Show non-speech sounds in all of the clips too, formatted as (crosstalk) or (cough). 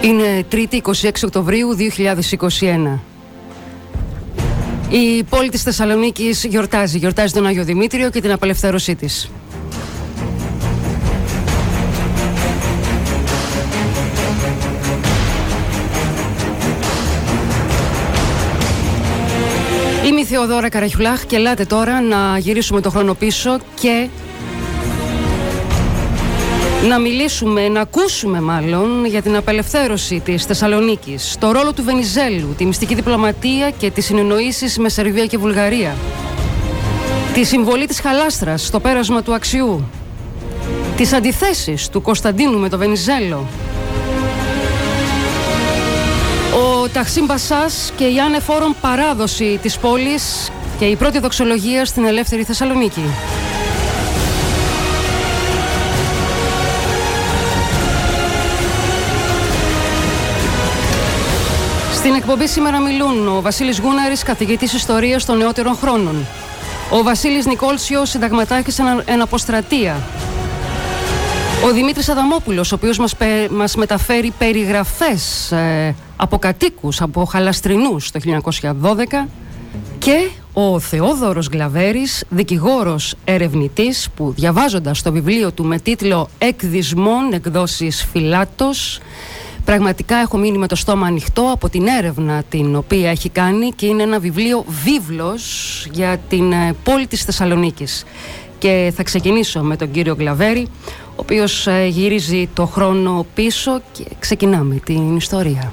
Είναι 3η 26 Οκτωβρίου 2021. Η πόλη της Θεσσαλονίκης γιορτάζει. Γιορτάζει τον Άγιο Δημήτριο και την απελευθέρωσή της. Είμαι η Θεοδόρα Καραχιουλάχ και ελάτε τώρα να γυρίσουμε το χρόνο πίσω και να μιλήσουμε, να ακούσουμε μάλλον για την απελευθέρωση της Θεσσαλονίκης, το ρόλο του Βενιζέλου, τη μυστική διπλωματία και τις συνεννοήσεις με Σερβία και Βουλγαρία, τη συμβολή της Χαλάστρας στο πέρασμα του αξιού, τις αντιθέσεις του Κωνσταντίνου με το Βενιζέλο, ο Ταξίν Μπασάς και η άνεφόρον παράδοση της πόλης και η πρώτη δοξολογία στην ελεύθερη Θεσσαλονίκη. Στην εκπομπή σήμερα μιλούν ο Βασίλης Γούναρης, καθηγητής Ιστορίας των νεότερων χρόνων. Ο Βασίλης Νικόλσιος, συνταγματάρχης εν αποστρατεία. Ο Δημήτρης Αδαμόπουλος, ο οποίος μας μας μεταφέρει περιγραφές ε, από κατοίκους, από χαλαστρινούς το 1912. Και ο Θεόδωρος Γκλαβέρης, δικηγόρος ερευνητής που διαβάζοντας το βιβλίο του με τίτλο «Εκδισμών εκδόσεις Φιλάτος» Πραγματικά έχω μείνει με το στόμα ανοιχτό από την έρευνα την οποία έχει κάνει και είναι ένα βιβλίο βίβλος για την ε, πόλη της Θεσσαλονίκης. Και θα ξεκινήσω με τον κύριο Γκλαβέρη, ο οποίος ε, γυρίζει το χρόνο πίσω και ξεκινάμε την ιστορία.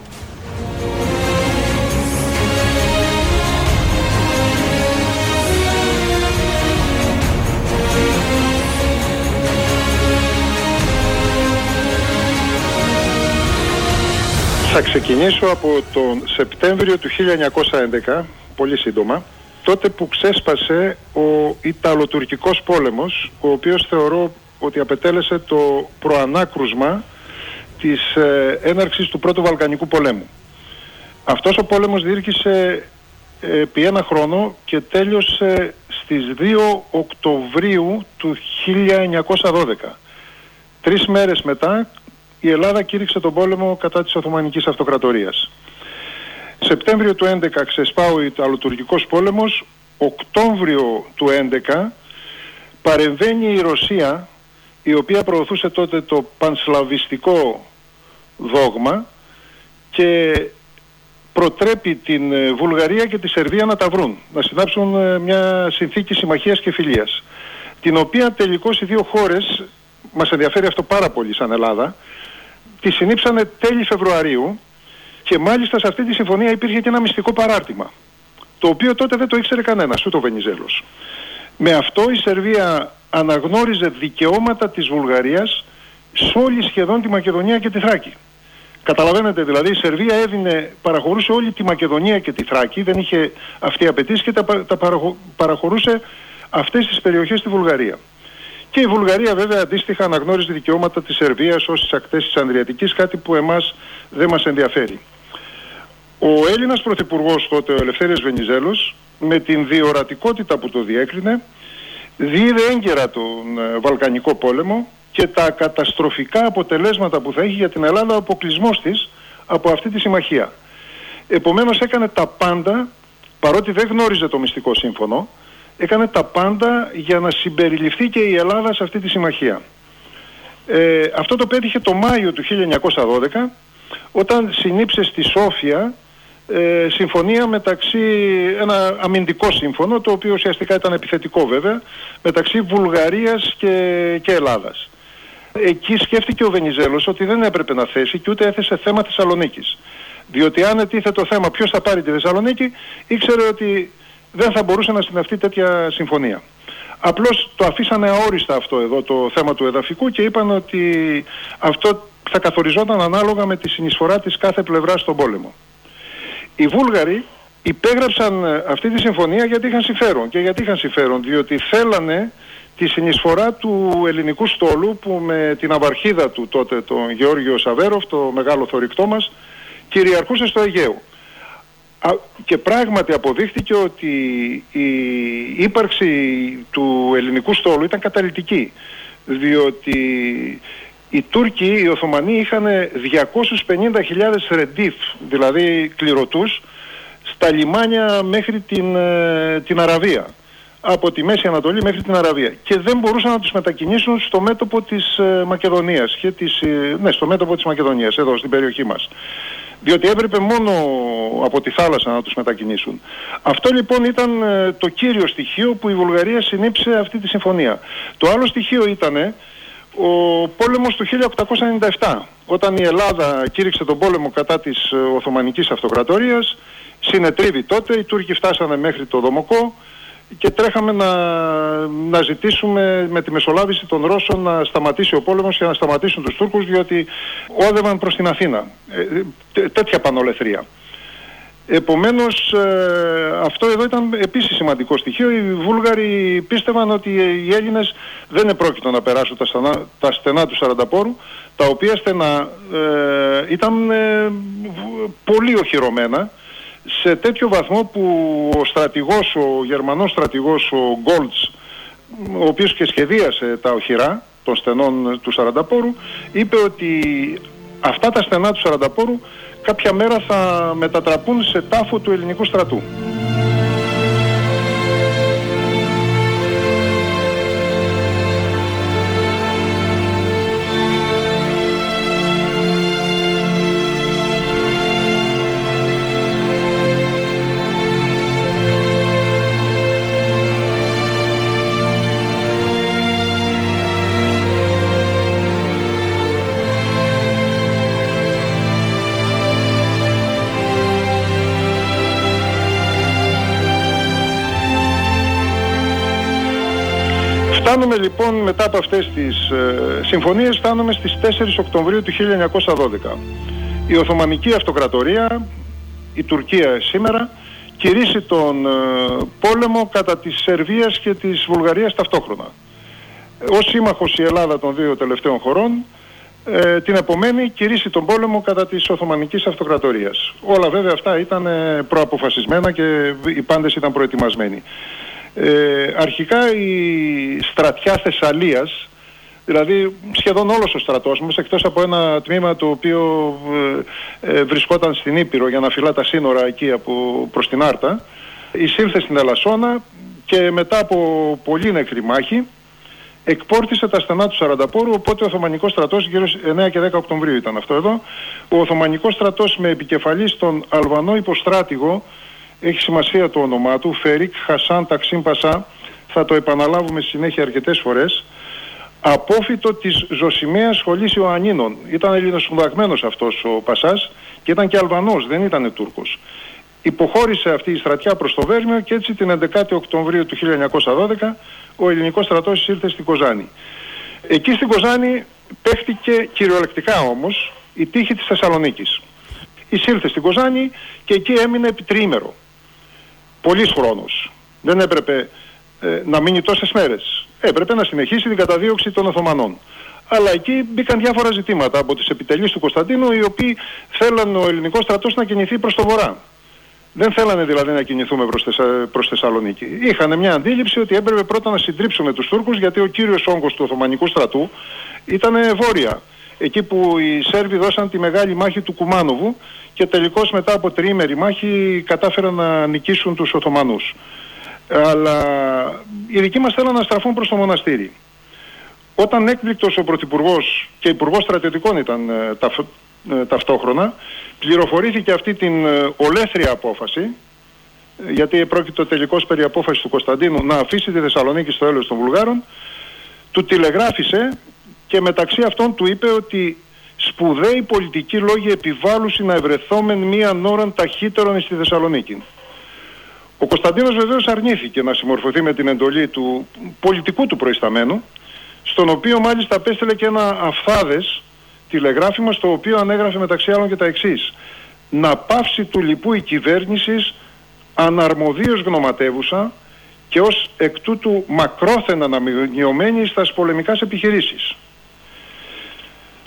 Θα ξεκινήσω από τον Σεπτέμβριο του 1911, πολύ σύντομα, τότε που ξέσπασε ο Ιταλοτουρκικός πόλεμος, ο οποίος θεωρώ ότι απετέλεσε το προανάκρουσμα της ε, έναρξης του Πρώτου Βαλκανικού πολέμου. Αυτός ο πόλεμος διήρκησε ε, επί ένα χρόνο και τέλειωσε στις 2 Οκτωβρίου του 1912. Τρεις μέρες μετά η Ελλάδα κήρυξε τον πόλεμο κατά της Οθωμανικής Αυτοκρατορίας. Σεπτέμβριο του 11 ξεσπάω ο Ιταλοτουρκικός πόλεμος, Οκτώβριο του 11 παρεμβαίνει η Ρωσία η οποία προωθούσε τότε το πανσλαβιστικό δόγμα και προτρέπει την ε, Βουλγαρία και τη Σερβία να τα βρουν, να συνάψουν ε, μια συνθήκη συμμαχίας και φιλίας την οποία τελικώς οι δύο χώρες, μας ενδιαφέρει αυτό πάρα πολύ σαν Ελλάδα, τη συνήψανε τέλη Φεβρουαρίου και μάλιστα σε αυτή τη συμφωνία υπήρχε και ένα μυστικό παράρτημα το οποίο τότε δεν το ήξερε κανένας, ούτε ο Βενιζέλος. Με αυτό η Σερβία αναγνώριζε δικαιώματα της Βουλγαρίας σε όλη σχεδόν τη Μακεδονία και τη Θράκη. Καταλαβαίνετε δηλαδή η Σερβία έδινε, παραχωρούσε όλη τη Μακεδονία και τη Θράκη, δεν είχε αυτή απαιτήσει και τα, τα παραχωρούσε αυτές τις περιοχές στη Βουλγαρία. Και η Βουλγαρία βέβαια αντίστοιχα αναγνώριζε δικαιώματα της Σερβίας ως τις ακτές της Ανδριατικής, κάτι που εμάς δεν μας ενδιαφέρει. Ο Έλληνας Πρωθυπουργός τότε, ο Ελευθέριος Βενιζέλος, με την διορατικότητα που το διέκρινε, διείδε έγκαιρα τον ε, Βαλκανικό πόλεμο και τα καταστροφικά αποτελέσματα που θα έχει για την Ελλάδα ο αποκλεισμός της από αυτή τη συμμαχία. Επομένως έκανε τα πάντα, παρότι δεν γνώριζε το μυστικό σύμφωνο, έκανε τα πάντα για να συμπεριληφθεί και η Ελλάδα σε αυτή τη συμμαχία. Ε, αυτό το πέτυχε το Μάιο του 1912 όταν συνήψε στη Σόφια ε, συμφωνία μεταξύ, ένα αμυντικό σύμφωνο το οποίο ουσιαστικά ήταν επιθετικό βέβαια μεταξύ Βουλγαρίας και, και Ελλάδας. Εκεί σκέφτηκε ο Βενιζέλος ότι δεν έπρεπε να θέσει και ούτε έθεσε θέμα Θεσσαλονίκης. Διότι αν ετίθε το θέμα ποιος θα πάρει τη Θεσσαλονίκη ήξερε ότι δεν θα μπορούσε να συναυτεί τέτοια συμφωνία. Απλώς το αφήσανε αόριστα αυτό εδώ το θέμα του εδαφικού και είπαν ότι αυτό θα καθοριζόταν ανάλογα με τη συνεισφορά της κάθε πλευράς στον πόλεμο. Οι Βούλγαροι υπέγραψαν ε, αυτή τη συμφωνία γιατί είχαν συμφέρον. Και γιατί είχαν συμφέρον, διότι θέλανε τη συνεισφορά του ελληνικού στόλου που με την αβαρχίδα του τότε τον Γεώργιο Σαβέροφ, το μεγάλο θορυκτό μας, κυριαρχούσε στο Αιγαίο και πράγματι αποδείχθηκε ότι η ύπαρξη του ελληνικού στόλου ήταν καταλητική διότι οι Τούρκοι, οι Οθωμανοί είχαν 250.000 ρεντίφ, δηλαδή κληρωτούς, στα λιμάνια μέχρι την, ε, την Αραβία. Από τη Μέση Ανατολή μέχρι την Αραβία. Και δεν μπορούσαν να τους μετακινήσουν στο μέτωπο της ε, Μακεδονίας. Και της, ε, ναι, στο μέτωπο της Μακεδονίας, εδώ στην περιοχή μας. Διότι έπρεπε μόνο από τη θάλασσα να τους μετακινήσουν. Αυτό λοιπόν ήταν το κύριο στοιχείο που η Βουλγαρία συνήψε αυτή τη συμφωνία. Το άλλο στοιχείο ήταν ο πόλεμος του 1897 όταν η Ελλάδα κήρυξε τον πόλεμο κατά της Οθωμανικής Αυτοκρατορίας συνετρίβει τότε, οι Τούρκοι φτάσανε μέχρι το Δομοκό και τρέχαμε να, να ζητήσουμε με τη μεσολάβηση των Ρώσων να σταματήσει ο πόλεμος και να σταματήσουν τους Τούρκους διότι όδευαν προς την Αθήνα. Ε, τέτοια πανολεθρία. Επομένως ε, αυτό εδώ ήταν επίσης σημαντικό στοιχείο. Οι Βούλγαροι πίστευαν ότι οι Έλληνες δεν επρόκειτο να περάσουν τα, στενά, τα στενά του Σαρανταπόρου τα οποία στενά ε, ήταν ε, πολύ οχυρωμένα σε τέτοιο βαθμό που ο στρατηγός, ο Γερμανός στρατηγός, ο Γκόλτς, ο οποίος και σχεδίασε τα οχυρά των στενών του Σαρανταπόρου, είπε ότι αυτά τα στενά του Σαρανταπόρου κάποια μέρα θα μετατραπούν σε τάφο του ελληνικού στρατού. Φτάνουμε λοιπόν μετά από αυτές τις ε, συμφωνίες, φτάνουμε στις 4 Οκτωβρίου του 1912. Η Οθωμανική Αυτοκρατορία, η Τουρκία σήμερα, κηρύσσει τον ε, πόλεμο κατά της Σερβίας και της Βουλγαρίας ταυτόχρονα. Ως σύμμαχος η Ελλάδα των δύο τελευταίων χωρών, ε, την επομένη κηρύσσει τον πόλεμο κατά της Οθωμανικής Αυτοκρατορίας. Όλα βέβαια αυτά ήταν ε, προαποφασισμένα και οι πάντες ήταν προετοιμασμένοι. Ε, αρχικά η στρατιά Θεσσαλίας, δηλαδή σχεδόν όλος ο στρατός μας, εκτός από ένα τμήμα το οποίο ε, ε, βρισκόταν στην Ήπειρο για να φυλά τα σύνορα εκεί από, προς την Άρτα, εισήλθε στην Ελασσόνα και μετά από πολύ νεκρή μάχη εκπόρτισε τα στενά του Σαρανταπόρου, οπότε ο Οθωμανικός στρατός γύρω 9 και 10 Οκτωβρίου ήταν αυτό εδώ, ο Οθωμανικός στρατός με επικεφαλής στον Αλβανό υποστράτηγο έχει σημασία το όνομά του, Φερίκ Χασάν Ταξίν Πασά, θα το επαναλάβουμε συνέχεια αρκετές φορές, απόφυτο της Ζωσιμαίας Σχολής Ιωαννίνων. Ήταν ελληνοσπουδαγμένος αυτός ο Πασάς και ήταν και Αλβανός, δεν ήταν Τούρκος. Υποχώρησε αυτή η στρατιά προς το Βέρμιο και έτσι την 11η Οκτωβρίου του 1912 ο ελληνικός στρατός ήρθε στην Κοζάνη. Εκεί στην Κοζάνη παίχτηκε κυριολεκτικά όμως η τύχη της Θεσσαλονίκης. Εισήλθε στην Κοζάνη και εκεί έμεινε επί τριήμερο πολύς χρόνος. Δεν έπρεπε ε, να μείνει τόσες μέρες. Έπρεπε να συνεχίσει την καταδίωξη των Οθωμανών. Αλλά εκεί μπήκαν διάφορα ζητήματα από τις επιτελείς του Κωνσταντίνου οι οποίοι θέλαν ο ελληνικός στρατός να κινηθεί προς το βορρά. Δεν θέλανε δηλαδή να κινηθούμε προς, Θεσσα... προς Θεσσαλονίκη. Είχαν μια αντίληψη ότι έπρεπε πρώτα να συντρίψουμε τους Τούρκους γιατί ο κύριος όγκος του Οθωμανικού στρατού ήταν βόρεια. Εκεί που οι Σέρβοι δώσαν τη μεγάλη μάχη του Κουμάνοβου και τελικώς μετά από τριήμερη μάχη κατάφεραν να νικήσουν τους Οθωμανούς. Αλλά οι δικοί μας θέλαν να στραφούν προς το μοναστήρι. Όταν έκπληκτος ο Πρωθυπουργός και υπουργός Στρατιωτικών ήταν ε, ε, ταυτόχρονα, πληροφορήθηκε αυτή την ε, ολέθρια απόφαση, γιατί πρόκειται τελικώς περί απόφασης του Κωνσταντίνου να αφήσει τη Θεσσαλονίκη στο έλεος των Βουλγάρων, του τηλεγράφησε και μεταξύ αυτών του είπε ότι σπουδαίοι πολιτικοί λόγοι επιβάλλουσι να ευρεθόμεν μία ώραν ταχύτερον στη Θεσσαλονίκη. Ο Κωνσταντίνος βεβαίως αρνήθηκε να συμμορφωθεί με την εντολή του πολιτικού του προϊσταμένου, στον οποίο μάλιστα απέστειλε και ένα αφθάδες τηλεγράφημα στο οποίο ανέγραφε μεταξύ άλλων και τα εξής. Να πάυσει του λοιπού η κυβέρνησης αναρμοδίως γνωματεύουσα και ως εκ τούτου μακρόθενα αναμειγνιωμένη στα πολεμικάς επιχειρήσεις.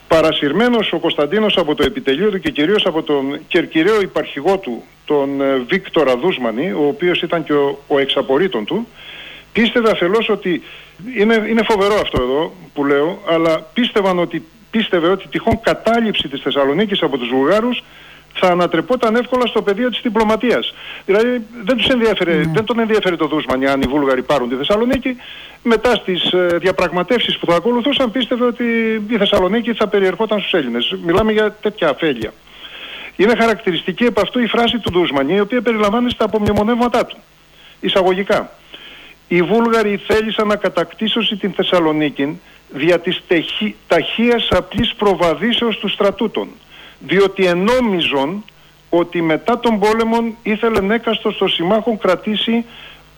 Παρασυρμένος ο Κωνσταντίνος από το επιτελείο του και κυρίως από τον κερκυραίο υπαρχηγό του, τον ε, Βίκτορα Δούσμανη, ο οποίος ήταν και ο, ο εξαπορρίτων του, πίστευε αφελώς ότι, είναι, είναι φοβερό αυτό εδώ που λέω, αλλά πίστευαν ότι πίστευε ότι τυχόν κατάληψη της Θεσσαλονίκης από τους Βουλγάρους θα ανατρεπόταν εύκολα στο πεδίο της διπλωματίας. Δηλαδή δεν, τους ενδιαφέρε, ναι. δεν τον ενδιαφέρει το Δούσμαν αν οι Βούλγαροι πάρουν τη Θεσσαλονίκη. Μετά στις ε, διαπραγματεύσεις που θα ακολουθούσαν πίστευε ότι η Θεσσαλονίκη θα περιερχόταν στους Έλληνες. Μιλάμε για τέτοια αφέλεια. Είναι χαρακτηριστική από αυτού η φράση του Δούσμαν, η οποία περιλαμβάνεται στα απομνημονεύματά του. Εισαγωγικά. Οι Βούλγαροι θέλησαν να κατακτήσουν την Θεσσαλονίκη δια της ταχείας απλής προβαδίσεως του στρατούτων διότι ενόμιζον ότι μετά τον πόλεμο ήθελε έκαστος στο συμμάχων κρατήσει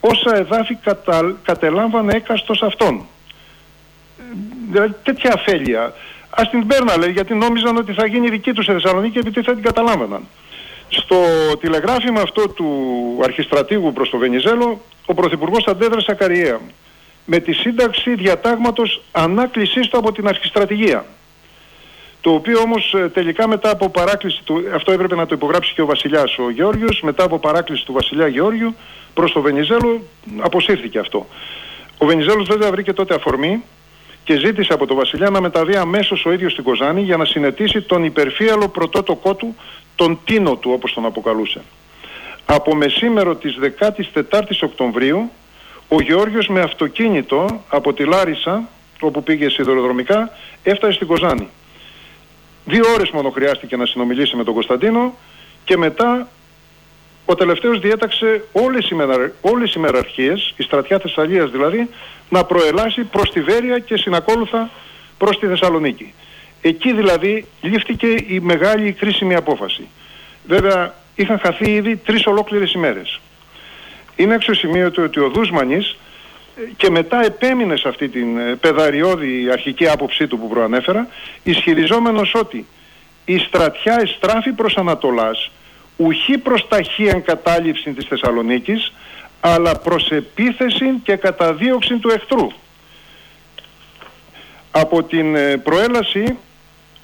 όσα εδάφη κατα... κατελάμβανε έκαστος αυτών. Δηλαδή τέτοια αφέλεια. Ας την πέρναλε γιατί νόμιζαν ότι θα γίνει δική τους σε Θεσσαλονίκη επειδή θα την καταλάμβαναν. Στο τηλεγράφημα αυτό του αρχιστρατήγου προς το Βενιζέλο, ο Πρωθυπουργός αντέδρασε ακαριέα με τη σύνταξη διατάγματος ανάκλησής του από την αρχιστρατηγία το οποίο όμως ε, τελικά μετά από παράκληση του, αυτό έπρεπε να το υπογράψει και ο βασιλιάς ο Γεώργιος, μετά από παράκληση του βασιλιά Γεώργιου προς το Βενιζέλο αποσύρθηκε αυτό. Ο Βενιζέλος βέβαια βρήκε τότε αφορμή και ζήτησε από τον βασιλιά να μεταβεί αμέσως ο ίδιος στην Κοζάνη για να συνετίσει τον υπερφύαλο πρωτότοκό του, τον Τίνο του όπως τον αποκαλούσε. Από μεσήμερο της 14ης Οκτωβρίου ο Γεώργιος με αυτοκίνητο από τη Λάρισα, όπου πήγε σιδηροδρομικά, έφτασε στην Κοζάνη. Δύο ώρες μόνο χρειάστηκε να συνομιλήσει με τον Κωνσταντίνο και μετά ο τελευταίος διέταξε όλες οι, μερα... όλες οι μεραρχίες, η στρατιά Θεσσαλίας δηλαδή, να προελάσει προς τη Βέρεια και συνακόλουθα προς τη Θεσσαλονίκη. Εκεί δηλαδή λήφθηκε η μεγάλη κρίσιμη απόφαση. Βέβαια είχαν χαθεί ήδη τρεις ολόκληρες ημέρες. Είναι αξιοσημείωτο ότι ο Δούσμανης και μετά επέμεινε σε αυτή την ε, πεδαριώδη αρχική άποψή του που προανέφερα, ισχυριζόμενος ότι η στρατιά εστράφει προς Ανατολάς, ουχή προς ταχύαν κατάληψη της Θεσσαλονίκης, αλλά προς επίθεση και καταδίωξη του εχθρού. Από την ε, προέλαση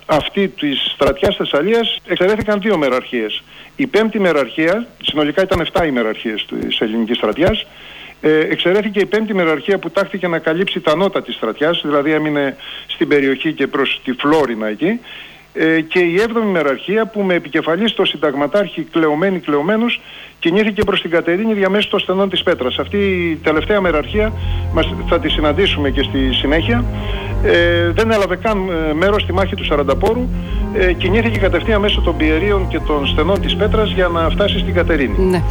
αυτή της στρατιάς Θεσσαλίας εξαιρέθηκαν δύο μεραρχίες. Η πέμπτη μεραρχία, συνολικά ήταν 7 οι μεραρχίες της ελληνικής στρατιάς, ε, εξαιρέθηκε η πέμπτη μεραρχία που τάχθηκε να καλύψει τα νότα της στρατιάς, δηλαδή έμεινε στην περιοχή και προς τη Φλόρινα εκεί, ε, και η έβδομη μεραρχία που με επικεφαλής στο συνταγματάρχη κλεωμένη κλεωμένους κινήθηκε προς την Κατερίνη διαμέσου των στενών της Πέτρας. Αυτή η τελευταία μεραρχία μας, θα τη συναντήσουμε και στη συνέχεια. Ε, δεν έλαβε καν ε, μέρος στη μάχη του Σαρανταπόρου. Ε, κινήθηκε κατευθείαν μέσω των πιερίων και των στενών της Πέτρας για να φτάσει στην Κατερίνη. Ναι.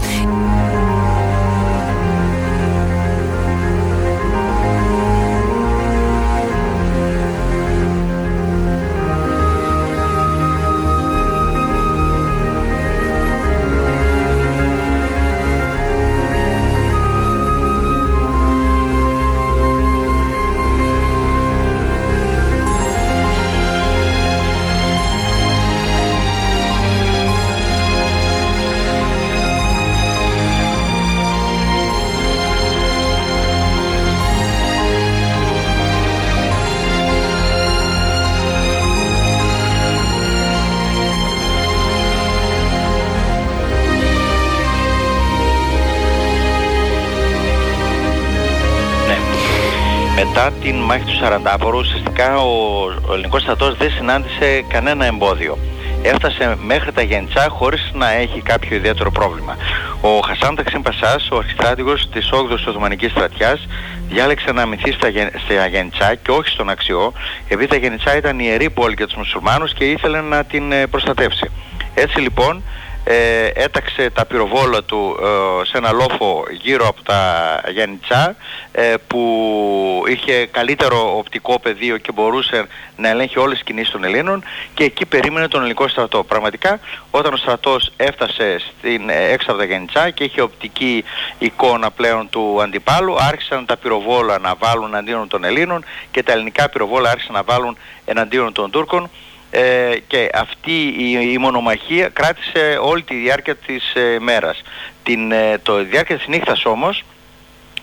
Μάχη τους Σαραντάπορου ουσιαστικά ο, ο ελληνικός στρατός δεν συνάντησε κανένα εμπόδιο. Έφτασε μέχρι τα Γεντσά χωρίς να έχει κάποιο ιδιαίτερο πρόβλημα. Ο Χασάν Ταξίν Πασάς, ο αρχιστράτηγος της 8ης Οθωμανικής στρατιάς, διάλεξε να αμυνθεί στα, στα Γεντσά και όχι στον Αξιό, επειδή τα Γεντσά ήταν ιερή πόλη για τους μουσουλμάνους και ήθελε να την ε, προστατεύσει. Έτσι λοιπόν ε, έταξε τα πυροβόλα του ε, σε ένα λόφο γύρω από τα Γιάννητσά ε, που είχε καλύτερο οπτικό πεδίο και μπορούσε να ελέγχει όλες τις κινήσεις των Ελλήνων και εκεί περίμενε τον ελληνικό στρατό. Πραγματικά όταν ο στρατός έφτασε στην, ε, έξω από τα Γιάννητσά και είχε οπτική εικόνα πλέον του αντιπάλου άρχισαν τα πυροβόλα να βάλουν αντίον των Ελλήνων και τα ελληνικά πυροβόλα άρχισαν να βάλουν εναντίον των Τούρκων ε, και αυτή η, μονομαχία κράτησε όλη τη διάρκεια της ε, μέρας. Την, ε, το διάρκεια της νύχτας όμως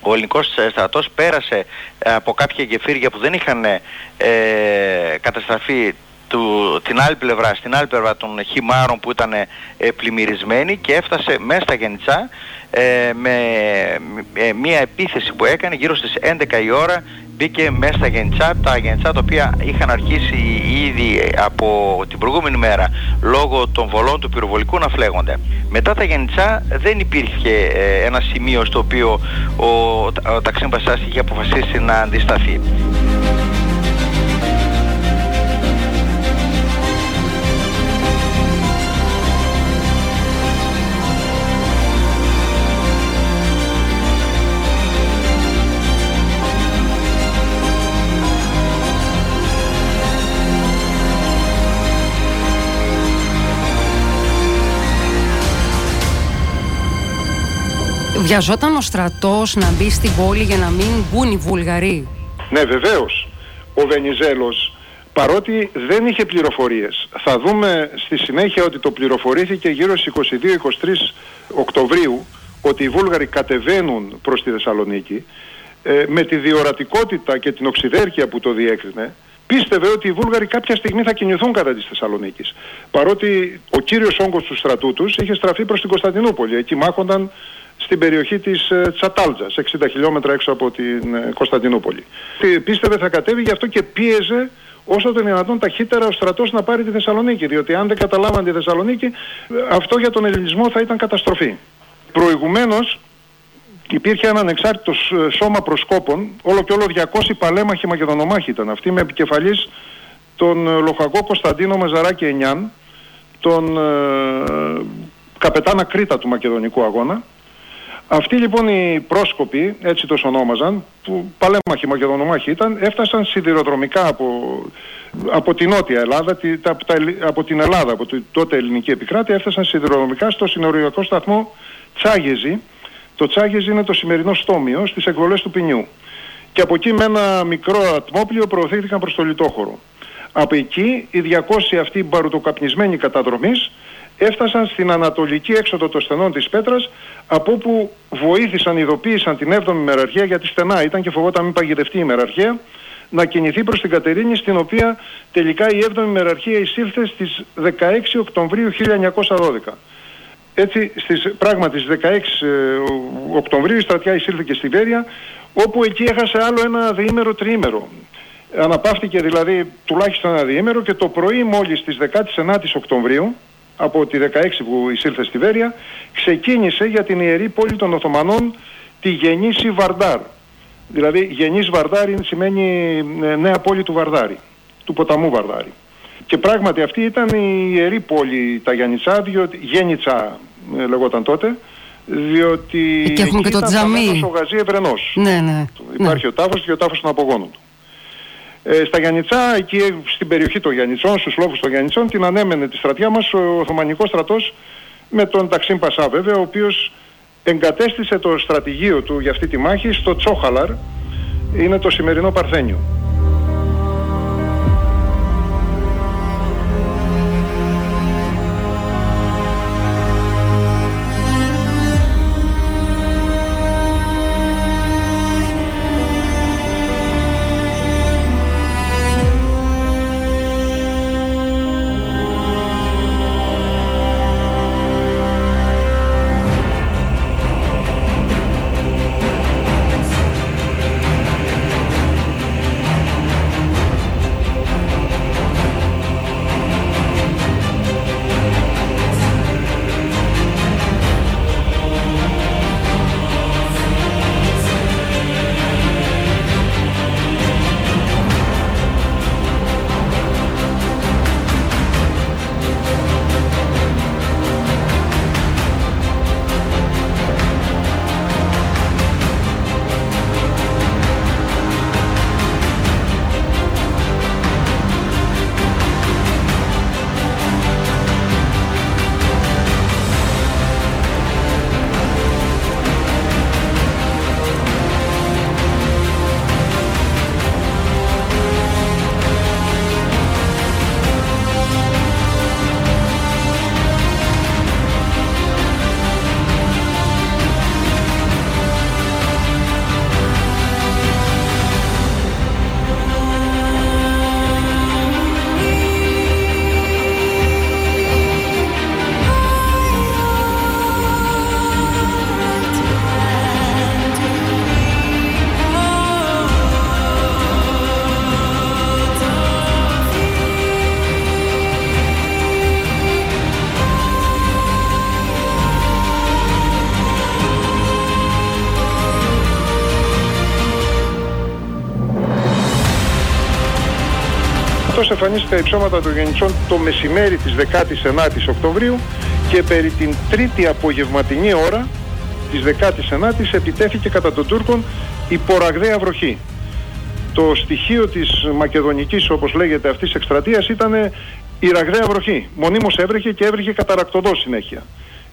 ο ελληνικός στρατός πέρασε από κάποια γεφύρια που δεν είχαν ε, καταστραφεί του, την άλλη πλευρά, στην άλλη πλευρά των χυμάρων που ήταν ε, πλημμυρισμένοι και έφτασε μέσα στα Γενιτσά ε, με ε, μια επίθεση που έκανε γύρω στις 11 η ώρα μπήκε μέσα στα Γενιτσά, τα Γενιτσά τα οποία είχαν αρχίσει ήδη από την προηγούμενη μέρα λόγω των βολών του πυροβολικού να φλέγονται. Μετά τα Γενιτσά δεν υπήρχε ε, ένα σημείο στο οποίο ο, ο Ταξίν Πασάς είχε αποφασίσει να αντισταθεί. Βιαζόταν ο στρατός να μπει στην πόλη για να μην μπουν οι Βουλγαροί. Ναι βεβαίως. Ο Βενιζέλος παρότι δεν είχε πληροφορίες. Θα δούμε στη συνέχεια ότι το πληροφορήθηκε γύρω στις 22-23 Οκτωβρίου ότι οι Βούλγαροι κατεβαίνουν προς τη Θεσσαλονίκη ε, με τη διορατικότητα και την οξυδέρκεια που το διέκρινε πίστευε ότι οι Βούλγαροι κάποια στιγμή θα κινηθούν κατά της Θεσσαλονίκης. Παρότι ο κύριος όγκος του στρατού τους είχε στραφεί προς την Κωνσταντινούπολη. Εκεί μάχονταν στην περιοχή της ε, Τσατάλτζας, 60 χιλιόμετρα έξω από την ε, Κωνσταντινούπολη. Πίστευε θα κατέβει, γι' αυτό και πίεζε όσο το δυνατόν ταχύτερα ο στρατός να πάρει τη Θεσσαλονίκη. Διότι αν δεν καταλάβαν τη Θεσσαλονίκη, ε, αυτό για τον ελληνισμό θα ήταν καταστροφή. Προηγουμένως υπήρχε ένα ανεξάρτητο σώμα προσκόπων, όλο και όλο 200 παλέμαχοι μακεδονομάχοι ήταν αυτοί, με επικεφαλής τον λοχαγό Κωνσταντίνο Μαζαράκη Ενιάν, τον ε, καπετάνα Κρήτα του Μακεδονικού Αγώνα, αυτοί λοιπόν οι πρόσκοποι, έτσι τους ονόμαζαν, που παλέμαχοι μακεδονομάχοι ήταν, έφτασαν σιδηροδρομικά από, από την Νότια Ελλάδα, τη, τα, από την Ελλάδα, από την τότε ελληνική επικράτεια, έφτασαν σιδηροδρομικά στο συνοριακό σταθμό Τσάγεζη. Το Τσάγεζη είναι το σημερινό στόμιο στις εκβολές του Ποινιού. Και από εκεί με ένα μικρό ατμόπλιο προωθήθηκαν προς το Λιτόχωρο. Από εκεί οι 200 αυτοί μπαρουτοκαπνισμένοι καταδρομής έφτασαν στην ανατολική έξοδο των στενών της Πέτρας από όπου βοήθησαν, ειδοποίησαν την 7η ημεραρχία γιατί στενά ήταν και φοβόταν μην παγιδευτεί η ημεραρχία να κινηθεί προς την Κατερίνη στην οποία τελικά η 7η ημεραρχία εισήλθε στις 16 Οκτωβρίου 1912. Έτσι, στις, πράγματι στις 16 ε, Οκτωβρίου η στρατιά εισήλθε και στη Βέρεια όπου εκεί έχασε άλλο ένα διήμερο τριήμερο. Αναπαύτηκε δηλαδή τουλάχιστον ένα διήμερο και το πρωί μόλις στις 19 Οκτωβρίου από τη 16 που εισήλθε στη Βέρεια, ξεκίνησε για την ιερή πόλη των Οθωμανών τη γεννήση Βαρδάρ. Δηλαδή γεννής Βαρδάρ σημαίνει ε, νέα πόλη του Βαρδάρη, του ποταμού Βαρδάρη. Και πράγματι αυτή ήταν η ιερή πόλη τα Γιάννητσά, διότι Γέννητσα ε, λεγόταν τότε, διότι και έχουμε και το τζαμί. ο Γαζί Ευρενός. Ναι, ναι. Υπάρχει ο τάφος και ο τάφος των απογόνων του. Ε, στα Γιάννητσά, εκεί στην περιοχή των Γιάννητσών, στους λόγους των Γιάννητσών, την ανέμενε τη στρατιά μας ο Οθωμανικός στρατός με τον Ταξίν Πασά βέβαια, ο οποίος εγκατέστησε το στρατηγείο του για αυτή τη μάχη στο Τσόχαλαρ, είναι το σημερινό Παρθένιο. Συνήθως εμφανίστηκαν υψώματα των Γεννητσών το μεσημέρι της 19ης Οκτωβρίου και περί την τρίτη απογευματινή ώρα της 19ης επιτέθηκε κατά των Τούρκων η ποραγδαία βροχή. Το στοιχείο της μακεδονικής όπως λέγεται αυτής εκστρατείας ήταν η ραγδαία βροχή. Μονίμως έβρεχε και έβρεχε καταρακτοδό συνέχεια.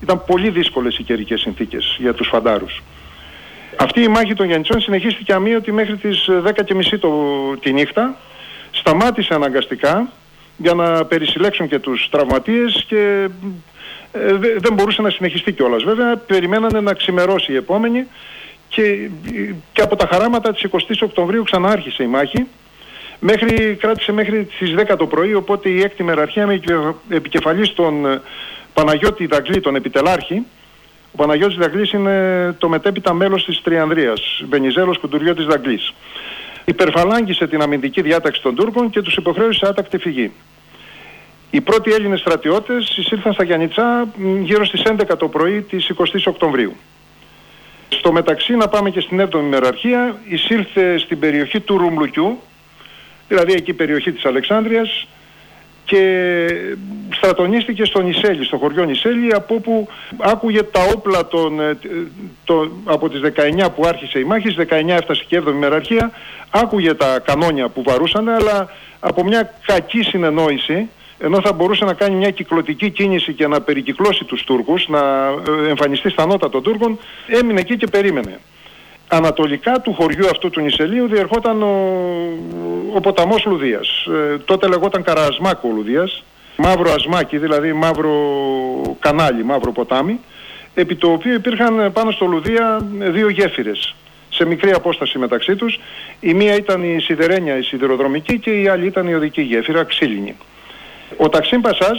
Ήταν πολύ δύσκολες οι καιρικές συνθήκες για τους φαντάρους. Αυτή η μάχη των Γιαννητσών συνεχίστηκε αμύωτη μέχρι τις 10.30 το, τη νύχτα. Σταμάτησε αναγκαστικά για να περισυλλέξουν και τους τραυματίες και ε, δεν μπορούσε να συνεχιστεί κιόλας. Βέβαια περιμένανε να ξημερώσει η επόμενη και, και από τα χαράματα της 20 Οκτωβρίου ξανάρχισε η μάχη. Μέχρι, κράτησε μέχρι τις 10 το πρωί, οπότε η έκτη μεραρχία με επικεφαλής τον ε, Παναγιώτη Δαγκλή, τον επιτελάρχη. Ο Παναγιώτης Δαγκλής είναι το μετέπειτα μέλος της Τριανδρίας, Βενιζέλος Κουντουριώτης Δαγκλής. Υπερφαλάγγισε την αμυντική διάταξη των Τούρκων και τους υποχρέωσε άτακτη φυγή. Οι πρώτοι Έλληνες στρατιώτες εισήλθαν στα Γιάννητσά γύρω στις 11 το πρωί της 20 Οκτωβρίου. Στο μεταξύ να πάμε και στην 7η μεραρχία, εισήλθε στην περιοχή του Ρουμλουκιού, δηλαδή εκεί η περιοχή της Αλεξάνδρειας και στρατονίστηκε στο Νησέλη, στο χωριό Νησέλη από όπου άκουγε τα όπλα των, ε, το, από τις 19 που άρχισε η μάχη, στις 19 έφτασε και 7η μεραρχία, άκουγε τα κανόνια που βαρούσαν αλλά από μια κακή συνεννόηση ενώ θα μπορούσε να κάνει μια κυκλωτική κίνηση και να περικυκλώσει τους Τούρκους, να ε, εμφανιστεί στα νότα των Τούρκων, έμεινε εκεί και περίμενε. Ανατολικά του χωριού αυτού του νησελίου διερχόταν ο, ο ποταμός Λουδίας. Ε, τότε λεγόταν Καρασμάκο Λουδίας, μαύρο ασμάκι, δηλαδή μαύρο κανάλι, μαύρο ποτάμι, επί το οποίο υπήρχαν πάνω στο Λουδία δύο γέφυρες σε μικρή απόσταση μεταξύ τους. Η μία ήταν η σιδερένια, η σιδηροδρομική και η άλλη ήταν η οδική γέφυρα, ξύλινη. Ο Ταξίν Πασάζ,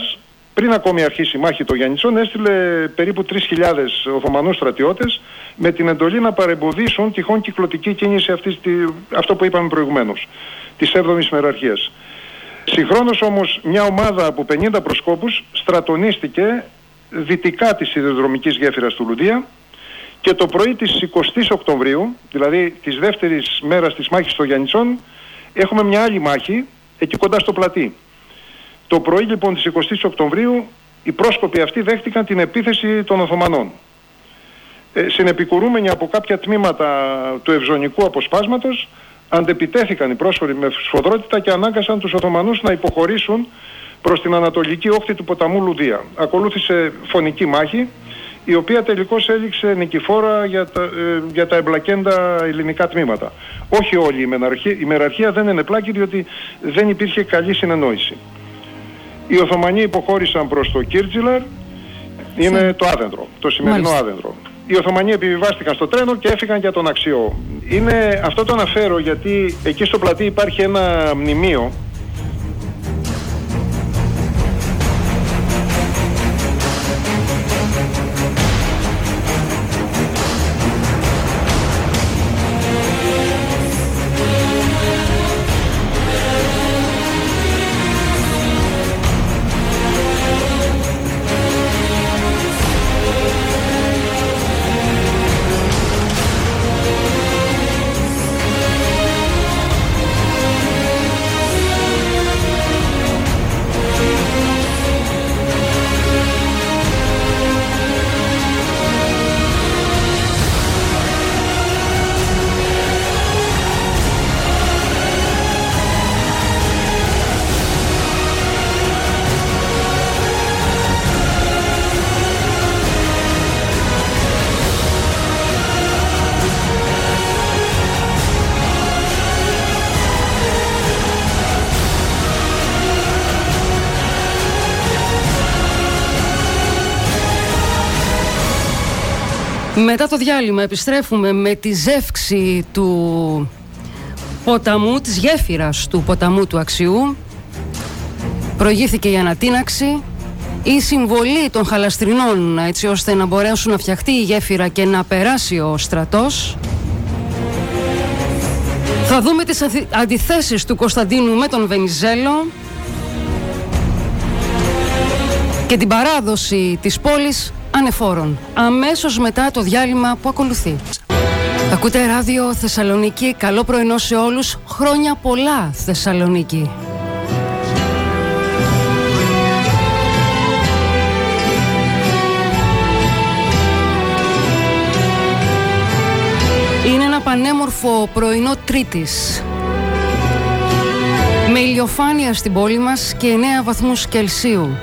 πριν ακόμη αρχίσει η μάχη των Γιάννητσών, έστειλε περίπου 3.000 Οθωμανούς στρατιώτες με την εντολή να παρεμποδίσουν τυχόν κυκλωτική κίνηση αυτής, αυτό που είπαμε προηγουμένως, της 7ης μεραρχίας. Συγχρόνως όμως μια ομάδα από 50 προσκόπους στρατονίστηκε δυτικά της σιδηροδρομικής γέφυρας του Λουδία και το πρωί της 20 Οκτωβρίου, δηλαδή της δεύτερης μέρας της μάχης των Γιάννητσών, έχουμε μια άλλη μάχη εκεί κοντά στο πλατή. Το πρωί λοιπόν της 20 Οκτωβρίου οι πρόσκοποι αυτοί δέχτηκαν την επίθεση των Οθωμανών. Ε, συνεπικουρούμενοι από κάποια τμήματα του ευζωνικού αποσπάσματος αντεπιτέθηκαν οι πρόσφοροι με σφοδρότητα και ανάγκασαν τους Οθωμανούς να υποχωρήσουν προς την ανατολική όχθη του ποταμού Λουδία. Ακολούθησε φωνική μάχη η οποία τελικώς έληξε νικηφόρα για τα, ε, για τα εμπλακέντα ελληνικά τμήματα. Όχι όλη η μεραρχία, η μεραρχία δεν είναι πλάκη διότι δεν υπήρχε καλή συνεννόηση. Οι Οθωμανοί υποχώρησαν προς το Κίρτζιλαρ, είναι το άδεντρο, το σημερινό Μάλιστα. άδεντρο. Οι Οθωμανοί επιβιβάστηκαν στο τρένο και έφυγαν για τον Αξιό. Είναι, αυτό το αναφέρω γιατί εκεί στο πλατή υπάρχει ένα μνημείο Μετά το διάλειμμα επιστρέφουμε με τη ζεύξη του ποταμού, της γέφυρας του ποταμού του Αξιού. Προηγήθηκε η ανατίναξη, η συμβολή των χαλαστρινών έτσι ώστε να μπορέσουν να φτιαχτεί η γέφυρα και να περάσει ο στρατός. Θα δούμε τις αντιθέσεις του Κωνσταντίνου με τον Βενιζέλο και την παράδοση της πόλης ανεφόρων, αμέσως μετά το διάλειμμα που ακολουθεί. Ακούτε ράδιο Θεσσαλονίκη, καλό πρωινό σε όλους. χρόνια πολλά Θεσσαλονίκη. Είναι ένα πανέμορφο πρωινό Τρίτης. Με ηλιοφάνεια στην πόλη μας και 9 βαθμούς Κελσίου.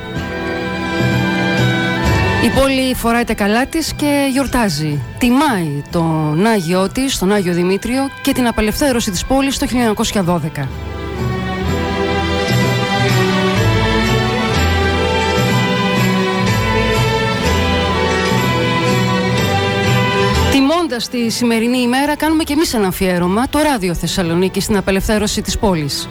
Η πόλη φοράει τα καλά της και γιορτάζει. Τιμάει τον Άγιο της, τον Άγιο Δημήτριο και την απελευθέρωση της πόλης το 1912. Τιμώντας τη σημερινή ημέρα κάνουμε και εμείς ένα αφιέρωμα, το Ράδιο Θεσσαλονίκη στην απελευθέρωση της πόλης.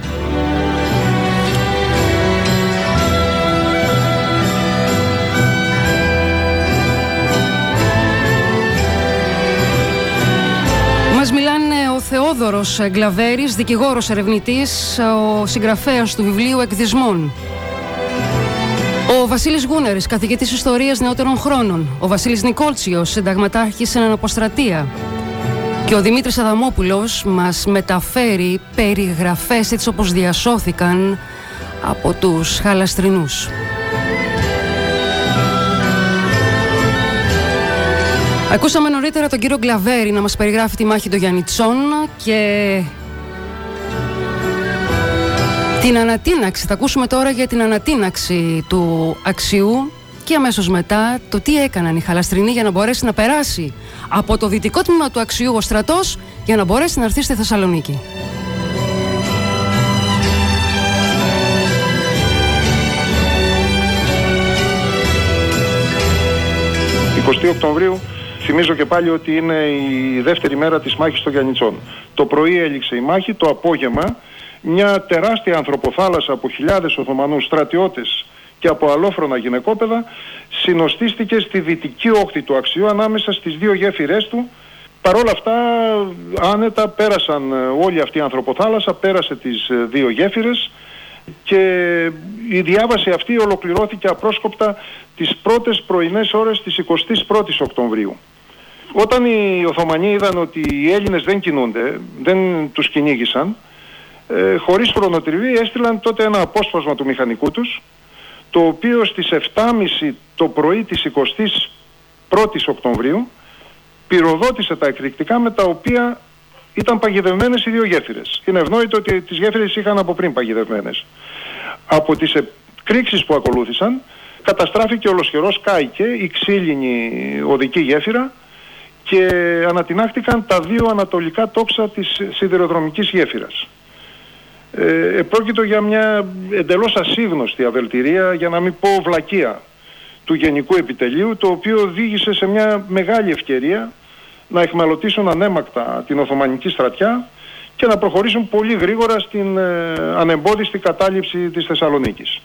Θεόδωρος Γκλαβέρης, δικηγόρος ερευνητής, ο συγγραφέας του βιβλίου «Εκδισμών». Ο Βασίλης Γούνερης, καθηγητής ιστορίας νεότερων χρόνων. Ο Βασίλης Νικόλτσιος, συνταγματάρχης σε αναποστρατεία. Και ο Δημήτρης Αδαμόπουλος μας μεταφέρει περιγραφές έτσι όπως διασώθηκαν από τους χαλαστρινούς. Ακούσαμε νωρίτερα τον κύριο Γκλαβέρη να μας περιγράφει τη μάχη των Γιαννιτσών και την ανατίναξη. Θα ακούσουμε τώρα για την ανατίναξη του αξιού και αμέσως μετά το τι έκαναν οι χαλαστρινοί για να μπορέσει να περάσει από το δυτικό τμήμα του αξιού ο στρατός για να μπορέσει να έρθει στη Θεσσαλονίκη. 20 Οκτωβρίου Θυμίζω και πάλι ότι είναι η δεύτερη μέρα της μάχης των Γιαννιτσών. Το πρωί έληξε η μάχη, το απόγευμα μια τεράστια ανθρωποθάλασσα από χιλιάδες Οθωμανούς στρατιώτες και από αλόφρονα γυναικόπαιδα συνοστίστηκε στη δυτική όχθη του αξιού ανάμεσα στις δύο γέφυρές του. Παρ' όλα αυτά άνετα πέρασαν ε, όλη αυτή η ανθρωποθάλασσα, πέρασε τις ε, δύο γέφυρες και η διάβαση αυτή ολοκληρώθηκε απρόσκοπτα τις πρώτες πρωινές ώρες της 21ης Οκτωβρίου. Όταν οι Οθωμανοί είδαν ότι οι Έλληνες δεν κινούνται, δεν τους κυνήγησαν, ε, χωρίς χρονοτριβή έστειλαν τότε ένα απόσπασμα του μηχανικού τους, το οποίο στις 7.30 το πρωί της 21ης Οκτωβρίου πυροδότησε τα εκρηκτικά με τα οποία ήταν παγιδευμένες οι δύο γέφυρες. Είναι ευνόητο ότι τις γέφυρες είχαν από πριν παγιδευμένες. Από τις εκρήξεις που ακολούθησαν καταστράφηκε ολοσχερός κάηκε η ξύλινη οδική γέφυρα και ανατινάχτηκαν τα δύο ανατολικά τόξα της σιδηροδρομικής γέφυρας. Ε, επρόκειτο για μια εντελώς ασύγνωστη αβελτηρία, για να μην πω βλακεία, του Γενικού Επιτελείου, το οποίο οδήγησε σε μια μεγάλη ευκαιρία να εχμαλωτήσουν ανέμακτα την Οθωμανική στρατιά και να προχωρήσουν πολύ γρήγορα στην ε, ανεμπόδιστη κατάληψη της Θεσσαλονίκης.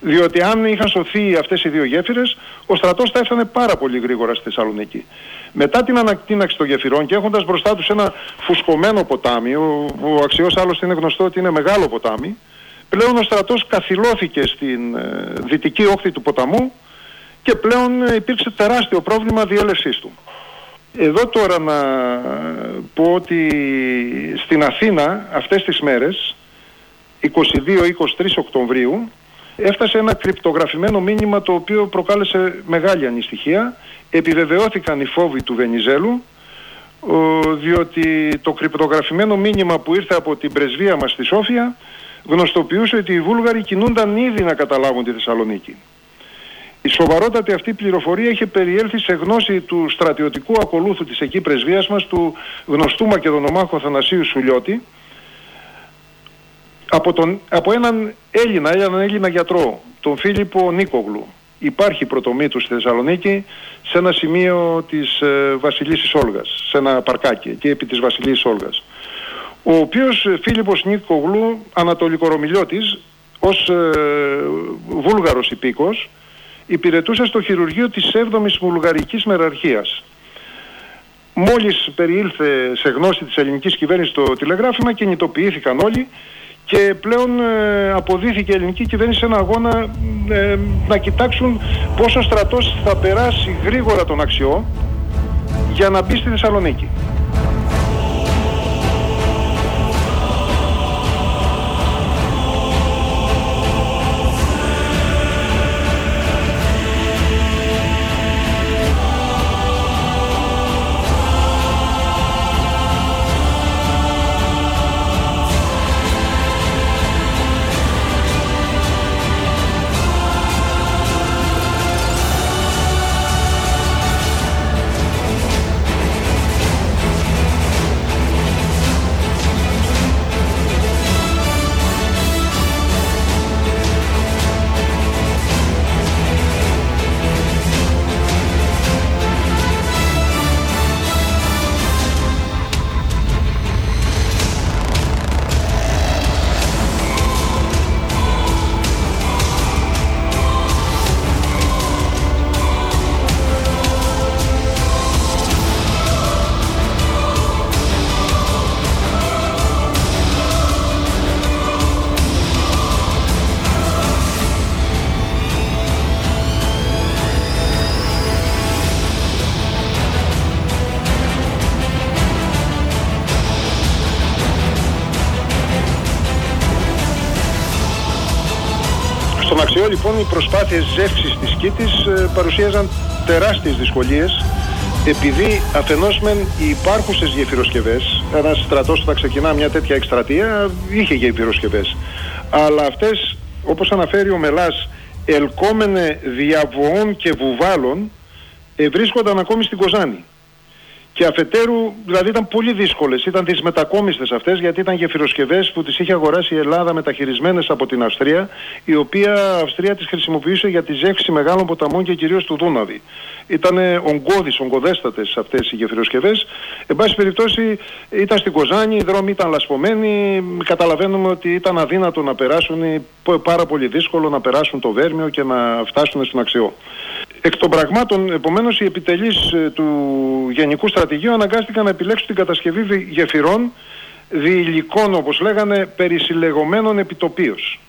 Διότι αν είχαν σωθεί αυτές οι δύο γέφυρες, ο στρατός θα έφτανε πάρα πολύ γρήγορα στη Θεσσαλονίκη. Μετά την ανακτήναξη των γεφυρών και έχοντας μπροστά τους ένα φουσκωμένο ποτάμι, ο, ο αξιός άλλωστε είναι γνωστό ότι είναι μεγάλο ποτάμι, πλέον ο στρατός καθυλώθηκε στην ε, δυτική όχθη του ποταμού και πλέον ε, υπήρξε τεράστιο πρόβλημα διέλευσής του. Εδώ τώρα να πω ότι στην Αθήνα αυτές τις μέρες, 22-23 Οκτωβρίου, έφτασε ένα κρυπτογραφημένο μήνυμα το οποίο προκάλεσε μεγάλη ανησυχία. Επιβεβαιώθηκαν οι φόβοι του Βενιζέλου, διότι το κρυπτογραφημένο μήνυμα που ήρθε από την πρεσβεία μας στη Σόφια γνωστοποιούσε ότι οι Βούλγαροι κινούνταν ήδη να καταλάβουν τη Θεσσαλονίκη. Η σοβαρότατη αυτή πληροφορία είχε περιέλθει σε γνώση του στρατιωτικού ακολούθου της εκεί πρεσβείας μας, του γνωστού Μακεδονομάχου Αθανασίου Σουλιώτη, από, τον, από έναν Έλληνα, έναν Έλληνα γιατρό, τον Φίλιππο Νίκογλου. Υπάρχει πρωτομή του στη Θεσσαλονίκη σε ένα σημείο της ε, Βασιλίσης Όλγας, σε ένα παρκάκι εκεί επί της Βασιλίσης Όλγας. Ο οποίος ε, Φίλιππος Νίκογλου, ανατολικορομιλιώτης, ως ε, βούλγαρος υπήκος, υπηρετούσε στο χειρουργείο της 7ης Βουλγαρικής Μεραρχίας. Μόλις περιήλθε σε γνώση της ελληνικής κυβέρνησης το τηλεγράφημα, κινητοποιήθηκαν όλοι και πλέον ε, αποδίθηκε η ελληνική κυβέρνηση σε ένα αγώνα ε, να κοιτάξουν πόσο ο στρατός θα περάσει γρήγορα τον αξιό για να μπει στη Θεσσαλονίκη. Λοιπόν οι προσπάθειες ζεύξης της Κίτης ε, παρουσίαζαν τεράστιες δυσκολίες επειδή αφενός μεν οι υπάρχουσες γεφυροσκευές, ένας στρατός που θα ξεκινά μια τέτοια εκστρατεία είχε γεφυροσκευές, αλλά αυτές όπως αναφέρει ο Μελάς ελκόμενε διαβοών και βουβάλων ε, βρίσκονταν ακόμη στην Κοζάνη. Και αφετέρου, δηλαδή ήταν πολύ δύσκολες. Ήταν τις μετακόμιστες αυτές, γιατί ήταν γεφυροσκευές που τις είχε αγοράσει η Ελλάδα μεταχειρισμένες από την Αυστρία, η οποία Αυστρία τις χρησιμοποιούσε για τη ζεύξη μεγάλων ποταμών και κυρίως του Δούναβη. Ήταν ογκώδεις, ογκοδέστατε αυτές οι γεφυροσκευές. Εν πάση περιπτώσει, ήταν στην Κοζάνη, οι δρόμοι ήταν λασπωμένοι. Καταλαβαίνουμε ότι ήταν αδύνατο να περάσουν, πάρα πολύ δύσκολο να περάσουν το Βέρμιο και να φτάσουν στον Αξιό. Εκ των πραγμάτων, επομένως, οι επιτελείς ε, του Γενικού Στρατηγείου αναγκάστηκαν να επιλέξουν την κατασκευή γεφυρών διηλικών, όπως λέγανε, περισυλλεγωμένων επιτοπίως.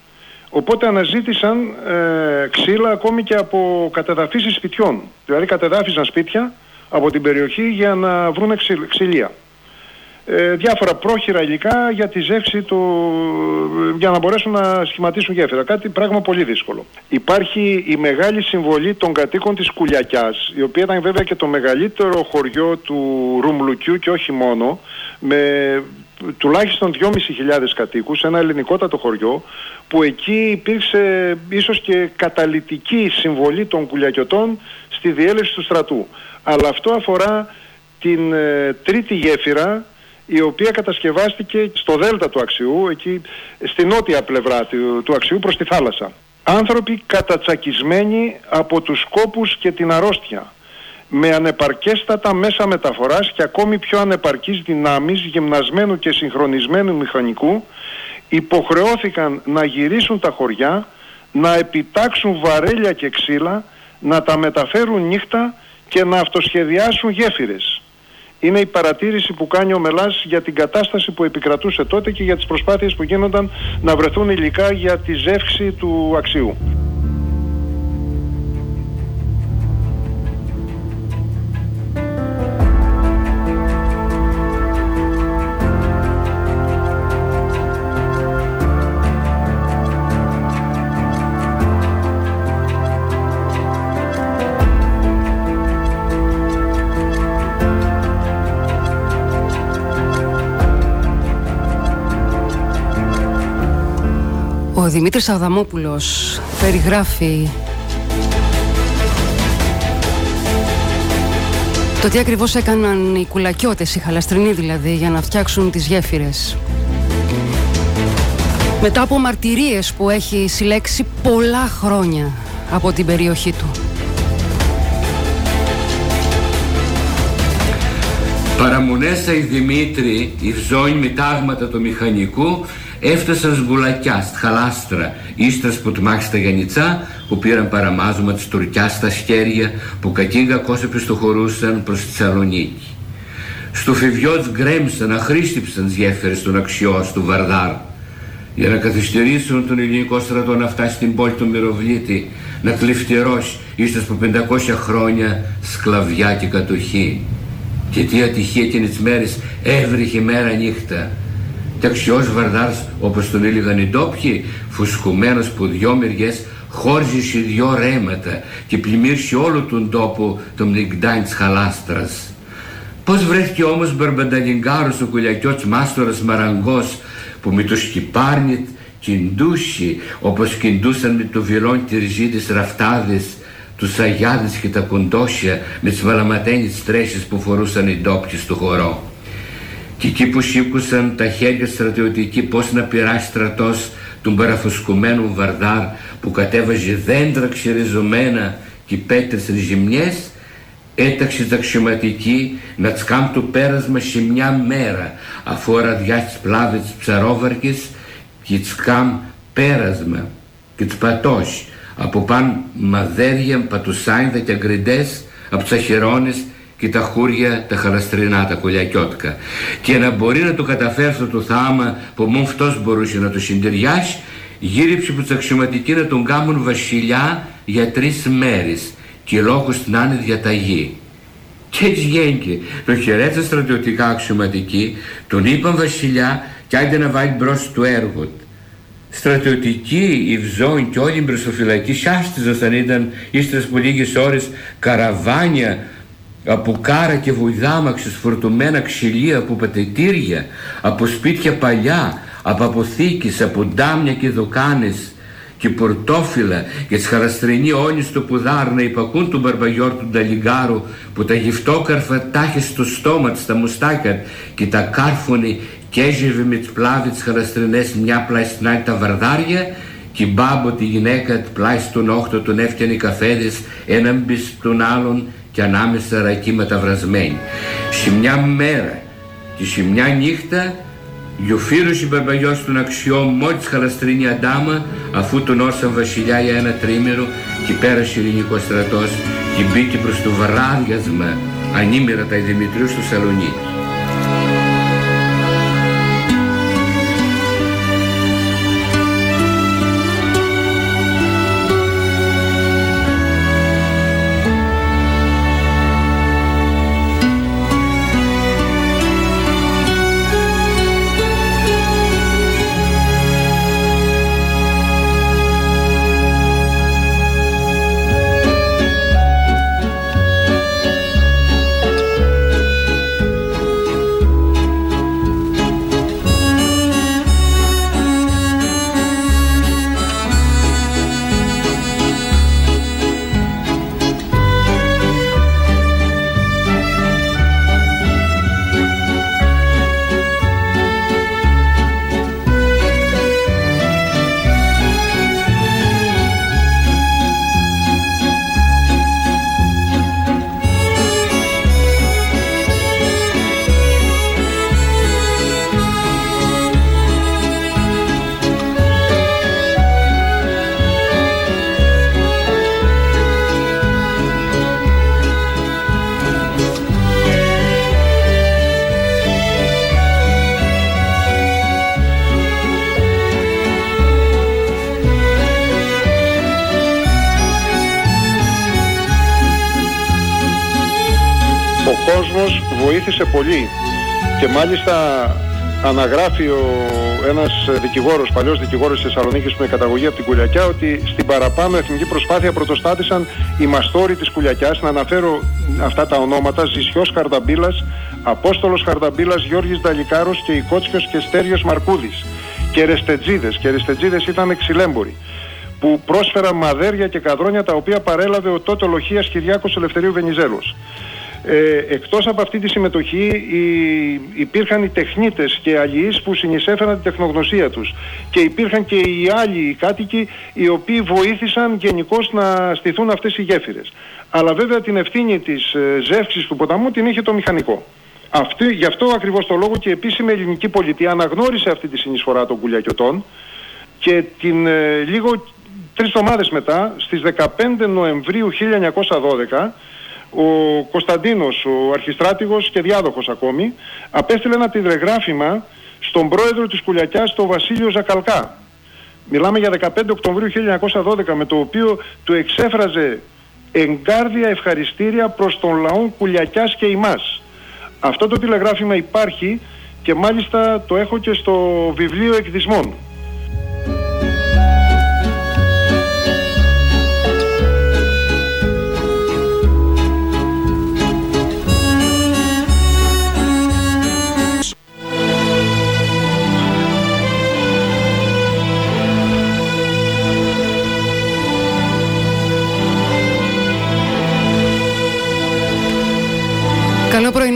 Οπότε αναζήτησαν ε, ξύλα ακόμη και από κατεδαφίσεις σπιτιών. Δηλαδή κατεδάφιζαν σπίτια από την περιοχή για να βρουν ξυλία ε, διάφορα πρόχειρα υλικά για τη ζεύξη του, για να μπορέσουν να σχηματίσουν γέφυρα. Κάτι πράγμα πολύ δύσκολο. Υπάρχει η μεγάλη συμβολή των κατοίκων της Κουλιακιάς, η οποία ήταν βέβαια και το μεγαλύτερο χωριό του Ρουμλουκιού και όχι μόνο, με τουλάχιστον 2.500 κατοίκους, ένα ελληνικότατο χωριό, που εκεί υπήρξε ίσως και καταλητική συμβολή των κουλιακιωτών στη διέλευση του στρατού. Αλλά αυτό αφορά την ε, τρίτη γέφυρα η οποία κατασκευάστηκε στο δέλτα του Αξιού, εκεί στη νότια πλευρά του, του Αξιού προς τη θάλασσα. Άνθρωποι κατατσακισμένοι από τους κόπους και την αρρώστια, με ανεπαρκέστατα μέσα μεταφοράς και ακόμη πιο ανεπαρκείς δυνάμεις γυμνασμένου και συγχρονισμένου μηχανικού, υποχρεώθηκαν να γυρίσουν τα χωριά, να επιτάξουν βαρέλια και ξύλα, να τα μεταφέρουν νύχτα και να αυτοσχεδιάσουν γέφυρες είναι η παρατήρηση που κάνει ο Μελάς για την κατάσταση που επικρατούσε τότε και για τις προσπάθειες που γίνονταν να βρεθούν υλικά για τη ζεύξη του αξίου. Δημήτρης Αδαμόπουλος περιγράφει το τι ακριβώς έκαναν οι κουλακιώτες, οι χαλαστρινοί δηλαδή, για να φτιάξουν τις γέφυρες. Μετά από μαρτυρίες που έχει συλλέξει πολλά χρόνια από την περιοχή του. Παραμονέσα η Δημήτρη, η βζόνη με τάγματα του μηχανικού Έφτασαν σγουλακιά, στη χαλάστρα, ύστερα που τμάχει στα Γιαννιτσά, που πήραν παραμάζωμα της τουρκιάς στα χέρια, που κακίνγα κόσε πιστοχωρούσαν προς τη Θεσσαλονίκη. Στο φιβιότ γκρέμψαν, αχρήστηψαν τι γέφυρε των αξιό του Βαρδάρ, για να καθυστερήσουν τον ελληνικό στρατό να φτάσει στην πόλη του Μυροβλήτη, να κλεφτηρώσει ύστερα από 500 χρόνια σκλαβιά και κατοχή. Και τι ατυχία εκείνη τις μέρες έβριχε μέρα νύχτα αξιός βαρδάρς όπως τον έλεγαν οι ντόπιοι, φουσκωμένος που δυο μεριές χώριζε δυο ρέματα και πλημμύρσε όλο τον τόπο το μνηγκντάιν της χαλάστρας. Πώς βρέθηκε όμως μπαρμπανταλιγκάρος ο κουλιακιός μάστορας Μαραγκός που με το σκυπάρνιτ κιντούσι όπως κιντούσαν με το βιλόν τυρζίδες ραφτάδες τους αγιάδες και τα κοντόσια με τις βαλαματένιες τρέσεις που φορούσαν οι ντόπιοι στο χωρό. Και εκεί που σήκουσαν τα χέρια στρατιωτικοί πώς να πειράσει στρατός του παραφουσκωμένου Βαρδάρ που κατέβαζε δέντρα ξεριζωμένα και πέτρες ριζιμιές έταξε τα αξιωματική να τσκάμ το πέρασμα σε μια μέρα αφού ραδιάς τις πλάβες της ψαρόβαρκης και τσκάμ πέρασμα και τις πατώσει. Από πάνω μαδέρια, πατουσάινδα και αγκριντές από τις αχυρώνες και τα χούρια τα χαλαστρινά, τα κολιακιώτικα. Και να μπορεί να το καταφέρει αυτό το θάμα που μόνο αυτός μπορούσε να το συντεριάσει, γύριψε που αξιωματικοί να τον κάμουν βασιλιά για τρεις μέρες και λόγους να είναι διαταγή. Και έτσι γέννηκε. Τον χαιρέτησαν στρατιωτικά αξιωματικοί, τον είπαν βασιλιά και άντε να βάλει μπρος του έργο. στρατιωτικοί, οι Βζόν και όλοι οι μπροστοφυλακοί σάστιζαν ήταν ύστερα από λίγες ώρες καραβάνια από κάρα και βουηδάμαξες φορτωμένα ξυλία από πατετήρια, από σπίτια παλιά, από αποθήκες, από ντάμια και δοκάνες και πορτόφυλλα και χαραστρινοί όλοι στο πουδάρ να υπακούν του μπαρμπαγιόρ του Νταλιγκάρου που τα γυφτόκαρφα τάχε στο στόμα της τα μουστάκια και τα κάρφωνε και έζευε με τις πλάβη τις χαραστρινές μια πλάι στην άλλη τα βαρδάρια και η μπάμπο τη γυναίκα πλάι στον όχτο τον έφτιανε καφέδες έναν μπις τον άλλον και ανάμεσα ρακή μεταβρασμένη. Σε μια μέρα και σε μια νύχτα Γιοφύρωσε η μπαρμπαγιός τον αξιό της χαλαστρίνη αντάμα αφού τον όσαν βασιλιά για ένα τρίμερο και πέρασε ελληνικό στρατός και μπήκε προς το βαράδιασμα ανήμερα τα Δημητρίου στο Σαλονίκη. Και μάλιστα αναγράφει ο ένας δικηγόρος, παλιός δικηγόρος της Θεσσαλονίκης που είναι καταγωγή από την Κουλιακιά ότι στην παραπάνω εθνική προσπάθεια πρωτοστάτησαν οι μαστόροι της Κουλιακιάς. Να αναφέρω αυτά τα ονόματα. Ζησιός Χαρδαμπίλας, Απόστολος Χαρδαμπίλας, Γιώργης Νταλικάρος και Οικότσιος και Στέριος Μαρκούδης. Και Ρεστετζίδες. Και Ρεστετζίδες ήταν εξηλέμποροι που πρόσφεραν μαδέρια και καδρόνια τα οποία παρέλαβε ο τότε Λοχίας Κυριάκος Ελευθερίου Βενιζέλος. Ε, εκτός από αυτή τη συμμετοχή υπήρχαν οι τεχνίτες και αλληλείς που συνεισέφεραν την τεχνογνωσία τους και υπήρχαν και οι άλλοι οι κάτοικοι οι οποίοι βοήθησαν γενικώς να στηθούν αυτές οι γέφυρες. Αλλά βέβαια την ευθύνη της ε, ζεύξης του ποταμού την είχε το μηχανικό. Αυτή, γι' αυτό ακριβώς το λόγο και η επίσημη ελληνική πολιτεία αναγνώρισε αυτή τη συνεισφορά των κουλιακιωτών και την, ε, λίγο τρεις εβδομάδες μετά, στις 15 Νοεμβρίου 1912, ο Κωνσταντίνος, ο αρχιστράτηγος και διάδοχος ακόμη, απέστειλε ένα τηλεγράφημα στον πρόεδρο της Κουλιακιάς, τον Βασίλειο Ζακαλκά. Μιλάμε για 15 Οκτωβρίου 1912, με το οποίο του εξέφραζε εγκάρδια ευχαριστήρια προς τον λαό Κουλιακιάς και ημάς. Αυτό το τηλεγράφημα υπάρχει και μάλιστα το έχω και στο βιβλίο εκδισμών.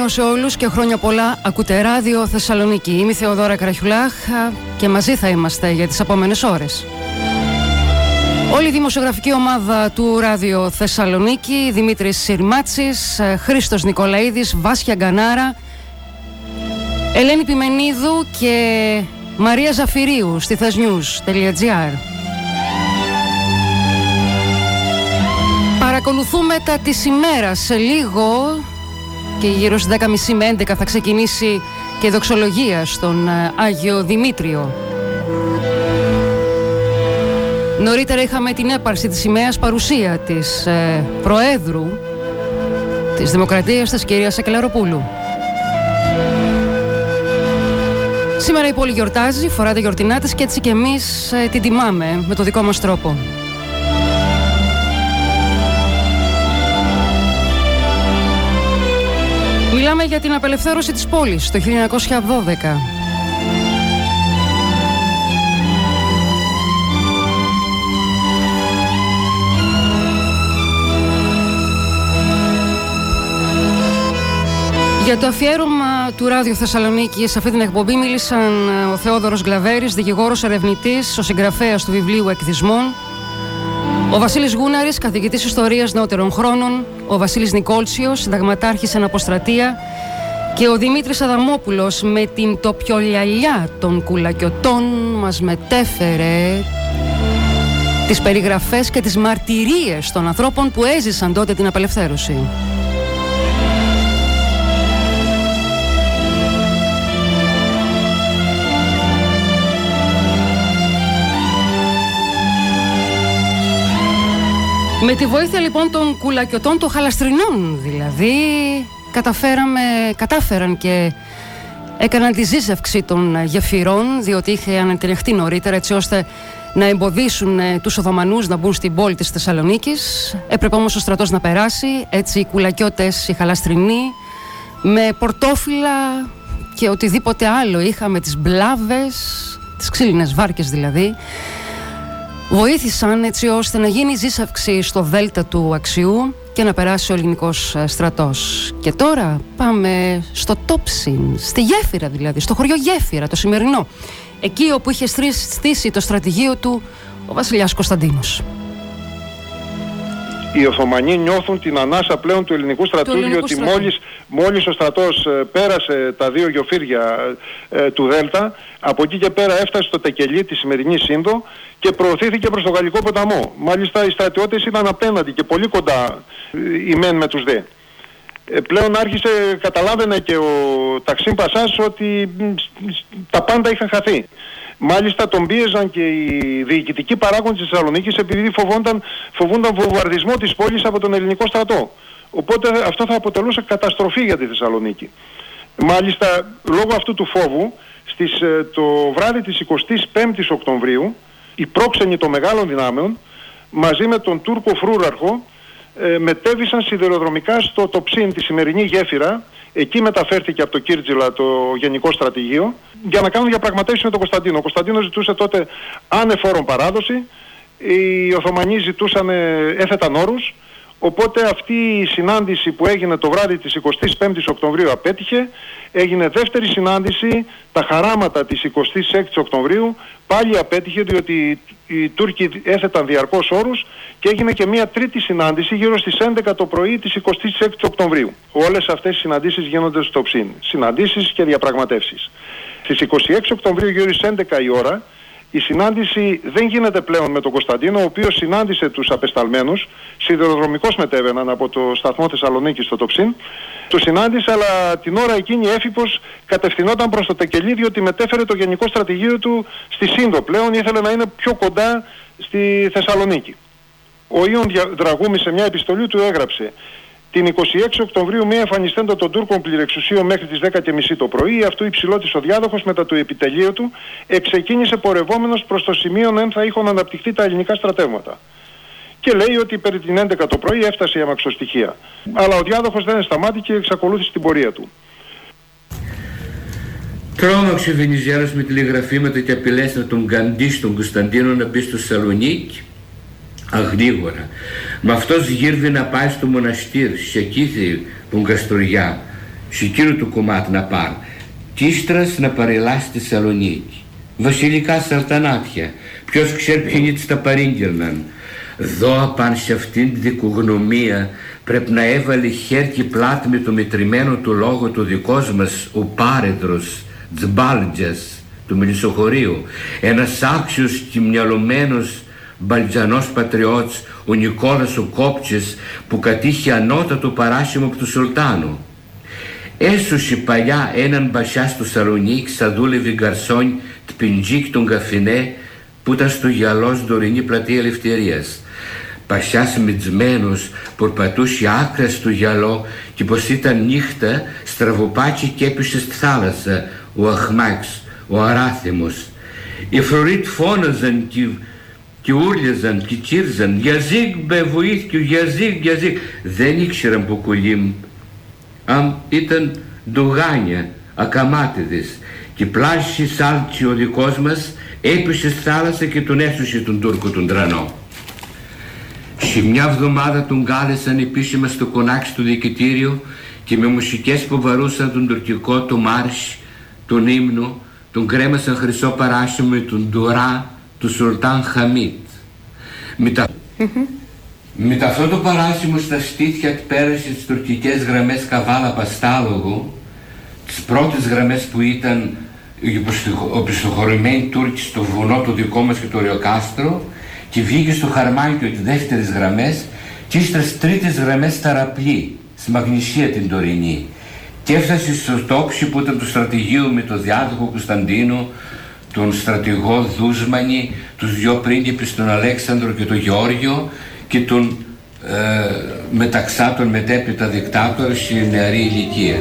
Καλό πρωινό σε όλους και χρόνια πολλά. Ακούτε ράδιο Θεσσαλονίκη. Είμαι η Θεοδόρα Καραχιουλάχ και μαζί θα είμαστε για τις επόμενες ώρες. Όλη η δημοσιογραφική ομάδα του Ράδιο Θεσσαλονίκη, Δημήτρης Συρμάτσης, Χρήστος Νικολαίδης, Βάσια Γκανάρα, Ελένη Πιμενίδου και Μαρία Ζαφυρίου στη thesnews.gr. Παρακολουθούμε τα της ημέρας σε λίγο και γύρω στις 10.30 με 11 θα ξεκινήσει και η δοξολογία στον ε, Άγιο Δημήτριο. Νωρίτερα είχαμε την έπαρση της σημαίας παρουσία της ε, Προέδρου της Δημοκρατίας της κυρίας Εκλαροπούλου. Σήμερα η πόλη γιορτάζει, φορά τα γιορτινά της και έτσι και εμείς ε, την τιμάμε με το δικό μας τρόπο. Μιλάμε για την απελευθέρωση της πόλης το 1912. Για το αφιέρωμα του Ράδιο Θεσσαλονίκη σε αυτή την εκπομπή μίλησαν ε, ο Θεόδωρος Γκλαβέρης, δικηγόρος ερευνητής, ο συγγραφέας του βιβλίου Εκδισμών, ο Βασίλης Γούναρης, καθηγητής ιστορίας νεότερων χρόνων, ο Βασίλης Νικόλτσιος, συνταγματάρχης αποστρατεία και ο Δημήτρης Αδαμόπουλος με την τοπιολιαλιά των κουλακιωτών μας μετέφερε τις περιγραφές και τις μαρτυρίες των ανθρώπων που έζησαν τότε την απελευθέρωση. Με τη βοήθεια λοιπόν των κουλακιωτών των χαλαστρινών δηλαδή καταφέραμε, κατάφεραν και έκαναν τη ζήσευξη των γεφυρών διότι είχε ανατελεχτεί νωρίτερα έτσι ώστε να εμποδίσουν ε, τους Οθωμανούς να μπουν στην πόλη της Θεσσαλονίκης. Έπρεπε όμως ο στρατός να περάσει, έτσι οι κουλακιώτες, οι χαλαστρινοί με πορτόφυλλα και οτιδήποτε άλλο είχαμε τις μπλάβες, τις ξύλινες βάρκες δηλαδή βοήθησαν έτσι ώστε να γίνει ζήσαυξη στο δέλτα του αξιού και να περάσει ο ελληνικός ε, στρατός. Και τώρα πάμε στο Τόψιν, στη Γέφυρα δηλαδή, στο χωριό Γέφυρα, το σημερινό. Εκεί όπου είχε στήσει το στρατηγείο του ο βασιλιάς Κωνσταντίνος οι Οθωμανοί νιώθουν την ανάσα πλέον του ελληνικού στρατού, διότι μόλις, μόλις ο στρατός ε, πέρασε τα δύο γιοφύρια ε, του Δέλτα, από εκεί και πέρα έφτασε στο Τεκελί τη σημερινή Σύνδο και προωθήθηκε προς το Γαλλικό ποταμό. Μάλιστα οι στρατιώτες ήταν απέναντι και πολύ κοντά ε, οι μεν με τους δε. Ε, πλέον άρχισε, καταλάβαινε και ο Ταξίν Πασάς ότι τα πάντα είχαν χαθεί. Μάλιστα τον πίεζαν και οι διοικητικοί παράγοντες της Θεσσαλονίκης επειδή φοβόνταν, φοβούνταν βομβαρδισμό της πόλης από τον ελληνικό στρατό. Οπότε αυτό θα αποτελούσε καταστροφή για τη Θεσσαλονίκη. Μάλιστα λόγω αυτού του φόβου στις, ε, το βράδυ της 25ης Οκτωβρίου οι πρόξενοι των μεγάλων δυνάμεων μαζί με τον Τούρκο Φρούραρχο ε, μετέβησαν σιδηροδρομικά στο Τοψίν τη σημερινή γέφυρα Εκεί μεταφέρθηκε από το Κίρτζιλα το Γενικό Στρατηγείο για να κάνουν διαπραγματεύσεις με τον Κωνσταντίνο. Ο Κωνσταντίνος ζητούσε τότε άνεφόρον παράδοση. Οι Οθωμανοί ζητούσαν, έθεταν όρους. Οπότε αυτή η συνάντηση που έγινε το βράδυ της 25ης Οκτωβρίου απέτυχε. Έγινε δεύτερη συνάντηση, τα χαράματα της 26ης Οκτωβρίου πάλι απέτυχε διότι οι Τούρκοι έθεταν διαρκώς όρους και έγινε και μια τρίτη συνάντηση γύρω στις 11 το πρωί της 26ης Οκτωβρίου. Όλες αυτές οι συναντήσεις γίνονται στο ΨΥΝ. Συναντήσεις και διαπραγματεύσεις. Στις 26 Οκτωβρίου γύρω στις 11 η ώρα η συνάντηση δεν γίνεται πλέον με τον Κωνσταντίνο, ο οποίος συνάντησε τους απεσταλμένους, σιδηροδρομικός μετέβαιναν από το σταθμό Θεσσαλονίκη στο Τοξίν, του συνάντησε, αλλά την ώρα εκείνη έφυπος κατευθυνόταν προς το Τεκελί, διότι μετέφερε το γενικό στρατηγείο του στη Σύνδο πλέον, ήθελε να είναι πιο κοντά στη Θεσσαλονίκη. Ο Ιων Δραγούμη σε μια επιστολή του έγραψε την 26 Οκτωβρίου μία εμφανιστέντα των Τούρκων πληρεξουσίων μέχρι τις 10.30 το πρωί, αυτού υψηλότης ο διάδοχος μετά το επιτελείο του εξεκίνησε πορευόμενος προς το σημείο να θα είχαν αναπτυχθεί τα ελληνικά στρατεύματα. Και λέει ότι περί την 11 το πρωί έφτασε η αμαξοστοιχεία. Αλλά ο διάδοχος δεν σταμάτηκε και εξακολούθησε την πορεία του. Τρόμαξε ο Βενιζέλος με τηλεγραφή με και απειλές να τον καντήσει τον Κωνσταντίνο να μπει στο Σαλονίκη αγρήγορα. Με αυτός γύρδει να πάει στο μοναστήρι, σε εκεί που Καστοριά, σε εκείνο το κομμάτι να πάρει. Τίστρας να παρελάσει στη Σαλονίκη. Βασιλικά σαρτανάτια. Ποιος ξέρει ποιοι της τα παρήγγελναν. Δω απάν σε αυτήν την δικογνωμία πρέπει να έβαλε χέρι πλάτη με το μετρημένο του λόγο του δικός μας ο πάρεδρος Τζμπάλτζας του Μελισσοχωρίου ένας άξιος και μυαλωμένος Μπαλτζανός πατριώτης ο Νικόλας ο Κόπτσης που κατήχε ανώτατο παράσημο από του Σουλτάνου. Έσωσε παλιά έναν μπασιά στο Σαλονίκη σαν δούλευε γκαρσόνι τπιντζίκ τον καφινέ που ήταν στο γυαλός δωρινή πλατεία Ελευθερίας. Πασιάς μιτζμένος περπατούσε άκρα στο γυαλό και πως ήταν νύχτα στραβοπάτσι και έπεσε στη θάλασσα ο Αχμάξ ο αράθεμος. Οι φρουρίτ φώναζαν και, και ούρλιαζαν και τσίρζαν «Γιαζίκ μπε βοήθηκιο, γιαζίκ, γιαζίκ». Δεν ήξεραν που κουλίμ. Αν ήταν ντουγάνια, ακαμάτιδες και πλάσι σάλτσι ο δικός μας έπεσε στη θάλασσα και τον έσωσε τον Τούρκο τον τρανό. Σε μια εβδομάδα τον κάλεσαν επίσημα στο κονάξι του διοικητήριο και με μουσικές που βαρούσαν τον τουρκικό του Μάρσ, τον ύμνο, τον κρέμασαν χρυσό παράσιμο με τον Ντουρά του Σουλτάν Χαμίτ. Με, τα... με τα αυτό το παράσιμο στα στήθια πέρασε τις τουρκικές γραμμές καβάλα παστάλογου, τις πρώτες γραμμές που ήταν οι οπισθοχωρημένοι Τούρκοι στο βουνό το δικό μας και το Ριοκάστρο και βγήκε στο Χαρμάνικιο τις δεύτερες γραμμές και ύστερα στις τρίτες γραμμές Ταραπλή, στη Μαγνησία την τωρινή και έφτασε στο τόξι που ήταν του στρατηγίου με τον διάδοχο Κωνσταντίνο, τον στρατηγό Δούσμανη, τους δυο πρίγκιπες τον Αλέξανδρο και τον Γεώργιο και τον ε, μεταξά τον μετέπειτα δικτάτορα σε νεαρή ηλικία.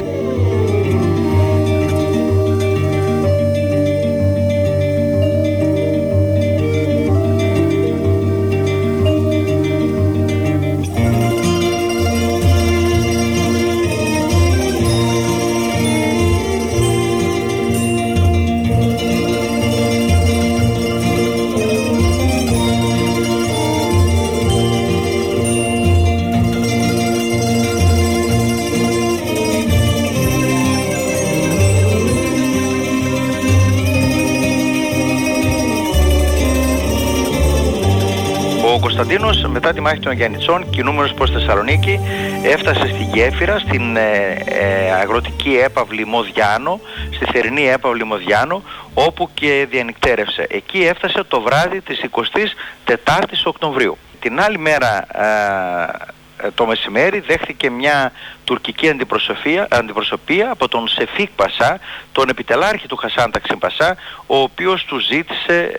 Μάχη των Γιαννητσών, κινούμενος προς Θεσσαλονίκη, έφτασε στη Γέφυρα, στην ε, ε, αγροτική έπαυλη Μοδιάνο, στη θερινή έπαυλη Μοδιάνο, όπου και διανυκτέρευσε. Εκεί έφτασε το βράδυ της 24ης Οκτωβρίου. Την άλλη μέρα ε, το μεσημέρι δέχθηκε μια τουρκική αντιπροσωπεία από τον Σεφίκ Πασά, τον επιτελάρχη του Χασάν Ταξιν Πασά, ο οποίος του ζήτησε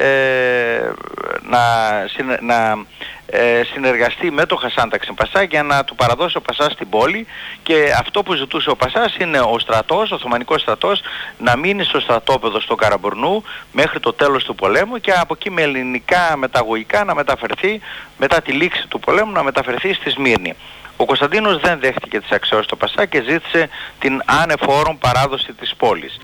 να, να ε, συνεργαστεί με τον Χασάν Ταξιμπασά για να του παραδώσει ο Πασάς στην πόλη και αυτό που ζητούσε ο Πασάς είναι ο στρατός, ο Οθωμανικός στρατός να μείνει στο στρατόπεδο στο Καραμπορνού μέχρι το τέλος του πολέμου και από εκεί με ελληνικά μεταγωγικά να μεταφερθεί μετά τη λήξη του πολέμου να μεταφερθεί στη Σμύρνη. Ο Κωνσταντίνος δεν δέχτηκε τις αξιώσεις του Πασά και ζήτησε την άνεφόρον παράδοση της πόλης.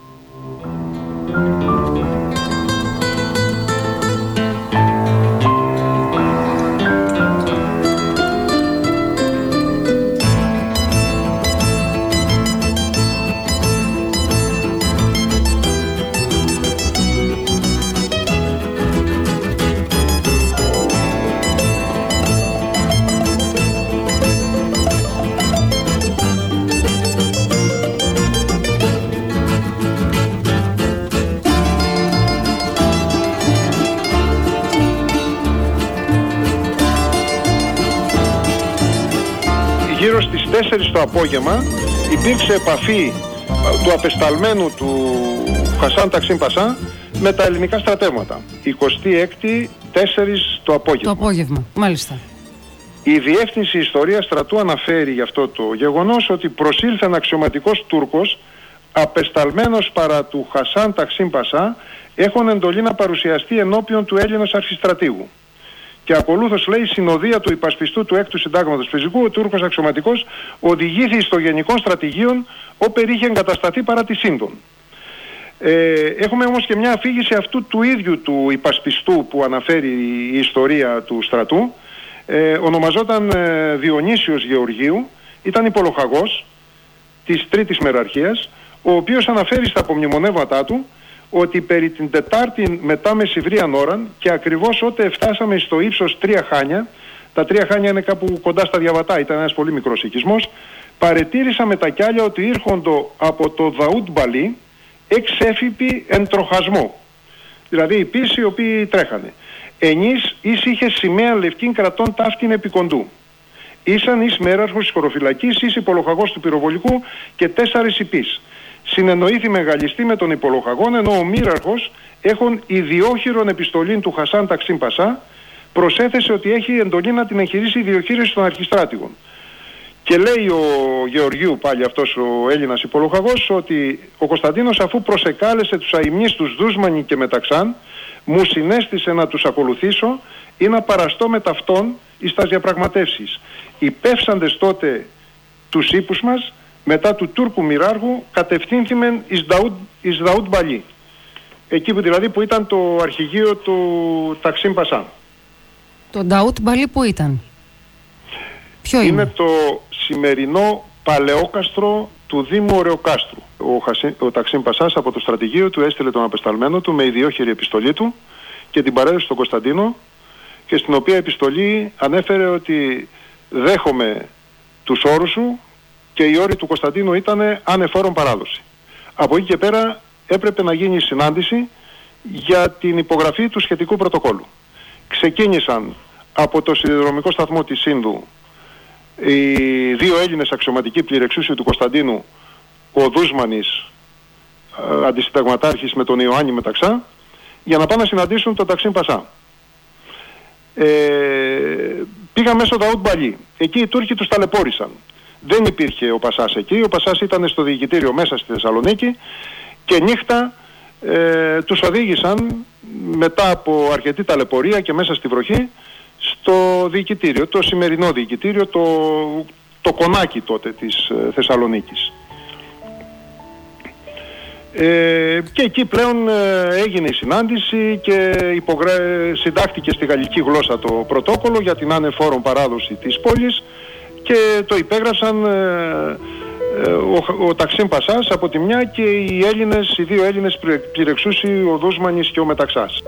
Το απόγευμα υπήρξε επαφή ε, του απεσταλμένου του Χασάν Ταξίν Πασά με τα ελληνικά στρατεύματα. 26η 4 το απόγευμα. Το απόγευμα, μάλιστα. Η Διεύθυνση Ιστορίας Στρατού αναφέρει για αυτό το γεγονός ότι προσήλθε ένα αξιωματικός Τούρκος απεσταλμένος παρά του Χασάν Ταξίν Πασά έχουν εντολή να παρουσιαστεί ενώπιον του Έλληνος αρχιστρατήγου και ακολούθως λέει συνοδεία του υπασπιστού του έκτου συντάγματος φυσικού, ο Τούρκος αξιωματικός οδηγήθη στο γενικό στρατηγείο, όπου είχε εγκατασταθεί παρά τη σύντον. Ε, έχουμε όμως και μια αφήγηση αυτού του ίδιου του υπασπιστού που αναφέρει η ιστορία του στρατού. Ε, ονομαζόταν ε, Διονύσιος Γεωργίου, ήταν υπολοχαγός της τρίτης μεραρχίας, ο οποίος αναφέρει στα απομνημονεύματά του ότι περί την Τετάρτη μετά μεσηβρίαν ώραν και ακριβώς όταν φτάσαμε στο ύψος τρία χάνια, τα τρία χάνια είναι κάπου κοντά στα διαβατά, ήταν ένας πολύ μικρός οικισμός, παρετήρησα με τα κιάλια ότι ήρχοντο από το Δαούτ Μπαλί εξέφυπη εντροχασμό. Δηλαδή οι πίσοι οι οποίοι τρέχανε. Ενής εις είχε σημαία λευκήν κρατών ταύτην επικοντού. Ήσαν εις μέραρχος της χωροφυλακής, εις υπολοχαγός του πυροβολικού και τέσσερις υπείς συνεννοήθη μεγαλιστή με τον υπολοχαγόν ενώ ο Μύραρχος έχουν ιδιόχειρον επιστολή του Χασάν Ταξίν Πασά προσέθεσε ότι έχει εντολή να την εγχειρήσει η διοχείριση των αρχιστράτηγων. Και λέει ο Γεωργίου πάλι αυτός ο Έλληνας υπολογαγός ότι ο Κωνσταντίνος αφού προσεκάλεσε τους αημνίστους Δούσμανη και Μεταξάν μου συνέστησε να τους ακολουθήσω ή να παραστώ με ταυτόν εις τας διαπραγματεύσεις. Οι πέφσαντες τότε τους ύπους μας μετά του Τούρκου Μοιράργου κατευθύνθημεν εις Δαούτ, Μπαλί. Εκεί που δηλαδή που ήταν το αρχηγείο του Ταξίμ Πασά. Το Νταούτ Μπαλί που ήταν; Ποιο είναι. Είναι; το σημερινό παλαιόκαστρο του Δήμου Ωρεοκάστρου. Ο, Χασί, ο Ταξίμ Πασάς από το στρατηγείο του έστειλε τον απεσταλμένο του με ιδιόχειρη επιστολή του και την παρέδωσε στον Κωνσταντίνο και στην οποία επιστολή ανέφερε ότι δέχομαι τους όρους σου και οι όροι του Κωνσταντίνου ήταν ανεφόρον παράδοση. Από εκεί και πέρα έπρεπε να γίνει συνάντηση για την υπογραφή του σχετικού πρωτοκόλου. Ξεκίνησαν από το σιδηροδρομικό σταθμό της Σύνδου οι δύο Έλληνες αξιωματικοί πληρεξούσιοι του Κωνσταντίνου, ο Δούσμανης ε, αντισυνταγματάρχης με τον Ιωάννη Μεταξά, για να πάνε να συναντήσουν τον Ταξίν Πασά. Ε, πήγαν μέσω Δαούτ Μπαλί. Εκεί οι Τούρκοι τους ταλαιπώρησαν. Δεν υπήρχε ο Πασάς εκεί. Ο Πασάς ήταν στο διοικητήριο μέσα στη Θεσσαλονίκη και νύχτα ε, τους οδήγησαν μετά από αρκετή ταλαιπωρία και μέσα στη βροχή στο διοικητήριο, το σημερινό διοικητήριο, το, το κονάκι τότε της ε, Θεσσαλονίκης. Ε, και εκεί πλέον ε, έγινε η συνάντηση και υπογρα... συντάχθηκε στη γαλλική γλώσσα το πρωτόκολλο για την ανεφόρον παράδοση της πόλης και το υπέγραψαν ε, ε, ο, ο Ταξίν Πασάς από τη μια και οι Έλληνες, οι δύο Έλληνες πληρεξούσιοι, ο Δούσμανης και ο Μεταξάς.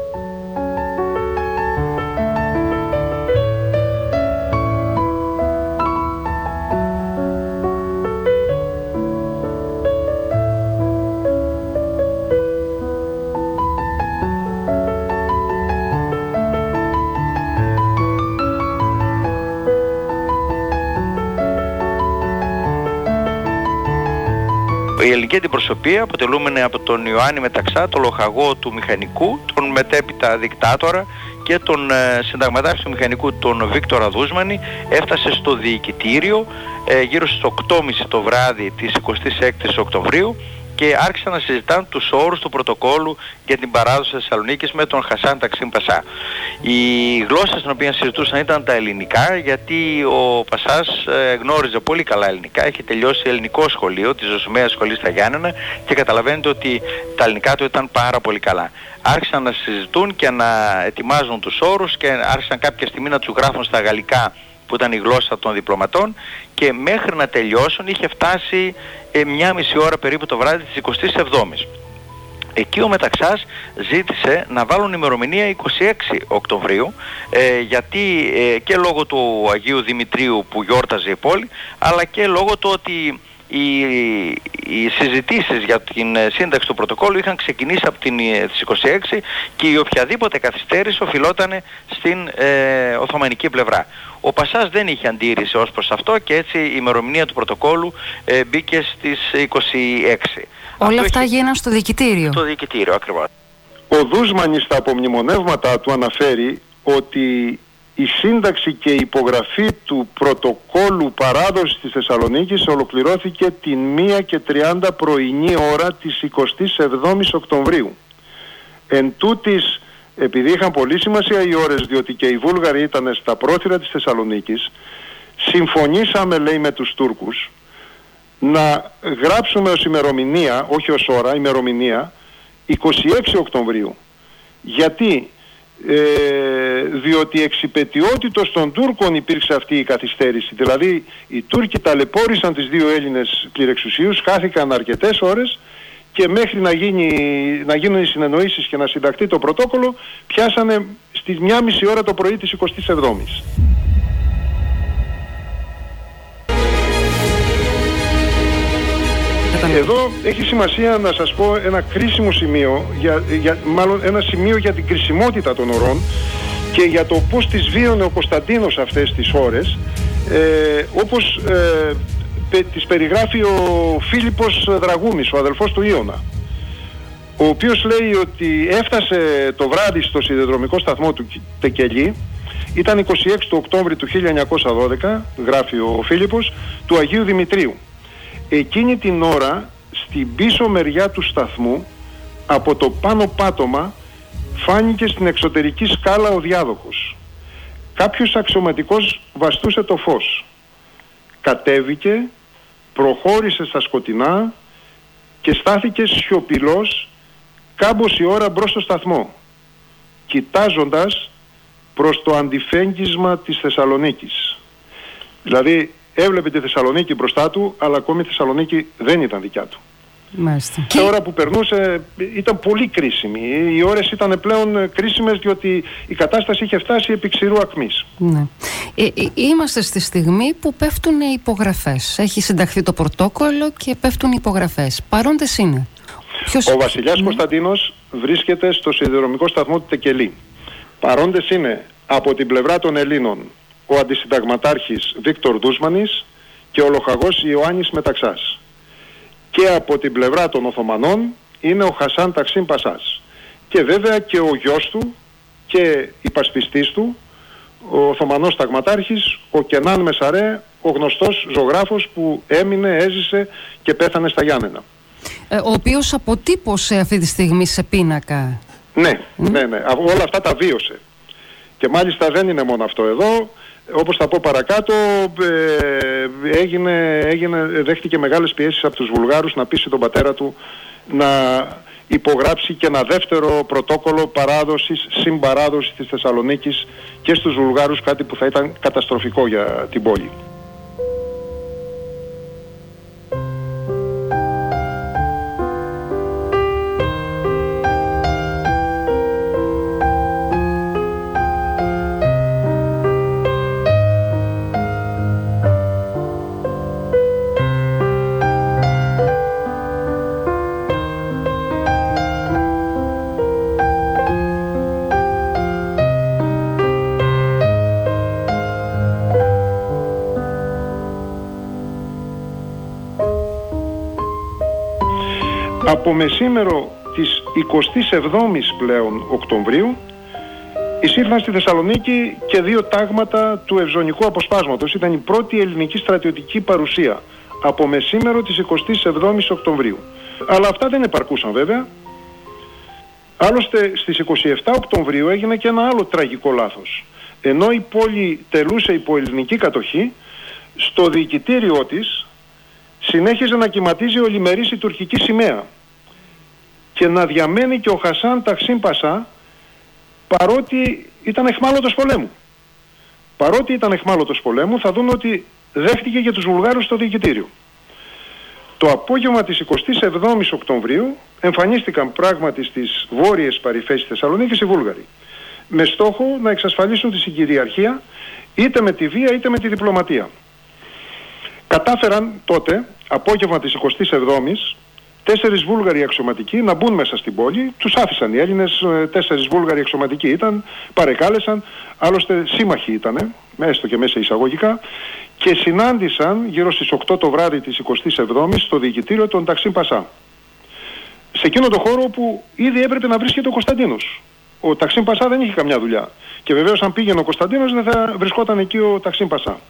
Η ελληνική αντιπροσωπεία αποτελούμενη από τον Ιωάννη Μεταξά, τον λοχαγό του μηχανικού, τον μετέπειτα δικτάτορα και τον ε, συνταγματάρχη του μηχανικού τον Βίκτορα Δούσμανη έφτασε στο διοικητήριο ε, γύρω στις 8.30 το βράδυ της 26ης Οκτωβρίου και άρχισαν να συζητάνε τους όρους του πρωτοκόλου για την παράδοση της Θεσσαλονίκης με τον Χασάν Ταξίν Πασά. Η γλώσσα στην οποία συζητούσαν ήταν τα ελληνικά γιατί ο Πασάς ε, γνώριζε πολύ καλά ελληνικά, έχει τελειώσει ελληνικό σχολείο της Ζωσουμαίας Σχολής στα Γιάννενα και καταλαβαίνετε ότι τα ελληνικά του ήταν πάρα πολύ καλά. Άρχισαν να συζητούν και να ετοιμάζουν τους όρους και άρχισαν κάποια στιγμή να τους γράφουν στα γαλλικά που ήταν η γλώσσα των διπλωματών και μέχρι να τελειώσουν είχε φτάσει ε, μια μισή ώρα περίπου το βράδυ της 27ης. Εκεί ο Μεταξάς ζήτησε να βάλουν ημερομηνία 26 Οκτωβρίου ε, γιατί ε, και λόγω του Αγίου Δημητρίου που γιόρταζε η πόλη αλλά και λόγω του ότι οι, οι συζητήσεις για την ε, σύνταξη του πρωτοκόλλου είχαν ξεκινήσει από την, ε, τις 26 και η οποιαδήποτε καθυστέρηση οφειλόταν στην ε, Οθωμανική πλευρά. Ο Πασάς δεν είχε αντίρρηση ως προς αυτό και έτσι η ημερομηνία του πρωτοκόλλου ε, μπήκε στις 26. Όλα αυτά έχει... γίνανε στο διοικητήριο. Στο διοικητήριο ακριβώς. Ο Δούσμανης στα απομνημονεύματα του αναφέρει ότι η σύνταξη και η υπογραφή του πρωτοκόλου παράδοσης της Θεσσαλονίκης ολοκληρώθηκε την 1 και 30 πρωινή ώρα της 27ης Οκτωβρίου. Εν τούτης, επειδή είχαν πολύ σημασία οι ώρες διότι και οι Βούλγαροι ήταν στα πρόθυρα της Θεσσαλονίκης, συμφωνήσαμε λέει με τους Τούρκους να γράψουμε ως ημερομηνία, όχι ως ώρα, ημερομηνία, 26 Οκτωβρίου. Γιατί; Ε, διότι εξυπετιότητος των Τούρκων υπήρξε αυτή η καθυστέρηση. Δηλαδή οι Τούρκοι ταλαιπώρησαν τις δύο Έλληνες πληρεξουσίους, χάθηκαν αρκετές ώρες και μέχρι να, γίνει, να γίνουν οι συνεννοήσεις και να συνταχθεί το πρωτόκολλο πιάσανε στη μια μισή ώρα το πρωί της 27ης. Εδώ έχει σημασία να σας πω ένα κρίσιμο σημείο, για, για, μάλλον ένα σημείο για την κρισιμότητα των ορών και για το πώς τις βίωνε ο Κωνσταντίνος αυτές τις ώρες, ε, όπως ε, τις περιγράφει ο Φίλιππος Δραγούμης, ο αδελφός του Ιώνα ο οποίος λέει ότι έφτασε το βράδυ στο σιδηροδρομικό σταθμό του Τεκελή ήταν 26 του Οκτώβρη του 1912, γράφει ο Φίλιππος, του Αγίου Δημητρίου. Εκείνη την ώρα, στην πίσω μεριά του σταθμού, από το πάνω πάτωμα, φάνηκε στην εξωτερική σκάλα ο διάδοχος. Κάποιος αξιωματικός βαστούσε το φως. Κατέβηκε, προχώρησε στα σκοτεινά και στάθηκε σιωπηλός κάμποση ώρα μπρος στο σταθμό, κοιτάζοντας προς το αντιφέγγισμα της Θεσσαλονίκης. Δηλαδή έβλεπε τη Θεσσαλονίκη μπροστά του, αλλά ακόμη η Θεσσαλονίκη δεν ήταν δικιά του. Μάλιστα. Και... Η ώρα που περνούσε ήταν πολύ κρίσιμη. Οι ώρες ήταν πλέον κρίσιμες διότι η κατάσταση είχε φτάσει επί ξηρού ακμής. Ναι. Ε, ε, είμαστε στη στιγμή που πέφτουν οι υπογραφές. Έχει συνταχθεί το πρωτόκολλο και πέφτουν οι υπογραφές. Παρόντες είναι. Ποιος... Ο βασιλιάς ναι. Κωνσταντίνος βρίσκεται στο σιδηρομικό σταθμό του Τεκελή. Παρόντες είναι από την πλευρά των Ελλήνων ο αντισυνταγματάρχης Βίκτορ Δούσμανης και ο λοχαγός Ιωάννης Μεταξάς και από την πλευρά των Οθωμανών είναι ο Χασάν Ταξίν Πασάς. Και βέβαια και ο γιος του και η πασπιστής του, ο Οθωμανός Ταγματάρχης, ο Κενάν Μεσαρέ, ο γνωστός ζωγράφος που έμεινε, έζησε και πέθανε στα Γιάννενα. Ε, ο οποίος αποτύπωσε αυτή τη στιγμή σε πίνακα. Ναι, ναι, ναι. Όλα αυτά τα βίωσε. Και μάλιστα δεν είναι μόνο αυτό εδώ όπως θα πω παρακάτω, ε, έγινε, έγινε, δέχτηκε μεγάλες πιέσεις από τους Βουλγάρους να πείσει τον πατέρα του να υπογράψει και ένα δεύτερο πρωτόκολλο παράδοσης, συμπαράδοσης της Θεσσαλονίκης και στους Βουλγάρους, κάτι που θα ήταν καταστροφικό για την πόλη. Από μεσήμερο της 27ης πλέον Οκτωβρίου εισήλθαν στη Θεσσαλονίκη και δύο τάγματα του Ευζωνικού Αποσπάσματος. Ήταν η πρώτη ελληνική στρατιωτική παρουσία από μεσήμερο της 27ης Οκτωβρίου. Αλλά αυτά δεν επαρκούσαν βέβαια. Άλλωστε στις 27 Οκτωβρίου έγινε και ένα άλλο τραγικό λάθος. Ενώ η πόλη τελούσε υπό ελληνική κατοχή, στο διοικητήριό της συνέχιζε να κυματίζει ολιμερής η τουρκική σημαία και να διαμένει και ο Χασάν Ταξίν Πασά παρότι ήταν εχμάλωτος πολέμου. Παρότι ήταν εχμάλωτος πολέμου θα δούμε ότι δέχτηκε και τους Βουλγάρους στο διοικητήριο. Το απόγευμα της 27ης Οκτωβρίου εμφανίστηκαν πράγματι στις βόρειες παρυφές Θεσσαλονίκης οι Βούλγαροι με στόχο να εξασφαλίσουν τη συγκυριαρχία είτε με τη βία είτε με τη διπλωματία. Κατάφεραν τότε, απόγευμα της 27ης, τέσσερις Βούλγαροι αξιωματικοί να μπουν μέσα στην πόλη. Τους άφησαν οι Έλληνες, ε, τέσσερις Βούλγαροι αξιωματικοί ήταν, παρεκάλεσαν, άλλωστε σύμμαχοι ήταν, έστω και μέσα εισαγωγικά, και συνάντησαν γύρω στις 8 το βράδυ της 27ης στο διοικητήριο των Ταξίν Πασά. Σε εκείνο το χώρο που ήδη έπρεπε να βρίσκεται ο Κωνσταντίνος. Ο Ταξίν Πασά δεν είχε καμιά δουλειά. Και βεβαίως αν πήγαινε ο Κωνσταντίνος δεν θα βρισκόταν εκεί ο Ταξίν Πασά.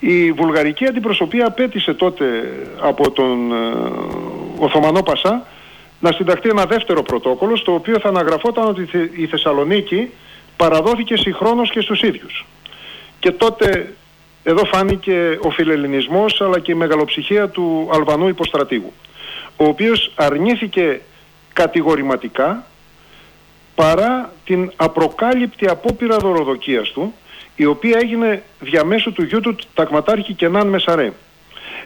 Η βουλγαρική αντιπροσωπεία απέτησε τότε από τον ε, Οθωμανό Πασά να συνταχθεί ένα δεύτερο πρωτόκολλο στο οποίο θα αναγραφόταν ότι η Θεσσαλονίκη παραδόθηκε συγχρόνως και στους ίδιους. Και τότε εδώ φάνηκε ο φιλελληνισμός αλλά και η μεγαλοψυχία του Αλβανού υποστρατήγου ο οποίος αρνήθηκε κατηγορηματικά παρά την απροκάλυπτη απόπειρα δωροδοκίας του η οποία έγινε διαμέσου του γιού του ταγματάρχη Κενάν Μεσαρέ.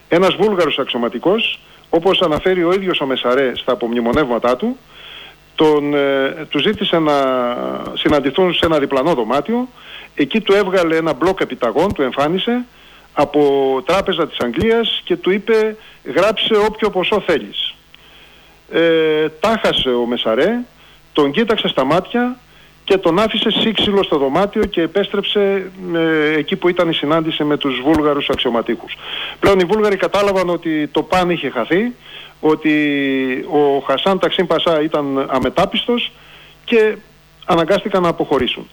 Ένας βούλγαρος αξιωματικός, όπως αναφέρει ο ίδιος ο Μεσαρέ στα απομνημονεύματά του, τον, ε, του ζήτησε να συναντηθούν σε ένα διπλανό δωμάτιο. Εκεί του έβγαλε ένα μπλοκ επιταγών, του εμφάνισε από τράπεζα της Αγγλίας και του είπε γράψε όποιο ποσό θέλεις. Ε, τάχασε ο Μεσαρέ, τον κοίταξε στα μάτια και τον άφησε σύξυλο στο δωμάτιο και επέστρεψε ε, εκεί που ήταν η συνάντηση με τους Βούλγαρους αξιωματικούς. Πλέον οι Βούλγαροι κατάλαβαν ότι το παν είχε χαθεί, ότι ο Χασάν Ταξίν Πασά ήταν αμετάπιστος και αναγκάστηκαν να αποχωρήσουν.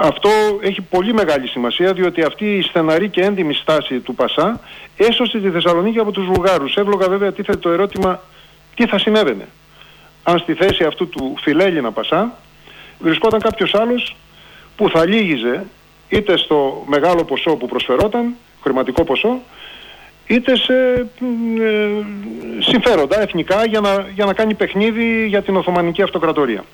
αυτό έχει πολύ μεγάλη σημασία διότι αυτή η στεναρή και έντιμη στάση του Πασά έσωσε τη Θεσσαλονίκη από τους Βουλγάρους. Εύλογα βέβαια τίθεται το ερώτημα τι θα συνέβαινε. Αν στη θέση αυτού του φιλέλληνα Πασά βρισκόταν κάποιος άλλος που θα λύγιζε είτε στο μεγάλο ποσό που προσφερόταν, χρηματικό ποσό, είτε σε ε, συμφέροντα εθνικά για να, για να κάνει παιχνίδι για την Οθωμανική Αυτοκρατορία.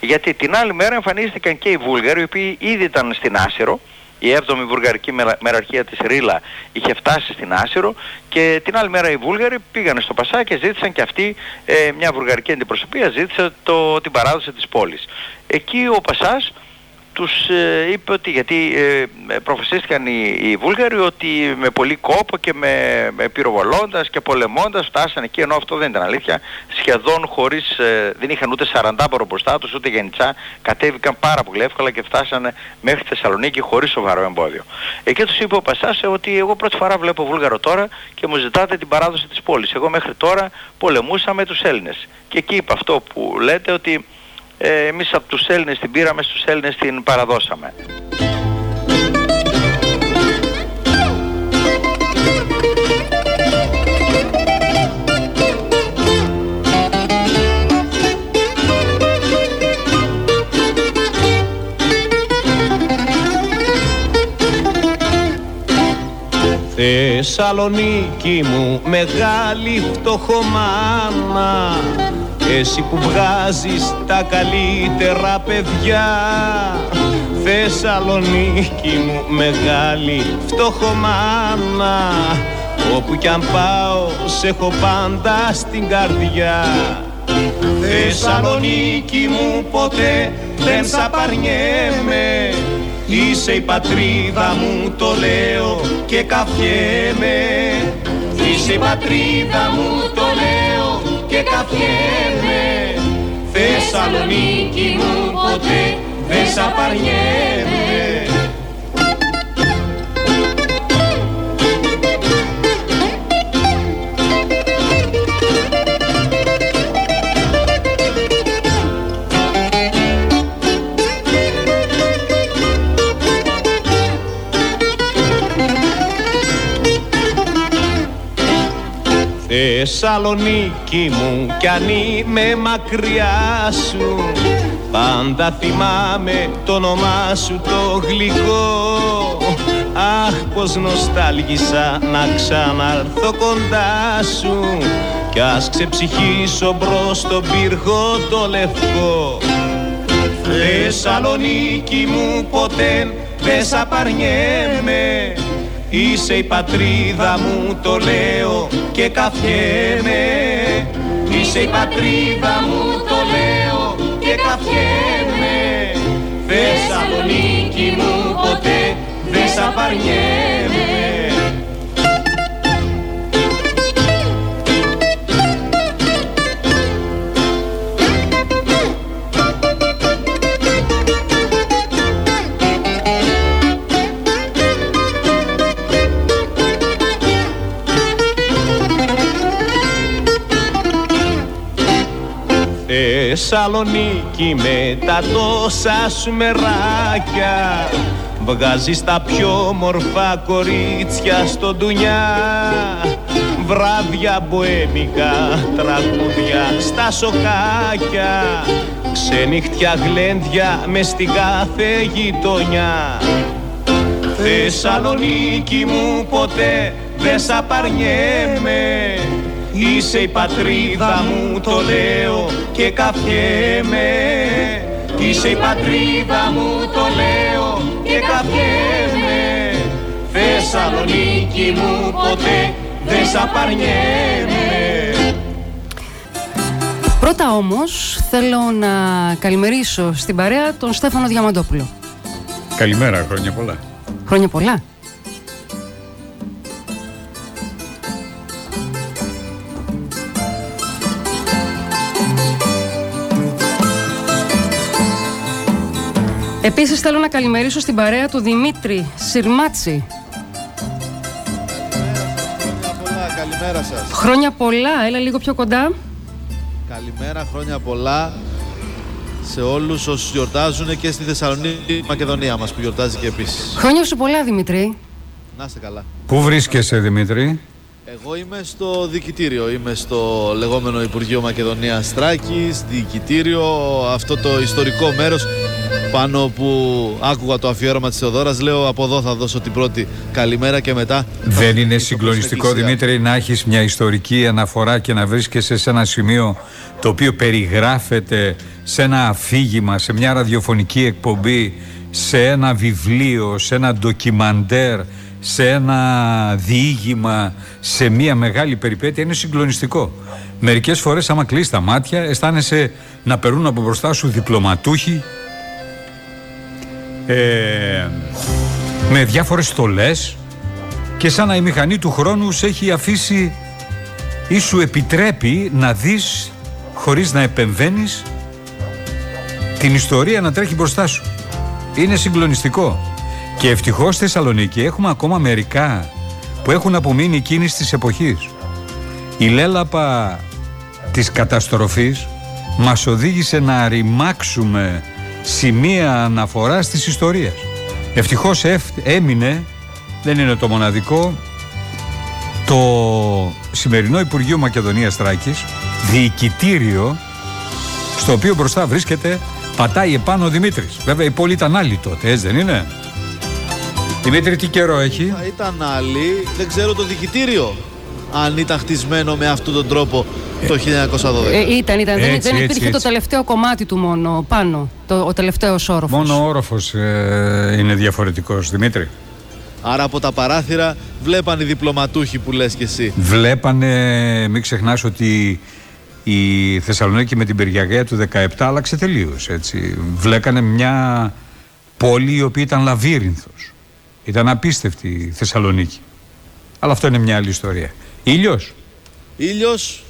Γιατί την άλλη μέρα εμφανίστηκαν και οι Βούλγαροι, οι οποίοι ήδη ήταν στην Άσυρο, η 7η βουλγαρική μεραρχία της Ρίλα είχε φτάσει στην Άσυρο και την άλλη μέρα οι Βούλγαροι πήγαν στο Πασά και ζήτησαν και αυτοί ε, μια βουλγαρική αντιπροσωπεία ζήτησε το, την παράδοση της πόλης. Εκεί ο Πασάς τους ε, είπε ότι γιατί ε, προφασίστηκαν οι, οι Βούλγαροι ότι με πολύ κόπο και με, με πυροβολώντας και πολεμώντας φτάσανε εκεί ενώ αυτό δεν ήταν αλήθεια σχεδόν χωρίς, ε, δεν είχαν ούτε σαραντάπορο μπροστά τους ούτε γενιτσά κατέβηκαν πάρα πολύ εύκολα και φτάσανε μέχρι Θεσσαλονίκη χωρίς σοβαρό εμπόδιο. Εκεί τους είπε ο Πασάς ότι εγώ πρώτη φορά βλέπω Βούλγαρο τώρα και μου ζητάτε την παράδοση της πόλης. Εγώ μέχρι τώρα πολεμούσα με τους Έλληνες. Και εκεί είπε αυτό που λέτε ότι ε, εμείς από τους Έλληνες την πήραμε, στους Έλληνες την παραδώσαμε. Θεσσαλονίκη μου μεγάλη φτωχομάνα εσύ που βγάζεις τα καλύτερα παιδιά Θεσσαλονίκη μου μεγάλη φτωχομάνα Όπου κι αν πάω σε έχω πάντα στην καρδιά. Θεσσαλονίκη μου ποτέ δεν σ' απαρνιέμαι Είσαι η πατρίδα μου το λέω και καφιέμαι Είσαι η πατρίδα μου το λέω και καφιέμαι Θεσσαλονίκη μου ποτέ δεν σ' απαρνιέμαι Θεσσαλονίκη μου κι αν είμαι μακριά σου Πάντα θυμάμαι το όνομά σου το γλυκό. Αχ πως νοστάλγησα να ξαναρθώ κοντά σου Κι ας ξεψυχήσω μπρος στον πύργο το λευκό. Θεσσαλονίκη μου ποτέ δεν σ' απαρνιέμαι Είσαι η πατρίδα μου το λέω και καφιέμαι Είσαι η πατρίδα μου το λέω και καφιέμαι Θεσσαλονίκη μου ποτέ δεν σ' απαρνιέμαι Θεσσαλονίκη με τα τόσα σου μεράκια. Βγάζεις τα πιο μορφά κορίτσια στο ντουνιά. Βράδια μποέμικα, τραγούδια στα σοκάκια. Ξενύχτια γλέντια μες στη κάθε γειτονιά. Θεσσαλονίκη μου ποτέ δεν σ' απαρνιέμαι Είσαι η πατρίδα μου το λέω και καφιέμαι Είσαι η πατρίδα μου το λέω και καφιέμαι Θεσσαλονίκη μου ποτέ δεν σ' απαρνιέμαι Πρώτα όμως θέλω να καλημερίσω στην παρέα τον Στέφανο Διαμαντόπουλο. Καλημέρα, χρόνια πολλά. Χρόνια πολλά. Επίσης θέλω να καλημερίσω στην παρέα του Δημήτρη Σιρμάτσι. Χρόνια πολλά, καλημέρα σας. Χρόνια πολλά, έλα λίγο πιο κοντά. Καλημέρα, χρόνια πολλά σε όλους όσους γιορτάζουν και στη Θεσσαλονίκη Μακεδονία μας που γιορτάζει και επίσης. Χρόνια σου πολλά, Δημήτρη. Να είστε καλά. Πού βρίσκεσαι, Δημήτρη; Εγώ είμαι στο διοικητήριο, είμαι στο λεγόμενο Υπουργείο Μακεδονίας Θράκης, διοικητήριο, αυτό το ιστορικό μέρος πάνω που άκουγα το αφιέρωμα της Θεοδόρας, λέω από εδώ θα δώσω την πρώτη καλημέρα και μετά... Δεν είναι συγκλονιστικό Δημήτρη να έχεις μια ιστορική αναφορά και να βρίσκεσαι σε ένα σημείο το οποίο περιγράφεται σε ένα αφήγημα, σε μια ραδιοφωνική εκπομπή, σε ένα βιβλίο, σε ένα ντοκιμαντέρ, σε ένα διήγημα, σε μια μεγάλη περιπέτεια. Είναι συγκλονιστικό. Μερικές φορές άμα κλείσει τα μάτια αισθάνεσαι να περνούν από μπροστά σου διπλωματούχοι ε, με διάφορες στολές και σαν να η μηχανή του χρόνου σε έχει αφήσει ή σου επιτρέπει να δεις χωρίς να επεμβαίνεις την ιστορία να τρέχει μπροστά σου. Είναι συγκλονιστικό. Και ευτυχώς στη Θεσσαλονίκη έχουμε ακόμα μερικά που έχουν απομείνει εκείνης της εποχής. Η λέλαπα της καταστροφής μας οδήγησε να ρημάξουμε σημεία αναφοράς της ιστορίας. Ευτυχώς έμεινε, δεν είναι το μοναδικό, το σημερινό Υπουργείο Μακεδονίας Τράκης, διοικητήριο, στο οποίο μπροστά βρίσκεται, πατάει επάνω ο Δημήτρης. Βέβαια η πόλη ήταν άλλη τότε, έτσι δεν είναι; Δημήτρη, τι καιρό έχει; Θα ήταν άλλη, δεν ξέρω το διοικητήριο αν ήταν χτισμένο με αυτόν τον τρόπο το 1912. Ε, ήταν, ήταν. Έτσι, δεν, δεν υπήρχε έτσι, το τελευταίο κομμάτι του μόνο πάνω. Το, ο τελευταίος όροφος. Μόνο ο όροφος ε, είναι διαφορετικός, Δημήτρη. Άρα από τα παράθυρα βλέπαν οι διπλωματούχοι που λες και εσύ. Βλέπανε, μην ξεχνάς ότι η Θεσσαλονίκη με την Περιακαία του 17 άλλαξε τελείως, έτσι. Βλέπανε μια πόλη η οποία ήταν λαβύρινθος. Ήταν απίστευτη η Θεσσαλονίκη. Αλλά αυτό είναι μια άλλη ιστορία. Ήλιος. Ήλιος,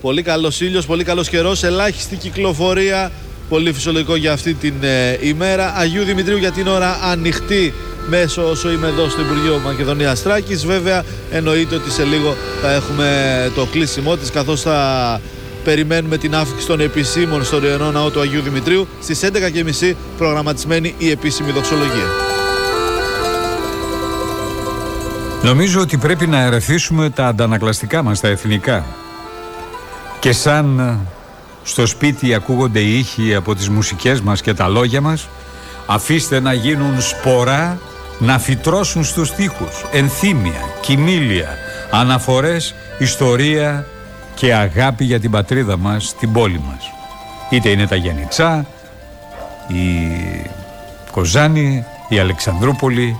πολύ καλός ήλιος, πολύ καλός καιρός, ελάχιστη κυκλοφορία, πολύ φυσιολογικό για αυτή την ε, ημέρα. Αγίου Δημητρίου για την ώρα ανοιχτή μέσω όσο είμαι εδώ στο Υπουργείο Μακεδονίας Τράκης. Βέβαια εννοείται ότι σε λίγο θα έχουμε το κλείσιμό της καθώς θα περιμένουμε την άφηξη των επισήμων στο Ριενό Ναό του Αγίου Δημητρίου. Στις 11.30 προγραμματισμένη η επίσημη δοξολογία. Νομίζω ότι πρέπει να ερεθίσουμε τα αντανακλαστικά μας, τα εθνικά. Και σαν ε, στο σπίτι ακούγονται οι ήχοι από τις μουσικές μας και τα λόγια μας, αφήστε να γίνουν σπορά να φυτρώσουν στους τοίχους ενθύμια, κοιμήλια, αναφορές, ιστορία και αγάπη για την πατρίδα μας, την πόλη μας. Είτε είναι τα Γενιτσά, η Κοζάνη, η Αλεξανδρούπολη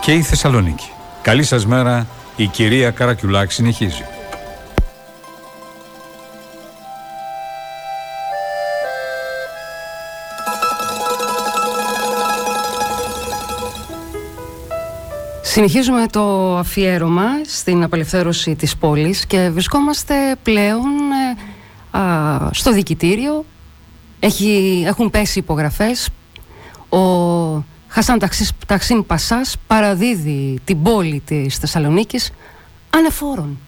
και η Θεσσαλονίκη. Καλή σας μέρα, η κυρία Καρακιουλάκ συνεχίζει. Συνεχίζουμε το αφιέρωμα στην απελευθέρωση της πόλης και βρισκόμαστε πλέον ε, α, στο δικητήριο. Έχει, έχουν πέσει υπογραφές. Ο Χασάν Ταξίς, Ταξίν Πασάς παραδίδει την πόλη της Θεσσαλονίκης ανεφόρων.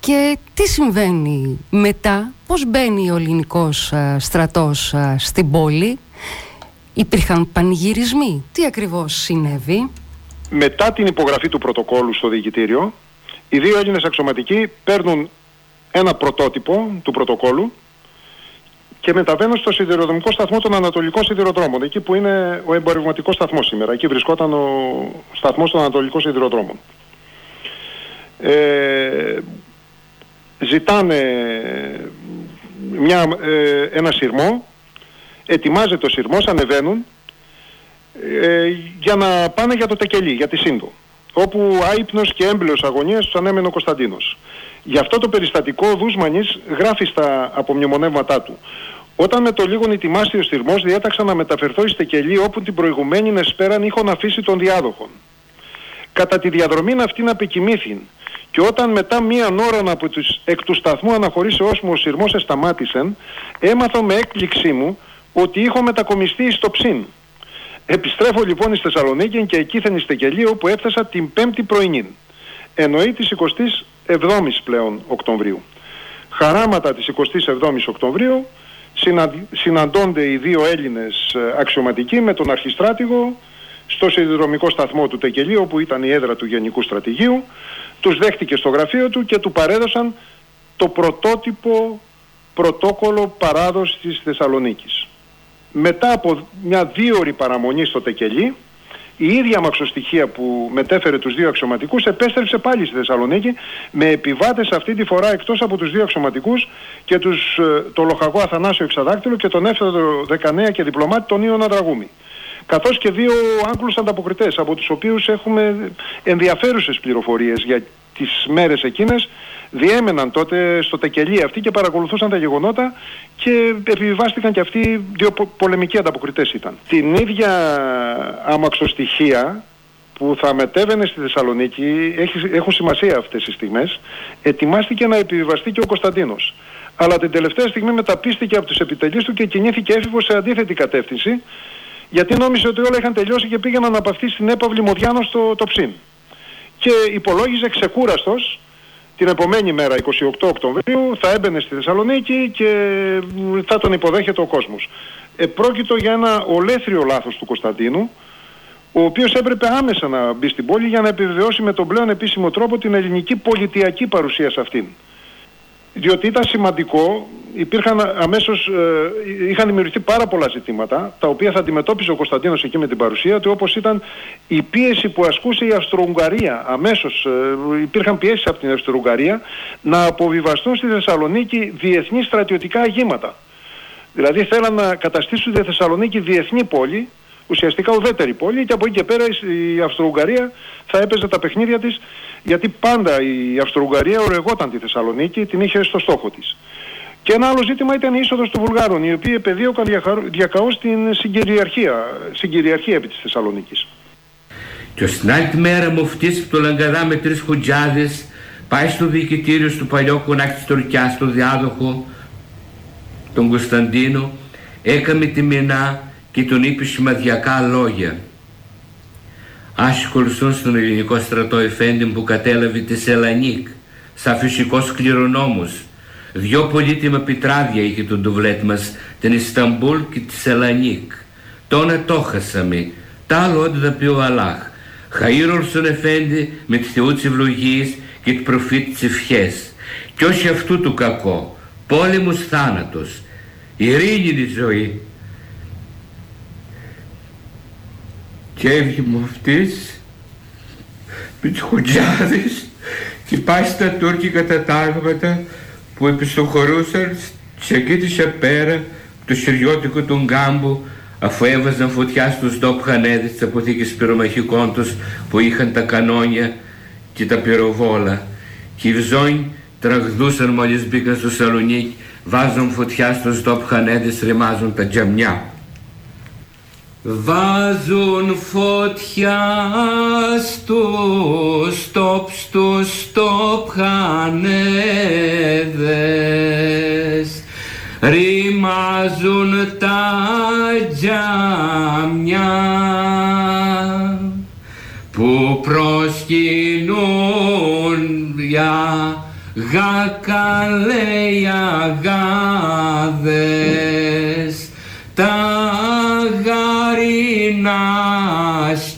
Και τι συμβαίνει μετά, πώς μπαίνει ο ελληνικός α, στρατός α, στην πόλη, υπήρχαν πανηγυρισμοί, τι ακριβώς συνέβη; Μετά την υπογραφή του πρωτοκόλου στο διοικητήριο, οι δύο Έλληνες αξιωματικοί παίρνουν ένα πρωτότυπο του πρωτοκόλου και μεταβαίνουν στο σιδηροδρομικό σταθμό των Ανατολικών Σιδηροδρόμων, εκεί που είναι ο εμπορευματικός σταθμός σήμερα. Εκεί βρισκόταν ο σταθμός των Ανατολικών Σιδηροδρόμων. Ε, ζητάνε μια, ε, ένα σειρμό, ετοιμάζεται ο σειρμός, ανεβαίνουν ε, για να πάνε για το Τεκελί, για τη Σύντο, όπου άϊπνος και έμπλεος αγωνίας τους ανέμενε ο Κωνσταντίνος. Γι' αυτό το περιστατικό ο Δούσμανης γράφει στα απομνημονεύματά του. Όταν με το λίγον ετοιμάστη ο στυρμός διέταξα να μεταφερθώ εις Τεκελί όπου την προηγουμένη νεσπέραν είχον αφήσει τον διάδοχον. Κατά τη διαδρομή αυτήν απεκοιμήθην και όταν μετά μίαν ώρα από τους, εκ του σταθμού αναχωρήσεώς μου ο σειρμός εσταμάτησεν, έμαθα με έκπληξή μου ότι είχα μετακομιστεί στο ψήν. Επιστρέφω λοιπόν στη Θεσσαλονίκη και εκεί στη Κελή όπου έφτασα την 5η πρωινή. Εννοεί της 27ης πλέον Οκτωβρίου. Χαράματα της 27ης Οκτωβρίου συναντώνται οι δύο Έλληνες ε, αξιωματικοί με τον αρχιστράτηγο στο σιδηροδρομικό σταθμό του Τεκελή όπου ήταν η έδρα του Γενικού Στρατηγίου τους δέχτηκε στο γραφείο του και του παρέδωσαν το πρωτότυπο πρωτόκολλο παράδοσης της Θεσσαλονίκης. Μετά από μια δύο ώρη παραμονή στο Τεκελή η ίδια μαξοστοιχεία που μετέφερε τους δύο αξιωματικούς επέστρεψε πάλι στη Θεσσαλονίκη με επιβάτες αυτή τη φορά εκτός από τους δύο αξιωματικούς και τους, ε, το λοχαγό Αθανάσιο Εξαδάκτυλο και τον έφεδρο 19 και διπλωμάτη τον Ιωνα Δραγούμη. Καθώς και δύο Άγγλους ανταποκριτές από τους οποίους έχουμε ενδιαφέρουσες πληροφορίες για τις μέρες εκείνες διέμεναν τότε στο τεκελί αυτοί και παρακολουθούσαν τα γεγονότα και επιβιβάστηκαν και αυτοί δύο πολεμικοί ανταποκριτές ήταν. Την ίδια αμαξοστοιχεία που θα μετέβαινε στη Θεσσαλονίκη, έχουν σημασία αυτές οι στιγμές, ετοιμάστηκε να επιβιβαστεί και ο Κωνσταντίνος. Αλλά την τελευταία στιγμή μεταπίστηκε από τους επιτελείς του και κινήθηκε έφηβος σε αντίθετη κατεύθυνση, γιατί νόμιζε ότι όλα είχαν τελειώσει και πήγαιναν να παυτεί στην έπαυλη Μοδιάνο στο το ψήν. Και υπολόγιζε ξεκούραστος την επομένη μέρα, 28 Οκτωβρίου, θα έμπαινε στη Θεσσαλονίκη και θα τον υποδέχεται ο κόσμος. Επρόκειτο για ένα ολέθριο λάθος του Κωνσταντίνου, ο οποίος έπρεπε άμεσα να μπει στην πόλη για να επιβεβαιώσει με τον πλέον επίσημο τρόπο την ελληνική πολιτιακή παρουσία σε αυτήν διότι ήταν σημαντικό, υπήρχαν αμέσως, ε, είχαν δημιουργηθεί πάρα πολλά ζητήματα, τα οποία θα αντιμετώπιζε ο Κωνσταντίνος εκεί με την παρουσία του, όπως ήταν η πίεση που ασκούσε η Αυστρο-Ουγγαρία. Αμέσως ε, υπήρχαν πιέσεις από την Αυστρο-Ουγγαρία να αποβιβαστούν στη Θεσσαλονίκη διεθνή στρατιωτικά αγήματα. Δηλαδή θέλαν να καταστήσουν τη Θεσσαλονίκη διεθνή πόλη, ουσιαστικά ουδέτερη πόλη και από εκεί και πέρα η Αυστρο-Ουγγαρία θα έπαιζε τα παιχνίδια της γιατί πάντα η Αυστρο-Ουγγαρία ορεγόταν τη Θεσσαλονίκη, την είχε στο στόχο της. Και ένα άλλο ζήτημα ήταν η είσοδος των Βουλγάρων, οι οποίοι επεδίωκαν διακαώς την συγκυριαρχία, συγκυριαρχία επί της Θεσσαλονίκης. Και στην άλλη μέρα μου φτύσει το Λαγκαδά με τρεις χουτζάδες, πάει στο διοικητήριο του παλιό κονάκι της Τουρκιάς, στο διάδοχο, τον Κωνσταντίνο, έκαμε τη μηνά και τον είπε σημαδιακά λόγια. Άσχολουσαν στον ελληνικό στρατό Εφέντη που κατέλαβε τη Σελανίκ, σαν φυσικός κληρονόμος. Δυο πολύτιμα πιτράδια είχε τον τουβλέτ μας, την Ισταμπούλ και τη Σελανίκ. Τόνα το χάσαμε, τα άλλο ό,τι θα πει ο Αλάχ. Χαΐρολσον Εφέντη με τη Θεού της ευλογίας και τη προφήτη της ευχές. Κι όχι αυτού του κακό, πόλεμος θάνατος, ειρήνη ζωή, και έβγε μου αυτής με τις χουτζάδες και πάει στα τουρκικά τα τάγματα που επιστοχωρούσαν σε εκεί της πέρα το σιριώτικο του Γκάμπου αφού έβαζαν φωτιά στους ντόπχανέδες της αποθήκης πυρομαχικών τους που είχαν τα κανόνια και τα πυροβόλα. Και οι βζόνοι τραγδούσαν μόλις μπήκαν στο Σαλονίκι βάζουν φωτιά στους ντόπχανέδες ρημάζουν τα τζαμιά Βάζουν φωτιά στο στόπ, στο στόπ χανέδες ρημάζουν τα τζάμια που προσκυνούν για γακαλέοι αγάδες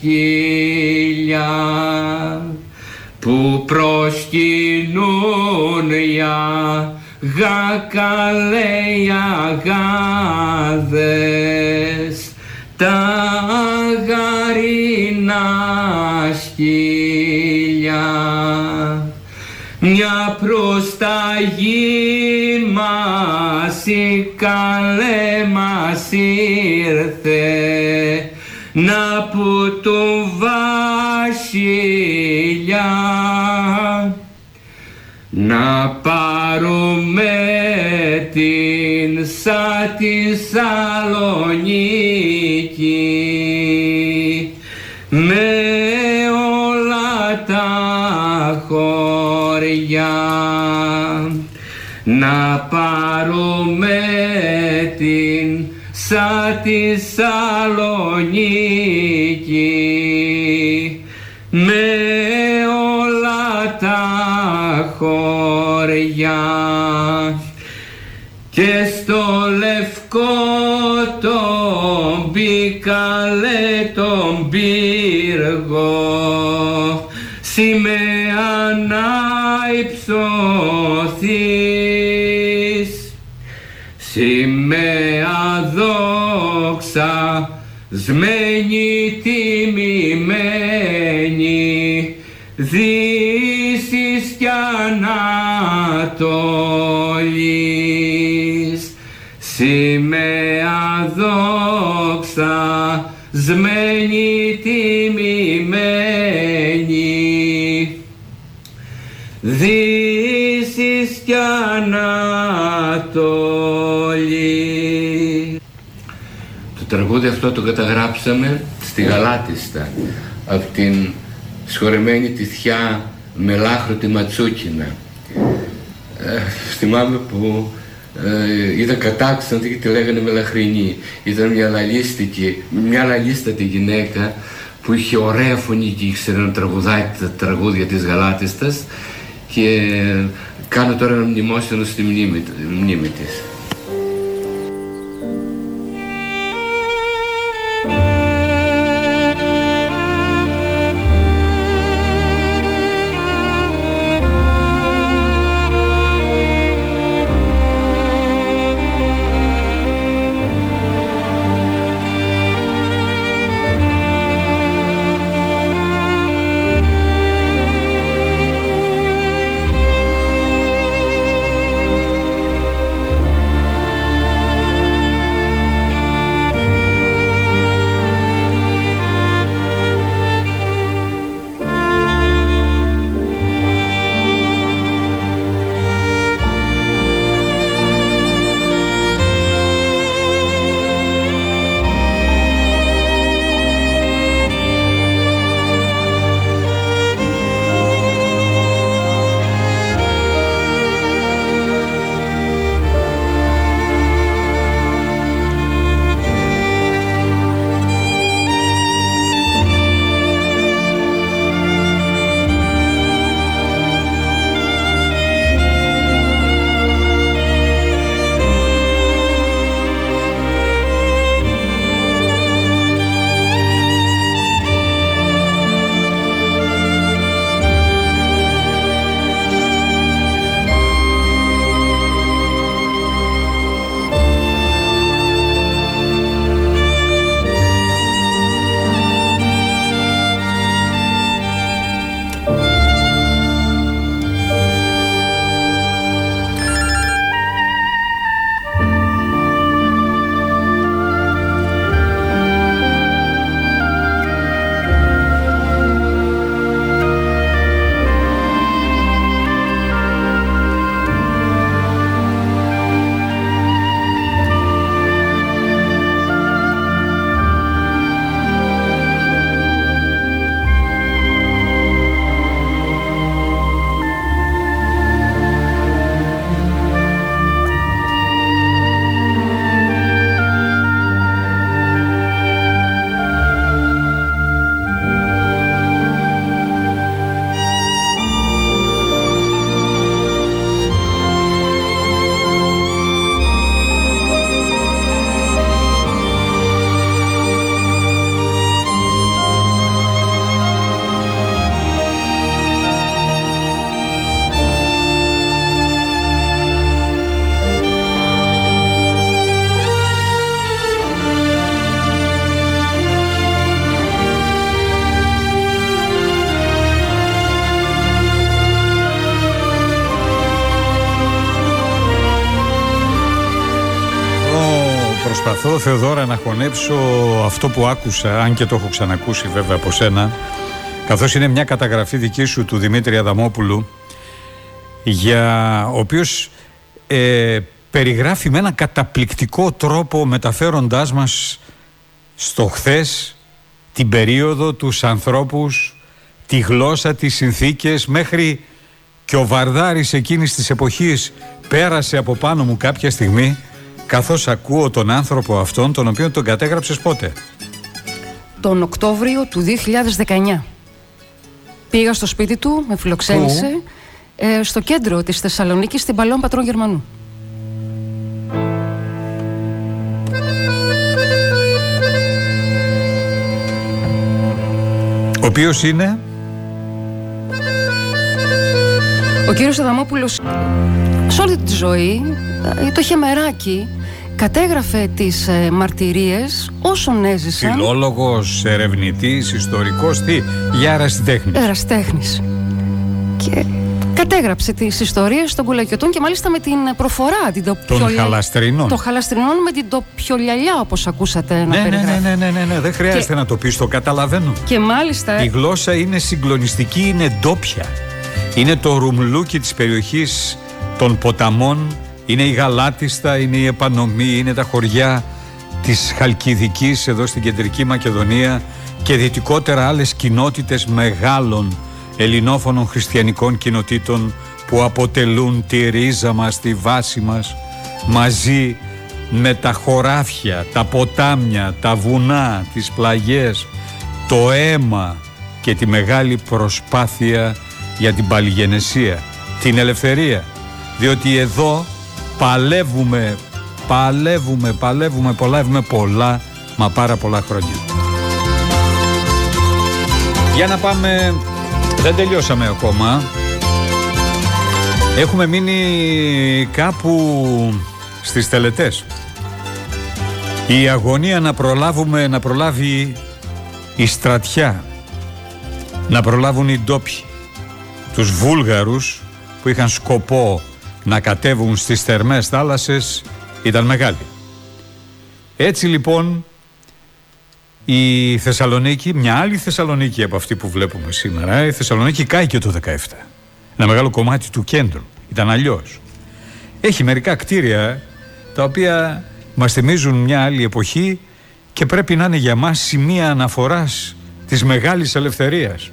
σκύλια που προσκυνούν για γακαλέοι αγάδες. Τα γαρίνα σκύλια μια προσταγή μας η καλέ μας ήρθε να που του βασιλιά. Να πάρουμε την σα τη Σαλονίκη με όλα τα χωριά. Να πάρουμε την σαν τη Σαλονίκη με όλα τα χωριά και στο λευκό τον πικαλέ τον πύργο σημαία δόξα σμένη τιμημένη δύσης κι ανατολής. Σημαία δόξα σμένη τιμημένη δύσης κι ανατολής τραγούδι αυτό το καταγράψαμε στη Γαλάτιστα από την σχορεμένη τη θιά τη Ματσούκινα. Ε, θυμάμαι που ε, είδα κατάξαντη και τη λέγανε Μελαχρινή. Ήταν μια λαλίστικη, μια λαλίστατη γυναίκα που είχε ωραία φωνή και ήξερε να τραγουδάει τα τραγούδια της Γαλάτιστας και κάνω τώρα ένα μνημόσυνο στη μνήμη, μνήμη της. Προσπαθώ Θεοδώρα να χωνέψω αυτό που άκουσα, αν και το έχω ξανακούσει βέβαια από σένα, καθώς είναι μια καταγραφή δική σου του Δημήτρη Αδαμόπουλου, για ο οποίος ε, περιγράφει με έναν καταπληκτικό τρόπο μεταφέροντάς μας στο χθες, την περίοδο, τους ανθρώπους, τη γλώσσα, τις συνθήκες, μέχρι και ο Βαρδάρης εκείνης της εποχής πέρασε από πάνω μου κάποια στιγμή καθώς ακούω τον άνθρωπο αυτόν, τον οποίο τον κατέγραψες πότε; Τον Οκτώβριο του 2019. Πήγα στο σπίτι του, με φιλοξένησε, ε, στο κέντρο της Θεσσαλονίκης, στην Παλαιόν Πατρών Γερμανού. Ο οποίος είναι; Ο κύριος Αδαμόπουλος σε όλη τη ζωή ε, το χεμεράκι κατέγραφε τις ε, μαρτυρίες όσων έζησαν Φιλόλογος, ερευνητής, ιστορικός, τι, για ερασιτέχνης. εραστέχνης και κατέγραψε τις ιστορίες των κουλακιωτών και μάλιστα με την προφορά την Των τοπιολια- χαλαστρινών. των χαλαστρινών με την τοπιολιαλιά όπως ακούσατε να Ναι, ναι, περιγράφει. ναι, ναι, ναι, ναι, δεν χρειάζεται να το πεις, το καταλαβαίνω. Και μάλιστα Η γλώσσα είναι συγκλονιστική, είναι ντόπια. Είναι το ρουμλούκι της περιοχής των ποταμών, είναι η Γαλάτιστα, είναι η Επανομή, είναι τα χωριά της Χαλκιδικής εδώ στην κεντρική Μακεδονία και δυτικότερα άλλες κοινότητες μεγάλων ελληνόφωνων χριστιανικών κοινοτήτων που αποτελούν τη ρίζα μας, τη βάση μας μαζί με τα χωράφια, τα ποτάμια, τα βουνά, τις πλαγιές, το αίμα και τη μεγάλη προσπάθεια για την παλιγενεσία, την ελευθερία. Διότι εδώ παλεύουμε, παλεύουμε, παλεύουμε, παλεύουμε πολλά, μα πάρα πολλά χρόνια. Για να πάμε, δεν τελειώσαμε ακόμα. Έχουμε μείνει κάπου στις τελετές. Η αγωνία να προλάβουμε, να προλάβει η στρατιά, να προλάβουν οι ντόπιοι, τους Βούλγαρους που είχαν σκοπό να κατέβουν στις θερμές θάλασσες ήταν μεγάλη. Έτσι λοιπόν η Θεσσαλονίκη, μια άλλη Θεσσαλονίκη από αυτή που βλέπουμε σήμερα, η Θεσσαλονίκη κάηκε το 17. Ένα μεγάλο κομμάτι του κέντρου. Ήταν αλλιώς. Έχει μερικά κτίρια τα οποία μας θυμίζουν μια άλλη εποχή και πρέπει να είναι για μας σημεία αναφοράς της μεγάλης ελευθερίας.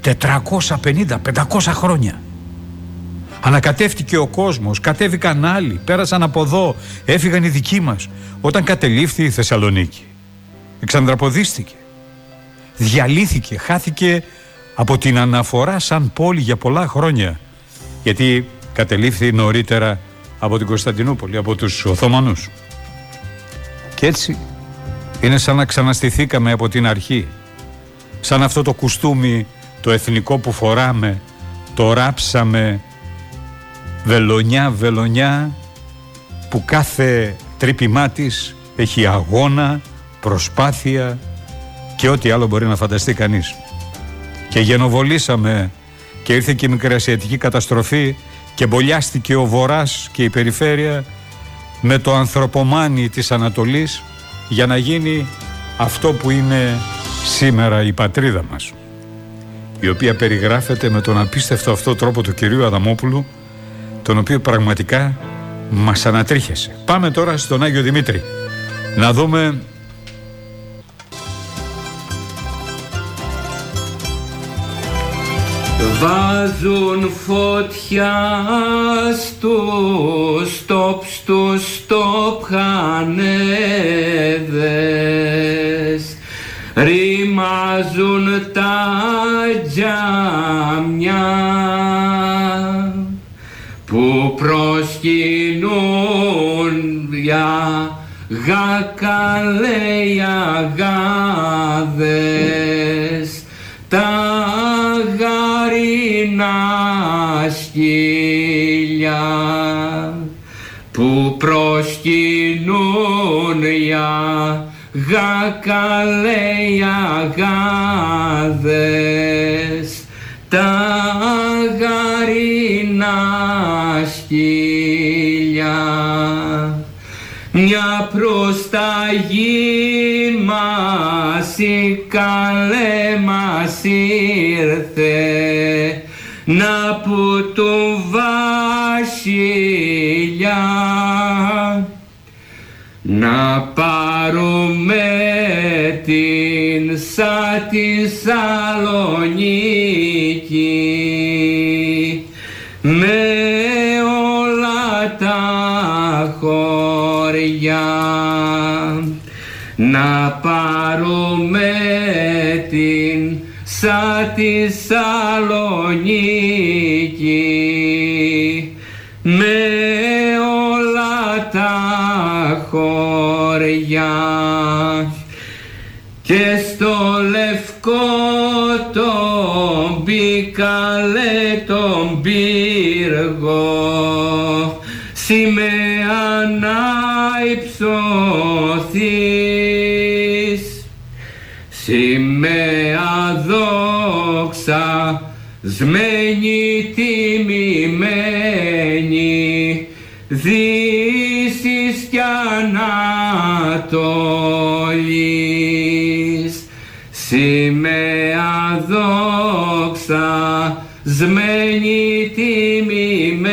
450-500 χρόνια. Ανακατεύτηκε ο κόσμος, κατέβηκαν άλλοι, πέρασαν από εδώ, έφυγαν οι δικοί μας. Όταν κατελήφθη η Θεσσαλονίκη, εξανδραποδίστηκε, διαλύθηκε, χάθηκε από την αναφορά σαν πόλη για πολλά χρόνια. Γιατί κατελήφθη νωρίτερα από την Κωνσταντινούπολη, από τους Οθωμανούς. Και έτσι είναι σαν να ξαναστηθήκαμε από την αρχή. Σαν αυτό το κουστούμι το εθνικό που φοράμε, το ράψαμε βελονιά βελονιά που κάθε τρύπημά της έχει αγώνα, προσπάθεια και ό,τι άλλο μπορεί να φανταστεί κανείς. Και γενοβολήσαμε και ήρθε και η μικρασιατική καταστροφή και μπολιάστηκε ο Βορράς και η περιφέρεια με το ανθρωπομάνι της Ανατολής για να γίνει αυτό που είναι σήμερα η πατρίδα μας η οποία περιγράφεται με τον απίστευτο αυτό τρόπο του κυρίου Αδαμόπουλου τον οποίο πραγματικά μας ανατρίχεσε. Πάμε τώρα στον Άγιο Δημήτρη να δούμε Βάζουν φωτιά στο στόπ, στο στόπ χανέδες ρημάζουν τα τζάμια που προσκυνούν για γακαλέοι αγάδες. Τα γαρίνα σκύλια που προσκυνούν για γακαλέοι αγάδες σκύλια. Μια προσταγή μας η καλέ μας ήρθε να που του βασιλιά να πάρουμε την σαν της Σαλονίκη να πάρουμε την σαν της Σαλονίκη με όλα τα χωριά και στο λευκό το μπήκαλε τον πύργο. Σημαία σμένη τιμημένη δύσης κι ανατολής. Σημαία δόξα σμένη τιμημένη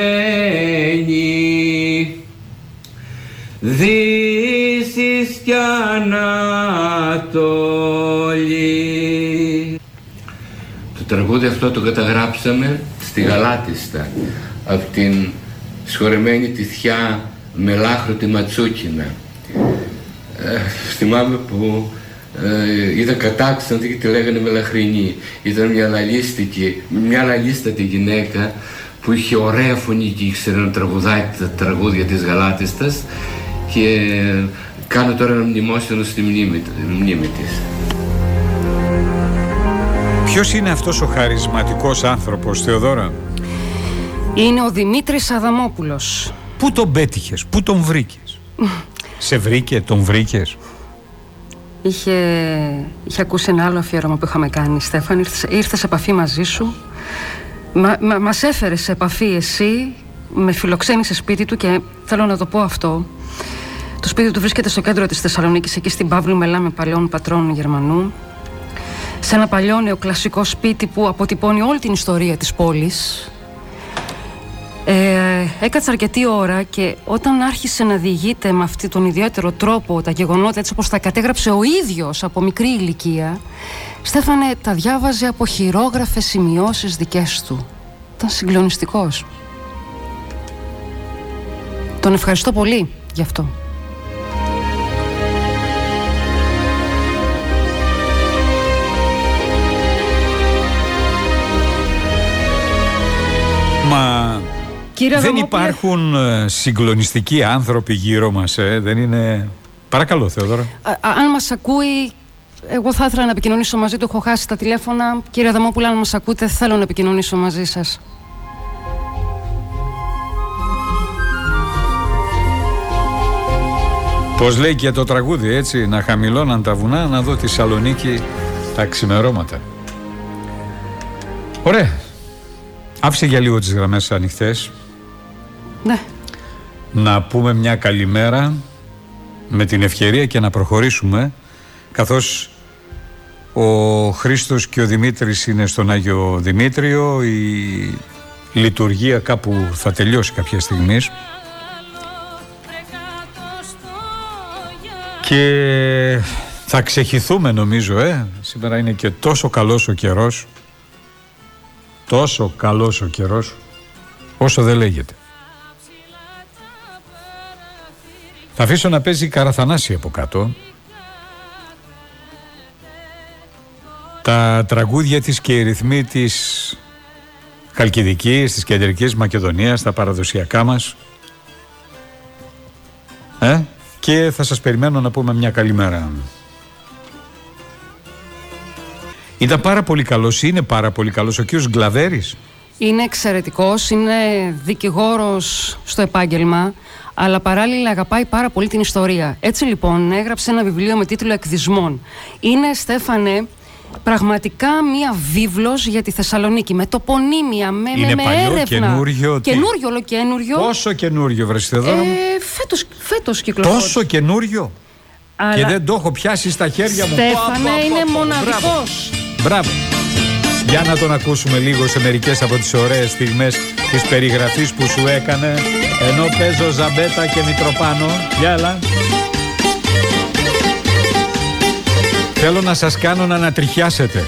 δύσης κι ανατολής. Το τραγούδι αυτό το καταγράψαμε στη Γαλάτιστα από την σχορεμένη τη θιά τη Ματσούκινα. Ε, θυμάμαι που ε, είδα κατάξαντη και τη λέγανε Μελαχρινή. Ήταν μια αναλύστικη, μια αναλύστατη γυναίκα που είχε ωραία φωνή και ήξερε να τραγουδάει τα τραγούδια της Γαλάτιστας και κάνω τώρα ένα μνημόσυνο στη μνήμη, μνήμη της. Ποιος είναι αυτός ο χαρισματικός άνθρωπος, Θεοδόρα; Είναι ο Δημήτρης Αδαμόπουλος. Πού τον πέτυχες, πού τον βρήκες; (laughs) Σε βρήκε, τον βρήκες; Είχε, είχε ακούσει ένα άλλο αφιέρωμα που είχαμε κάνει, Στέφαν. Ήρθες, ήρθες σε επαφή μαζί σου. Μα, μα, μας έφερες σε επαφή εσύ, με φιλοξένησε σπίτι του και θέλω να το πω αυτό. Το σπίτι του βρίσκεται στο κέντρο της Θεσσαλονίκης, εκεί στην Παύλου Μελά με παλαιών πατρών Γερμανού. Σε ένα παλιό νεοκλασικό σπίτι που αποτυπώνει όλη την ιστορία της πόλης. Ε, έκατσα αρκετή ώρα και όταν άρχισε να διηγείται με αυτόν τον ιδιαίτερο τρόπο τα γεγονότα έτσι όπως τα κατέγραψε ο ίδιος από μικρή ηλικία Στέφανε τα διάβαζε από χειρόγραφες σημειώσεις δικές του Ήταν συγκλονιστικός. Τον ευχαριστώ πολύ γι' αυτό δεν υπάρχουν ε, συγκλονιστικοί άνθρωποι γύρω μας, ε; δεν είναι... Παρακαλώ, Θεοδόρα. αν μας ακούει, εγώ θα ήθελα να επικοινωνήσω μαζί του, έχω χάσει τα τηλέφωνα. Κύριε Αδαμόπουλα, αν μας ακούτε, θέλω να επικοινωνήσω μαζί σας. Πώς λέει και το τραγούδι έτσι, να χαμηλώναν τα βουνά, να δω τη Σαλονίκη τα ξημερώματα. Ωραία. Άφησε για λίγο τις γραμμές ανοιχτές. Ναι. Να πούμε μια καλημέρα με την ευκαιρία και να προχωρήσουμε καθώς ο Χρήστος και ο Δημήτρης είναι στον Άγιο Δημήτριο η λειτουργία κάπου θα τελειώσει κάποια στιγμή και θα ξεχυθούμε νομίζω ε. σήμερα είναι και τόσο καλός ο καιρός τόσο καλός ο καιρός όσο δεν λέγεται Θα αφήσω να παίζει η Καραθανάση από κάτω. Τα τραγούδια της και οι ρυθμοί της Χαλκιδικής, της Κεντρικής Μακεδονίας, τα παραδοσιακά μας. Ε; Και θα σας περιμένω να πούμε μια καλημέρα. Ήταν πάρα πολύ καλός, είναι πάρα πολύ καλός ο κύριος Γκλαβέρης. Είναι εξαιρετικός, είναι δικηγόρος στο επάγγελμα αλλά παράλληλα αγαπάει πάρα πολύ την ιστορία. Έτσι λοιπόν έγραψε ένα βιβλίο με τίτλο Εκδισμών. Είναι, Στέφανε, πραγματικά μία βίβλος για τη Θεσσαλονίκη με τοπονύμια, με, Είναι με, παλιό, έρευνα. Καινούριο, καινούριο, ολοκένουριο. Πόσο καινούριο βρεστε εδώ; Ε, φέτος, φέτος κυκλοφορεί. Τόσο καινούριο; Αλλά... Και δεν το έχω πιάσει στα χέρια μου. Στέφανε, είναι μοναδικός. Μπράβο. Για να τον ακούσουμε λίγο σε μερικές από τις ωραίες στιγμές της περιγραφής που σου έκανε ενώ παίζω Ζαμπέτα και Μητροπάνο. Γεια έλα. Θέλω να σας κάνω να ανατριχιάσετε.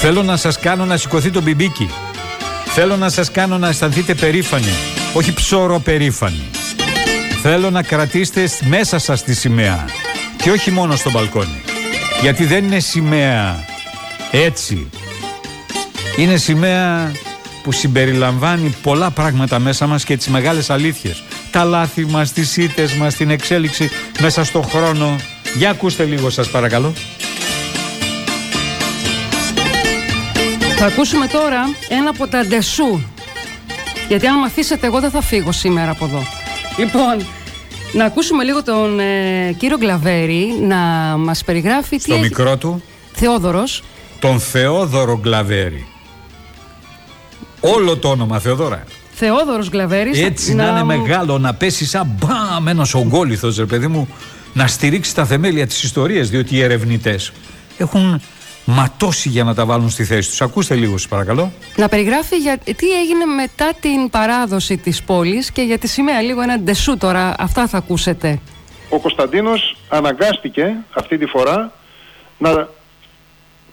Θέλω να σας κάνω να σηκωθεί το μπιμπίκι. Θέλω να σας κάνω να αισθανθείτε περήφανοι. Όχι ψώρο περήφανοι. Θέλω να κρατήσετε μέσα σας τη σημαία. Και όχι μόνο στο μπαλκόνι. Γιατί δεν είναι σημαία έτσι. Είναι σημαία που συμπεριλαμβάνει πολλά πράγματα μέσα μας και τις μεγάλες αλήθειες. Τα λάθη μας, τις ήττες μας, την εξέλιξη μέσα στο χρόνο. Για ακούστε λίγο σας παρακαλώ. Θα ακούσουμε τώρα ένα από τα ντεσού. Γιατί αν με αφήσετε εγώ δεν θα φύγω σήμερα από εδώ. Λοιπόν, να ακούσουμε λίγο τον ε, κύριο Γκλαβέρη να μας περιγράφει Στο τι μικρό του, Θεόδωρος. τον Θεόδωρο Γκλαβέρη. Όλο το όνομα Θεοδώρα. Θεόδωρος Γκλαβέρης. Έτσι να, είναι μεγάλο, να πέσει σαν μπαμ ένας ογκόληθος, ρε παιδί μου, να στηρίξει τα θεμέλια της ιστορίας, διότι οι ερευνητές έχουν ματώσει για να τα βάλουν στη θέση τους. Ακούστε λίγο, σας παρακαλώ. Να περιγράφει για τι έγινε μετά την παράδοση της πόλης και για τη σημαία λίγο ένα ντεσού τώρα. Αυτά θα ακούσετε. Ο Κωνσταντίνος αναγκάστηκε αυτή τη φορά να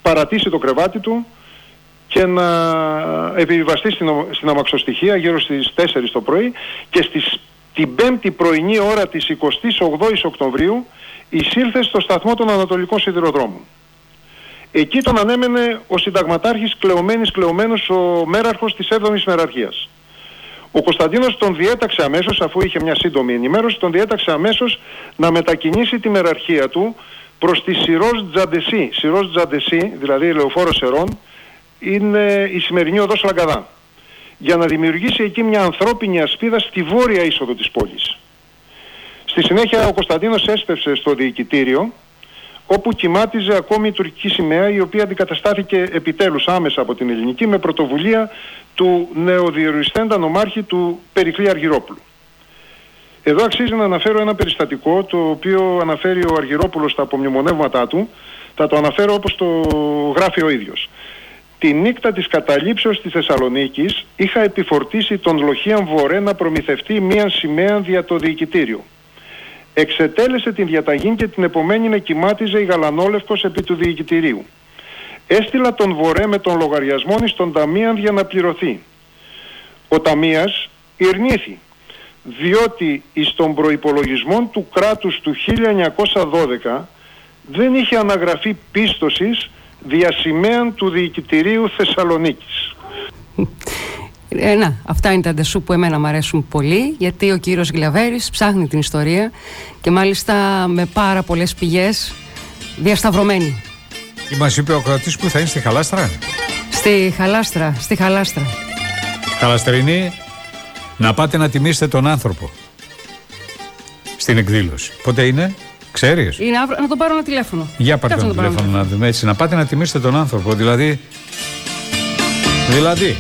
παρατήσει το κρεβάτι του και να επιβιβαστεί στην, ο- στην αμαξοστοιχεία γύρω στις 4 το πρωί και στις, την πέμπτη πρωινή ώρα της 28ης Οκτωβρίου εισήλθε στο σταθμό των Ανατολικών Σιδηροδρόμων. Εκεί τον ανέμενε ο συνταγματάρχης Κλεωμένης Κλεωμένος, ο μέραρχος της 7ης Μεραρχίας. Ο Κωνσταντίνος τον διέταξε αμέσως, αφού είχε μια σύντομη ενημέρωση, τον διέταξε αμέσως να μετακινήσει τη μεραρχία του προς τη Σιρός Τζαντεσί. Σιρός Τζαντεσί, δηλαδή λεωφόρος Σερών, είναι η σημερινή οδός Λαγκαδά. Για να δημιουργήσει εκεί μια ανθρώπινη ασπίδα στη βόρεια είσοδο της πόλης. Στη συνέχεια ο Κωνσταντίνος έσπευσε στο διοικητήριο όπου κοιμάτιζε ακόμη η τουρκική σημαία η οποία αντικαταστάθηκε επιτέλους άμεσα από την ελληνική με πρωτοβουλία του νεοδιοριστέντα νομάρχη του Περικλή Αργυρόπουλου. Εδώ αξίζει να αναφέρω ένα περιστατικό το οποίο αναφέρει ο Αργυρόπουλος στα απομνημονεύματά του. Θα το αναφέρω όπως το γράφει ο ίδιος. Τη νύχτα της καταλήψεως της Θεσσαλονίκης είχα επιφορτήσει τον Λοχίαν Βορέ να προμηθευτεί μία σημαία δια το διοικητήριο. Εξετέλεσε την διαταγή και την επομένη να κοιμάτιζε η Γαλανόλευκος επί του διοικητηρίου. Έστειλα τον Βορέ με τον λογαριασμό στον Ταμίαν για να πληρωθεί. Ο Ταμίας ειρνήθη, διότι εις τον προϋπολογισμό του κράτους του 1912 δεν είχε αναγραφεί πίστοσης διασημαίαν του Διοικητηρίου Θεσσαλονίκης. Ε, να, αυτά είναι τα ντεσού που εμένα μου αρέσουν πολύ, γιατί ο κύριος Γλαβέρης ψάχνει την ιστορία και μάλιστα με πάρα πολλές πηγές διασταυρωμένη. Μας είπε ο κρατής που θα είναι στη Χαλάστρα; Στη Χαλάστρα, στη Χαλάστρα. Χαλαστρινή, να πάτε να τιμήσετε τον άνθρωπο. Στην εκδήλωση. Πότε είναι, ξέρεις; Είναι αύριο, να τον πάρω ένα τηλέφωνο. Για πάρτε Κάτσε το να τον πάρω τηλέφωνο να δούμε έτσι. Να πάτε να τιμήσετε τον άνθρωπο. Δηλαδή. Δηλαδή.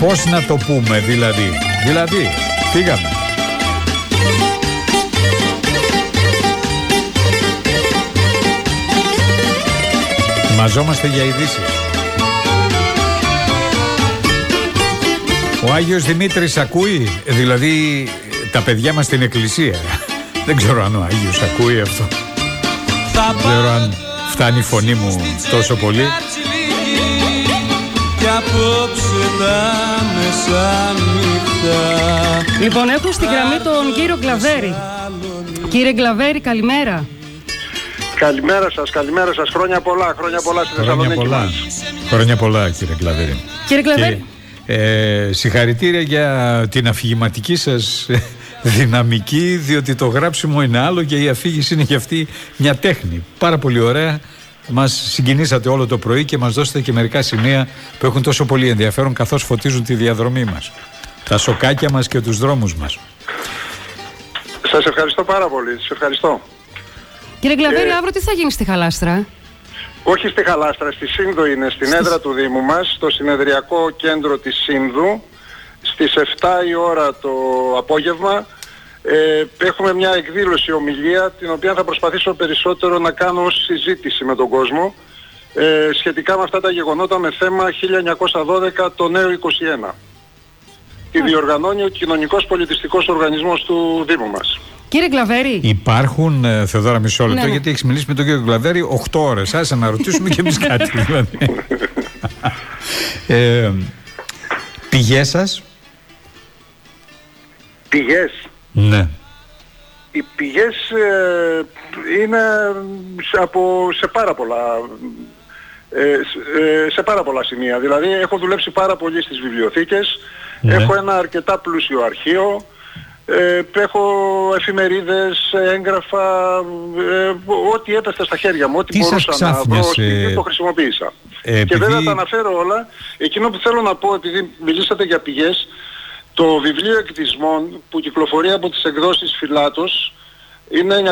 Πώς να το πούμε δηλαδή. Δηλαδή. Φύγαμε. Μαζόμαστε για ειδήσει. Ο Άγιος Δημήτρης ακούει, δηλαδή τα παιδιά μας στην εκκλησία. Δεν ξέρω αν ο Άγιος ακούει αυτό. Δεν ξέρω αν φτάνει η φωνή μου τόσο πολύ. Κι απόψε τα μεσάνυχτα Λοιπόν, έχω στην γραμμή τον κύριο Γκλαβέρη. Κύριε Γκλαβέρη, καλημέρα. Καλημέρα σας, καλημέρα σας. Χρόνια πολλά, χρόνια πολλά στη Χρόνια Θεσσαλονίκη πολλά. μας. Χρόνια πολλά κύριε Κλαβέρη. Κύριε Γκλαβέρη, Και, ε, συγχαρητήρια για την αφηγηματική σας δυναμική διότι το γράψιμο είναι άλλο και η αφήγηση είναι και αυτή μια τέχνη. Πάρα πολύ ωραία. Μας συγκινήσατε όλο το πρωί και μας δώσετε και μερικά σημεία που έχουν τόσο πολύ ενδιαφέρον καθώς φωτίζουν τη διαδρομή μας. Τα σοκάκια μας και τους δρόμους μας. Σας ευχαριστώ πάρα πολύ, σας ευχαριστώ. κύριε Γκλαβέρη, ε, αύριο τι θα γίνει στη Χαλάστρα; Όχι στη Χαλάστρα, στη Σύνδο είναι, στην έδρα του Δήμου μας, στο συνεδριακό κέντρο της Σύνδου, στις 7 η ώρα το απόγευμα. Ε, έχουμε μια εκδήλωση ομιλία, την οποία θα προσπαθήσω περισσότερο να κάνω ως συζήτηση με τον κόσμο, ε, σχετικά με αυτά τα γεγονότα με θέμα 1912 το νέο 21. Τη διοργανώνει ο Κοινωνικός Πολιτιστικός Οργανισμός του Δήμου μας. Κύριε Γκλαβέρη, Υπάρχουν, ε, Θεοδόρα, μισό λεπτό, Ναι, ναι. γιατί έχεις μιλήσει με τον κύριο Γκλαβέρη 8 ώρες. Άσε να ρωτήσουμε κι εμείς κάτι. δηλαδή. (laughs) ε, Πηγές σας; Πηγές. Ναι. Οι πηγές ε, είναι σε, από, σε πάρα πολλά ε, σε- ε, σε πάρα πολλά σημεία. Δηλαδή έχω δουλέψει πάρα πολύ στις βιβλιοθήκες, Ναι. έχω ένα αρκετά πλούσιο αρχείο, Ε, έχω εφημερίδες, έγγραφα, ε, ό,τι έπεσε στα χέρια μου, ό,τι Τι σας μπορούσα να βρω ξάφνιασε, και το χρησιμοποίησα. ε, Και επειδή- βέβαια τα αναφέρω όλα. Εκείνο που θέλω να πω, επειδή μιλήσατε για πηγές, το βιβλίο εκδισμών που κυκλοφορεί από τις εκδόσεις Φιλάτος είναι 946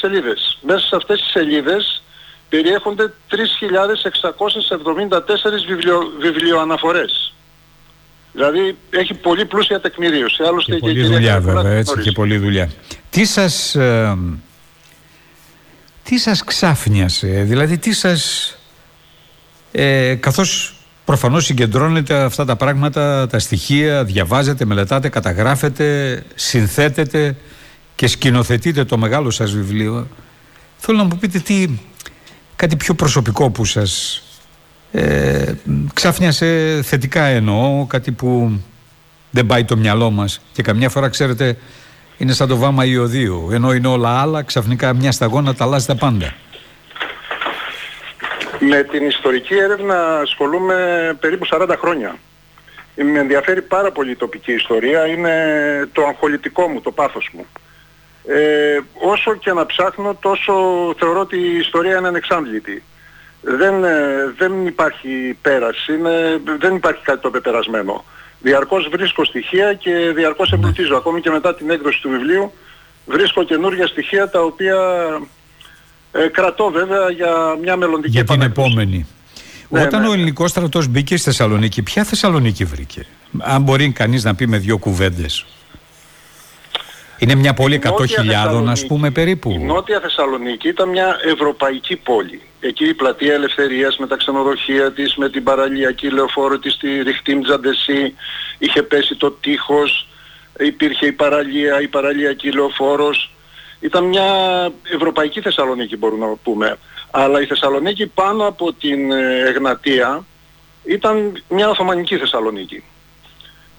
σελίδες. Μέσα σε αυτές τις σελίδες περιέχονται 3.674 βιβλιο, βιβλιοαναφορές. Δηλαδή έχει πολύ πλούσια τεκμηρίωση. Άλλωστε Και η πολλή κυρία δουλειά Καρακούλα βέβαια, την έτσι γνωρίζει. και πολλή δουλειά. Τι σας, ε, τι σας ξάφνιασε, δηλαδή τι σας, ε, καθώς προφανώς συγκεντρώνετε αυτά τα πράγματα, τα στοιχεία, διαβάζετε, μελετάτε, καταγράφετε, συνθέτετε και σκηνοθετείτε το μεγάλο σας βιβλίο. Θέλω να μου πείτε τι, κάτι πιο προσωπικό που σας ε, ξάφνιασε θετικά εννοώ, κάτι που δεν πάει το μυαλό μας και καμιά φορά ξέρετε είναι σαν το βάμα ιωδίου ενώ είναι όλα άλλα ξαφνικά μια σταγόνα τα αλλάζει τα πάντα Με την ιστορική έρευνα ασχολούμαι περίπου 40 χρόνια. Με ενδιαφέρει πάρα πολύ η τοπική ιστορία, είναι το αγχολητικό μου, το πάθος μου. Ε, όσο και να ψάχνω τόσο θεωρώ ότι η ιστορία είναι ανεξάντλητη. Δεν, ε, δεν υπάρχει πέραση, είναι, δεν υπάρχει κάτι το πεπερασμένο. Διαρκώς βρίσκω στοιχεία και διαρκώς εμπλουτίζω. Ακόμη και μετά την έκδοση του βιβλίου βρίσκω καινούργια στοιχεία τα οποία ε, κρατώ βέβαια για μια μελλοντική για την επανέκδοση. επόμενη. Ναι, Όταν ναι, ο ναι. ελληνικός στρατός μπήκε στη Θεσσαλονίκη, ποια Θεσσαλονίκη βρήκε, αν μπορεί κανείς να πει με δύο κουβέντες. Είναι μια πόλη Η Νότια 100.000 ας Θεσσαλονίκη- πούμε περίπου. Η Νότια Θεσσαλονίκη ήταν μια ευρωπαϊκή πόλη. Εκεί η πλατεία Ελευθερίας με τα ξενοδοχεία της, με την παραλιακή λεωφόρο της, τη Ριχτήμ Τζαντεσί, είχε πέσει το τείχος, υπήρχε η παραλία, η παραλιακή λεωφόρος. Ήταν μια ευρωπαϊκή Θεσσαλονίκη μπορούμε να πούμε. Αλλά η Θεσσαλονίκη πάνω από την ε, Εγνατία ήταν μια Οθωμανική Θεσσαλονίκη.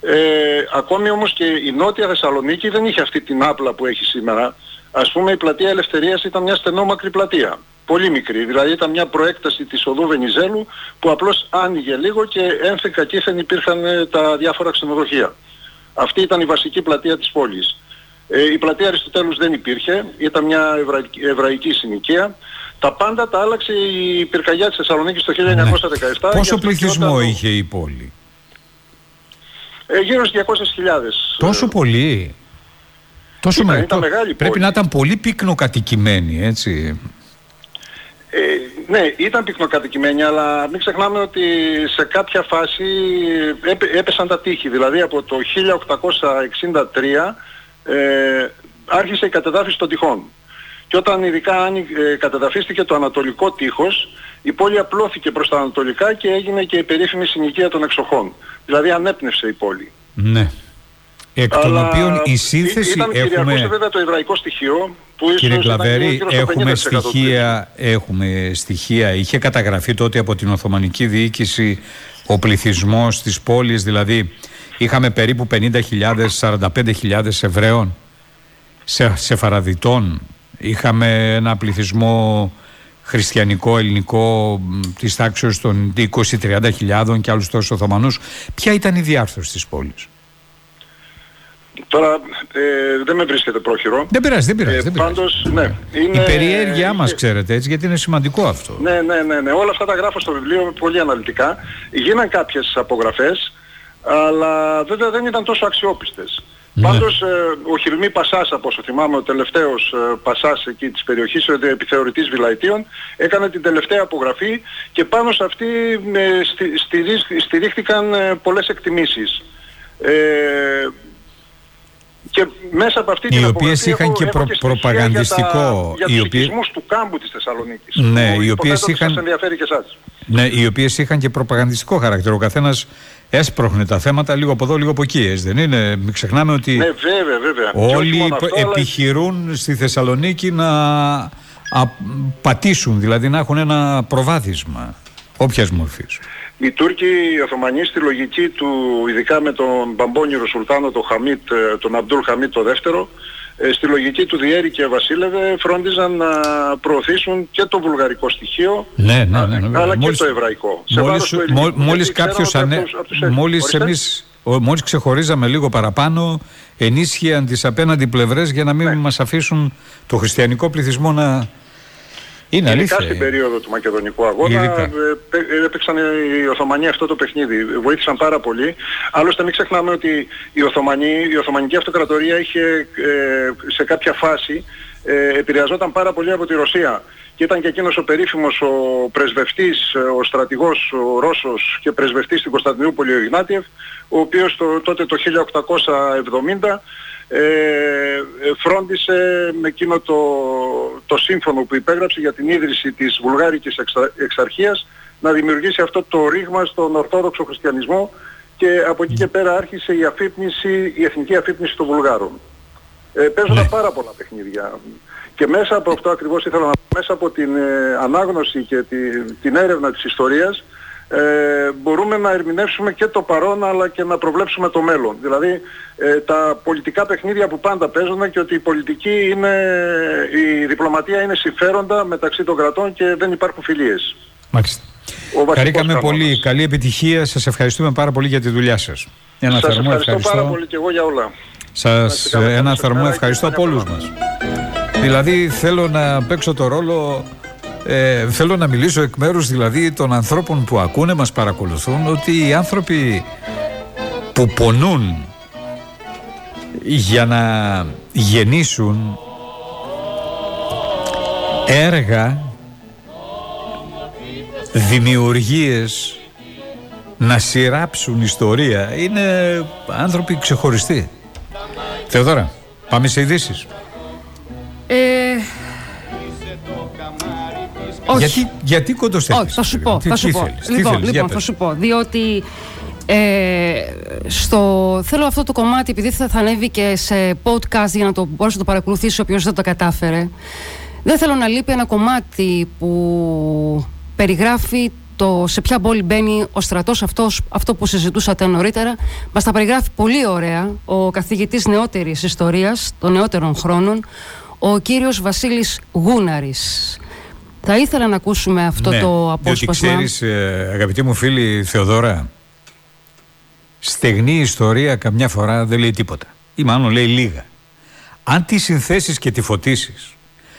Ε, ακόμη όμως και η Νότια Θεσσαλονίκη δεν είχε αυτή την άπλα που έχει σήμερα. Ας πούμε η πλατεία Ελευθερίας ήταν μια στενόμακρη πλατεία. Πολύ μικρή, δηλαδή ήταν μια προέκταση της οδού Βενιζέλου που απλώς άνοιγε λίγο και ένθεκα κήθεν υπήρχαν ε, τα διάφορα ξενοδοχεία. Αυτή ήταν η βασική πλατεία της πόλης. Ε, η πλατεία Αριστοτέλους δεν υπήρχε, ήταν μια εβραϊκή, εβραϊκή συνοικία. Τα πάντα τα άλλαξε η πυρκαγιά της Θεσσαλονίκης το 1917. γι' Ναι. Πόσο αυτό και πληθυσμό όταν- είχε η πόλη; Ε, γύρω στις 200.000. Τόσο πολύ; Τόσο Ήταν- μεγάλο. ήταν μεγάλη Πρέπει πόλη. να ήταν πολύ πυκνοκατοικημένη, έτσι. Ε, ναι, ήταν πυκνοκατοικημένη, αλλά μην ξεχνάμε ότι σε κάποια φάση έπε- έπεσαν τα τείχη. Δηλαδή από το 1863 ε, άρχισε η κατεδάφιση των τυχών. Και όταν ειδικά άνοι- ε, κατεδαφίστηκε το ανατολικό τείχος, η πόλη απλώθηκε προς τα ανατολικά και έγινε και η περίφημη συνοικία των εξοχών. Δηλαδή ανέπνευσε η πόλη. Ναι. Εκ των Αλλά οποίων η ή- σύνθεση ήταν κυριαρχούσε έχουμε... βέβαια το εβραϊκό στοιχείο που ίσως Κύριε ήταν Κλαβέρη, γύρω στο έχουμε 50% στοιχεία, έχουμε στοιχεία. Είχε καταγραφεί τότε από την Οθωμανική Διοίκηση ο πληθυσμός της πόλης, δηλαδή είχαμε περίπου 50.000, 45.000 Εβραίων σε, σε φαραδιτών. Είχαμε ένα πληθυσμό χριστιανικό, ελληνικό μ, της τάξης των 20-30 και άλλους τόσους Οθωμανούς. Ποια ήταν η διάρθρωση της πόλης; Τώρα ε, δεν με βρίσκεται πρόχειρο. Δεν πειράζει, δεν πειράζει. Ε, δεν πειράζει. πάντως, ναι. Είναι, Η περιέργειά μας, είχε- ξέρετε, έτσι, γιατί είναι σημαντικό αυτό. Ναι, ναι, ναι, ναι. Όλα αυτά τα γράφω στο βιβλίο πολύ αναλυτικά. Γίναν κάποιες απογραφές, αλλά βέβαια δεν ήταν τόσο αξιόπιστες. Ναι. Πάντως ε, ο Χιλμή Πασάς, από όσο θυμάμαι, ο τελευταίος ε, Πασάς εκεί της περιοχής, ο επιθεωρητής Βιλαϊτίων, έκανε την τελευταία απογραφή και πάνω σε αυτή ε, στι, στηρί- στηρίχθηκαν ε, πολλές εκτιμήσεις. Ε, και μέσα από αυτή Οι την οποίες απογραφή είχαν έχω- και έχω προ- στοιχεία προπαγανδιστικό, Για, τα, οι για τους οποίες- οικισμούς του κάμπου της Θεσσαλονίκης. Ναι, που οι οποίες υποθέτω ότι είχαν- Σας ενδιαφέρει και εσάς. Ναι, οι οποίες είχαν και προπαγανδιστικό χαρακτήρα. Ο καθένας έσπροχνε τα θέματα λίγο από εδώ, λίγο από εκεί. έτσι δεν είναι; Μην ξεχνάμε ότι Ναι, βέβαια, βέβαια. Και όχι όλοι μόνο αυτό, αλλά επιχειρούν στη Θεσσαλονίκη να α, πατήσουν, δηλαδή να έχουν ένα προβάδισμα όποιας μορφής. Οι Τούρκοι οι Οθωμανοί στη λογική του, ειδικά με τον Μπαμπόνιρο Σουλτάνο, τον, Χαμίτ, ε, τον Αμπτούλ Χαμίτ το δεύτερο, ε, στη λογική του Διέρη και Βασίλευε φρόντιζαν να προωθήσουν και το βουλγαρικό στοιχείο Ναι, ναι, ναι. ναι, βέβαια. αλλά Μόλις- και το εβραϊκό. Σε Μόλις, βάρος του μόλις, ελληνικού, μόλις γιατί ξέραν κάποιος ότι ανέ... από τους- από τους Έλληνες. μόλις Ορίστε. εμείς μόλις ξεχωρίζαμε λίγο παραπάνω, ενίσχυαν τις απέναντι πλευρές για να μην ναι. μας αφήσουν το χριστιανικό πληθυσμό να. Είναι αλήθεια. στην περίοδο του Μακεδονικού αγώνα ε, ε, έπαιξαν οι Οθωμανοί αυτό το παιχνίδι. Βοήθησαν πάρα πολύ. Άλλωστε μην ξεχνάμε ότι η, Οθωμανή, η Οθωμανική Αυτοκρατορία είχε ε, σε κάποια φάση ε, επηρεαζόταν πάρα πολύ από τη Ρωσία και ήταν και εκείνος ο περίφημος ο πρεσβευτής, ο στρατηγός, ο Ρώσος και πρεσβευτής στην Κωνσταντινούπολη ο Ιγνάτιεφ, ο οποίος το, τότε το 1870 ε, φρόντισε με εκείνο το, το σύμφωνο που υπέγραψε για την ίδρυση της Βουλγάρικης Εξαρχίας να δημιουργήσει αυτό το ρήγμα στον Ορθόδοξο Χριστιανισμό και από εκεί και πέρα άρχισε η αφύπνιση, η εθνική αφύπνιση των Βουλγάρων. Ε, παίζονταν ναι. πάρα πολλά παιχνίδια. Και μέσα από αυτό ακριβώς ήθελα να πω, μέσα από την ε, ανάγνωση και τη, την έρευνα της ιστορίας ε, μπορούμε να ερμηνεύσουμε και το παρόν αλλά και να προβλέψουμε το μέλλον. Δηλαδή ε, τα πολιτικά παιχνίδια που πάντα παίζονται και ότι η πολιτική είναι, η διπλωματία είναι συμφέροντα μεταξύ των κρατών και δεν υπάρχουν φιλίες. Μάλιστα. Χαρήκαμε πολύ. Καλή επιτυχία. Σας ευχαριστούμε πάρα πολύ για τη δουλειά σας. Ένα σας θερμό ευχαριστώ, ευχαριστώ πάρα πολύ και εγώ για όλα. Σας ένα θερμό ευχαριστώ από όλους μας. Δηλαδή θέλω να παίξω το ρόλο ε, θέλω να μιλήσω εκ μέρους δηλαδή των ανθρώπων που ακούνε, μας παρακολουθούν ότι οι άνθρωποι που πονούν για να γεννήσουν έργα δημιουργίες να σειράψουν ιστορία είναι άνθρωποι ξεχωριστοί Θεοδόρα, πάμε σε ειδήσεις. Ε, όχι. Γιατί, γιατί Όχι, θα σου πω. Θα σου πω. Λοιπόν, λοιπόν θα σου πω. Διότι ε, στο, θέλω αυτό το κομμάτι, επειδή θα, θα ανέβει και σε podcast για να το μπορέσει να το παρακολουθήσεις όποιος δεν το κατάφερε. Δεν θέλω να λείπει ένα κομμάτι που περιγράφει το σε ποια πόλη μπαίνει ο στρατός αυτός, αυτό που συζητούσατε νωρίτερα. Μας τα περιγράφει πολύ ωραία ο καθηγητής νεότερης ιστορίας των νεότερων χρόνων, ο κύριος Βασίλης Γούναρης. Θα ήθελα να ακούσουμε αυτό ναι, το απόσπασμα. Διότι ξέρεις, ε, αγαπητή μου φίλη Θεοδώρα, στεγνή ιστορία καμιά φορά δεν λέει τίποτα. Ή μάλλον λέει λίγα. Αν τη συνθέσεις και τη φωτίσεις,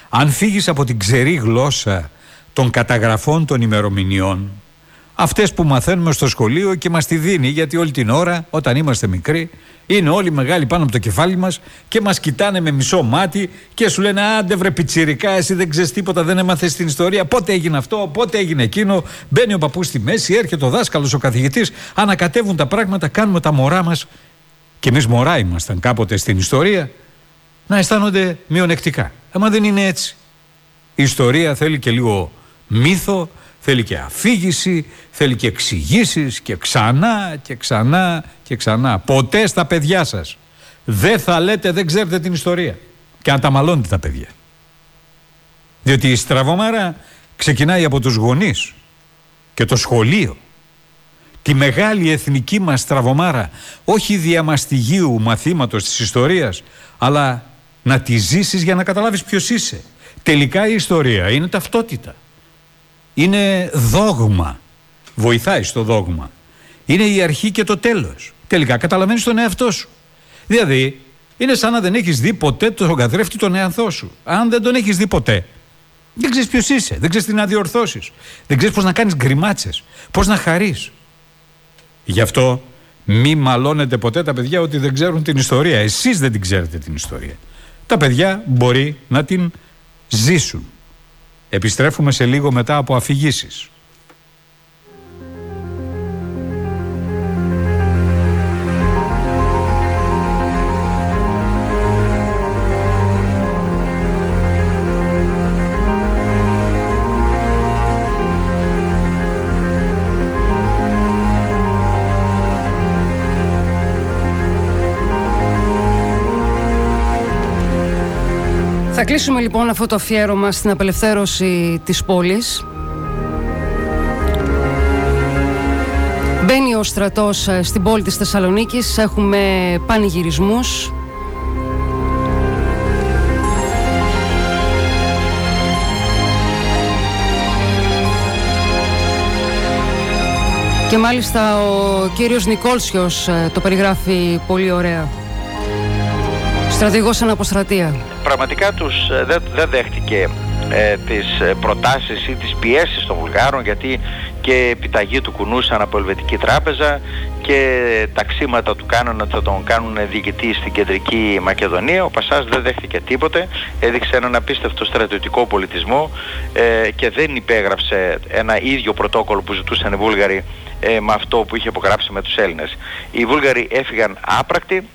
αν φύγεις από την ξερή γλώσσα των καταγραφών των ημερομηνιών, αυτές που μαθαίνουμε στο σχολείο και μας τη δίνει γιατί όλη την ώρα όταν είμαστε μικροί είναι όλοι μεγάλοι πάνω από το κεφάλι μας και μας κοιτάνε με μισό μάτι και σου λένε άντε βρε πιτσιρικά εσύ δεν ξέρεις τίποτα δεν έμαθες την ιστορία πότε έγινε αυτό, πότε έγινε εκείνο μπαίνει ο παππούς στη μέση, έρχεται ο δάσκαλος ο καθηγητής ανακατεύουν τα πράγματα, κάνουμε τα μωρά μας και εμείς μωρά ήμασταν κάποτε στην ιστορία να αισθάνονται μειονεκτικά. Άμα δεν είναι έτσι. Η ιστορία θέλει και λίγο μύθο, θέλει και αφήγηση, θέλει και εξηγήσεις και ξανά και ξανά και ξανά. Ποτέ στα παιδιά σας δεν θα λέτε δεν ξέρετε την ιστορία και αν τα μαλώνετε τα παιδιά. Διότι η στραβομάρα ξεκινάει από τους γονείς και το σχολείο. Τη μεγάλη εθνική μας στραβομάρα, όχι διαμαστιγίου μαθήματος της ιστορίας, αλλά να τη ζήσεις για να καταλάβεις ποιος είσαι. Τελικά η ιστορία είναι ταυτότητα είναι δόγμα. Βοηθάει στο δόγμα. Είναι η αρχή και το τέλος. Τελικά καταλαβαίνεις τον εαυτό σου. Δηλαδή, είναι σαν να δεν έχεις δει ποτέ τον καθρέφτη τον εαυτό σου. Αν δεν τον έχεις δει ποτέ, δεν ξέρεις ποιος είσαι, δεν ξέρεις τι να διορθώσεις, δεν ξέρεις πώς να κάνεις γκριμάτσες, πώς να χαρείς. Γι' αυτό μη μαλώνετε ποτέ τα παιδιά ότι δεν ξέρουν την ιστορία. Εσείς δεν την ξέρετε την ιστορία. Τα παιδιά μπορεί να την ζήσουν. Επιστρέφουμε σε λίγο μετά από αφηγήσεις. Θα κλείσουμε λοιπόν αυτό το αφιέρωμα στην απελευθέρωση της πόλης. Μπαίνει ο στρατός ε, στην πόλη της Θεσσαλονίκης, έχουμε πανηγυρισμούς. Και μάλιστα ο κύριος Νικόλσιος ε, το περιγράφει πολύ ωραία. Στρατηγός αναποστρατεία. Πραγματικά τους δεν, δεν δέχτηκε ε, τις ε, προτάσεις ή τις πιέσεις των Βουλγάρων γιατί και επιταγή του κουνούσαν από Ελβετική Τράπεζα και ταξίματα του κάνουν ότι θα τον κάνουν διοικητή στην κεντρική Μακεδονία. Ο Πασάς δεν δέχτηκε τίποτε, έδειξε έναν απίστευτο στρατιωτικό πολιτισμό ε, και δεν υπέγραψε ένα ίδιο πρωτόκολλο που ζητούσαν οι Βούλγαροι ε, με αυτό που είχε υπογράψει με τους Έλληνες. Οι Βούλγαροι έφυγαν άπρακτοι,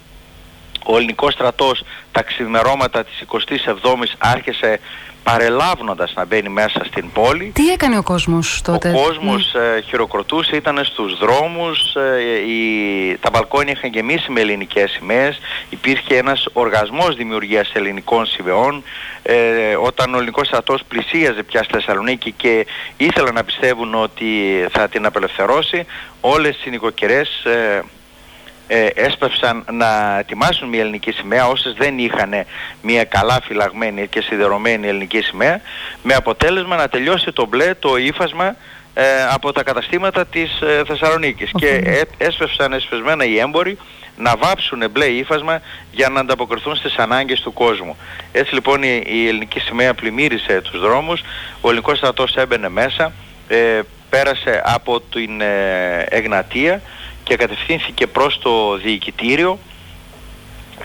ο ελληνικός στρατός τα ξημερώματα της 27ης άρχισε παρελάβνοντας να μπαίνει μέσα στην πόλη. Τι έκανε ο κόσμος τότε; Ο κόσμος ε, χειροκροτούσε, ήταν στους δρόμους, ε, τα μπαλκόνια είχαν γεμίσει με ελληνικές σημαίες, υπήρχε ένας οργασμός δημιουργίας ελληνικών σημαίων, ε, όταν ο ελληνικός στρατός πλησίαζε πια στη Θεσσαλονίκη και ήθελαν να πιστεύουν ότι θα την απελευθερώσει, όλες οι νοικοκυρές ε, έσπευσαν να ετοιμάσουν μια ελληνική σημαία. Όσες δεν είχαν μια καλά φυλαγμένη και σιδερωμένη ελληνική σημαία με αποτέλεσμα να τελειώσει το μπλε το ύφασμα ε, από τα καταστήματα της ε, Θεσσαλονίκης. Και ε, έσπευσαν εσπεσμένα οι έμποροι να βάψουν μπλε ύφασμα για να ανταποκριθούν στις ανάγκες του κόσμου. Έτσι λοιπόν η, η ελληνική σημαία πλημμύρισε τους δρόμους, ο ελληνικός στρατός έμπαινε μέσα, ε, πέρασε από την Εγνατία και κατευθύνθηκε προς το διοικητήριο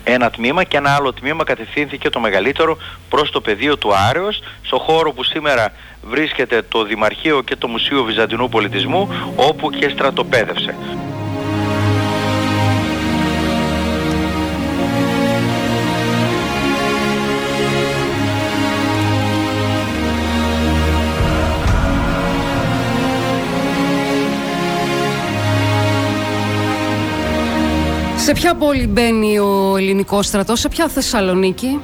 ένα τμήμα και ένα άλλο τμήμα κατευθύνθηκε το μεγαλύτερο προς το πεδίο του Άρεος στο χώρο που σήμερα βρίσκεται το Δημαρχείο και το Μουσείο Βυζαντινού Πολιτισμού όπου και στρατοπέδευσε. Σε ποια πόλη μπαίνει ο ελληνικός στρατός, σε ποια Θεσσαλονίκη;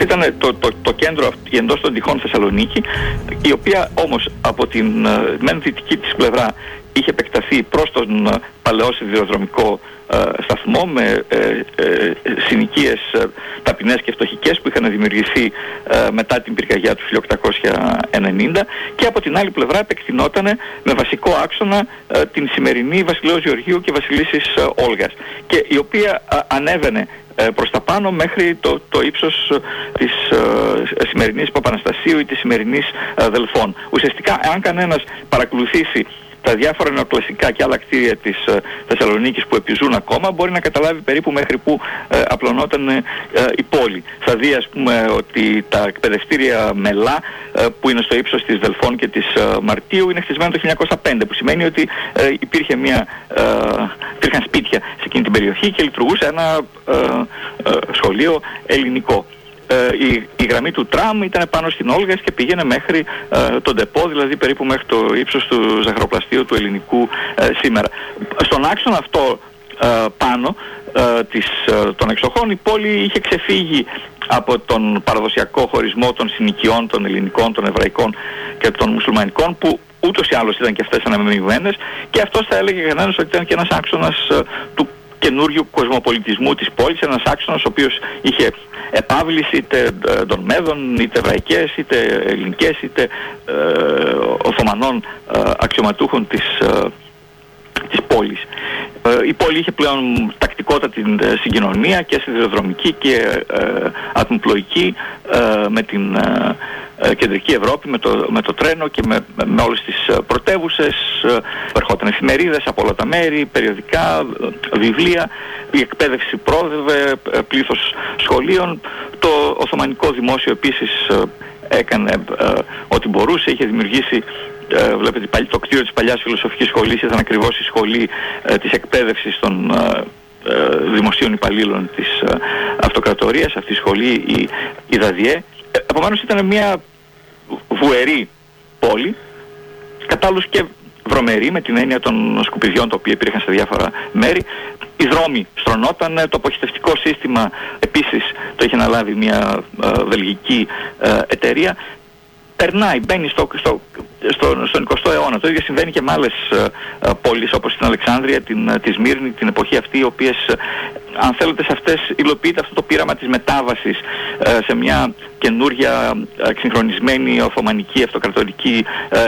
Ήταν το, το, το κέντρο εντός των τυχών Θεσσαλονίκη, η οποία όμως από την ε, μεν δυτική της πλευρά είχε επεκταθεί προς τον ε, παλαιό σιδηροδρομικό ε, σταθμό με ε, ε, συνοικίες ε, ταπεινές και φτωχικές που είχαν δημιουργηθεί μετά την πυρκαγιά του 1890 και από την άλλη πλευρά επεκτηνόταν με βασικό άξονα την σημερινή Βασιλέως Γεωργίου και Βασιλίσσης Όλγας και η οποία ανέβαινε προς τα πάνω μέχρι το, το ύψος της ε, σημερινής Παπαναστασίου ή της σημερινής Δελφών. Ουσιαστικά αν κανένας παρακολουθήσει τα διάφορα νεοκλασικά και άλλα κτίρια της ε, Θεσσαλονίκης που επιζούν ακόμα μπορεί να καταλάβει περίπου μέχρι που ε, απλωνόταν ε, η πόλη. Θα δει ας πούμε ότι τα εκπαιδευτήρια Μελά ε, που είναι στο ύψος της Δελφών και της ε, Μαρτίου είναι χτισμένα το 1905 που σημαίνει ότι υπήρχε μια, υπήρχαν σπίτια σε εκείνη την περιοχή και λειτουργούσε ένα σχολείο ελληνικό. Ε, η, η γραμμή του τραμ ήταν πάνω στην Όλγας και πήγαινε μέχρι ε, τον Τεπό, δηλαδή περίπου μέχρι το ύψος του ζαχαροπλαστείου του ελληνικού ε, σήμερα. Στον άξονα αυτό πάνω της, των εξοχών η πόλη είχε ξεφύγει από τον παραδοσιακό χωρισμό των συνοικιών των ελληνικών, των εβραϊκών και των μουσουλμανικών που ούτως ή άλλως ήταν και αυτές αναμειγμένες και αυτός θα έλεγε κανένας ότι ήταν και ένας άξονας του καινούριου κοσμοπολιτισμού της πόλης, ένας άξονας ο οποίος είχε επάβληση είτε ε, των Μέδων, είτε εβραϊκές, είτε ελληνικές, είτε ε, Οθωμανών ε, αξιωματούχων της, ε, της πόλης. Ε, η πόλη είχε πλέον τακτικότητα την συγκοινωνία και σιδηροδρομική και ατμοπλοϊκή με την ε, κεντρική Ευρώπη με το, με το τρένο και με, με όλες τις ε, πρωτεύουσες ε, ερχόταν εφημερίδες από όλα τα μέρη, περιοδικά, βιβλία η εκπαίδευση πρόδευε, πλήθος σχολείων. Το Οθωμανικό Δημόσιο επίσης έκανε ό,τι μπορούσε, είχε δημιουργήσει βλέπετε το κτίριο της παλιάς φιλοσοφικής σχολής ήταν ακριβώς η σχολή της εκπαίδευσης των δημοσίων υπαλλήλων της αυτοκρατορίας, αυτή η σχολή η, η ΔΑΔΙΕ. Επομένως ήταν μια βουερή πόλη, κατάλληλος και βρωμερή με την έννοια των σκουπιδιών τα οποία υπήρχαν σε διάφορα μέρη. Οι δρόμοι στρωνόταν, το αποχητευτικό σύστημα επίσης το είχε αναλάβει μια ε, βελγική ε, εταιρεία. Περνάει, μπαίνει στο, στο, στο, στον 20ο αιώνα, το ίδιο συμβαίνει και με άλλες πόλεις όπως την Αλεξάνδρεια, την, τη Σμύρνη, την εποχή αυτή, οι οποίες αν θέλετε σε αυτές υλοποιείται αυτό το πείραμα της μετάβασης σε μια καινούργια εξυγχρονισμένη Οθωμανική αυτοκρατορική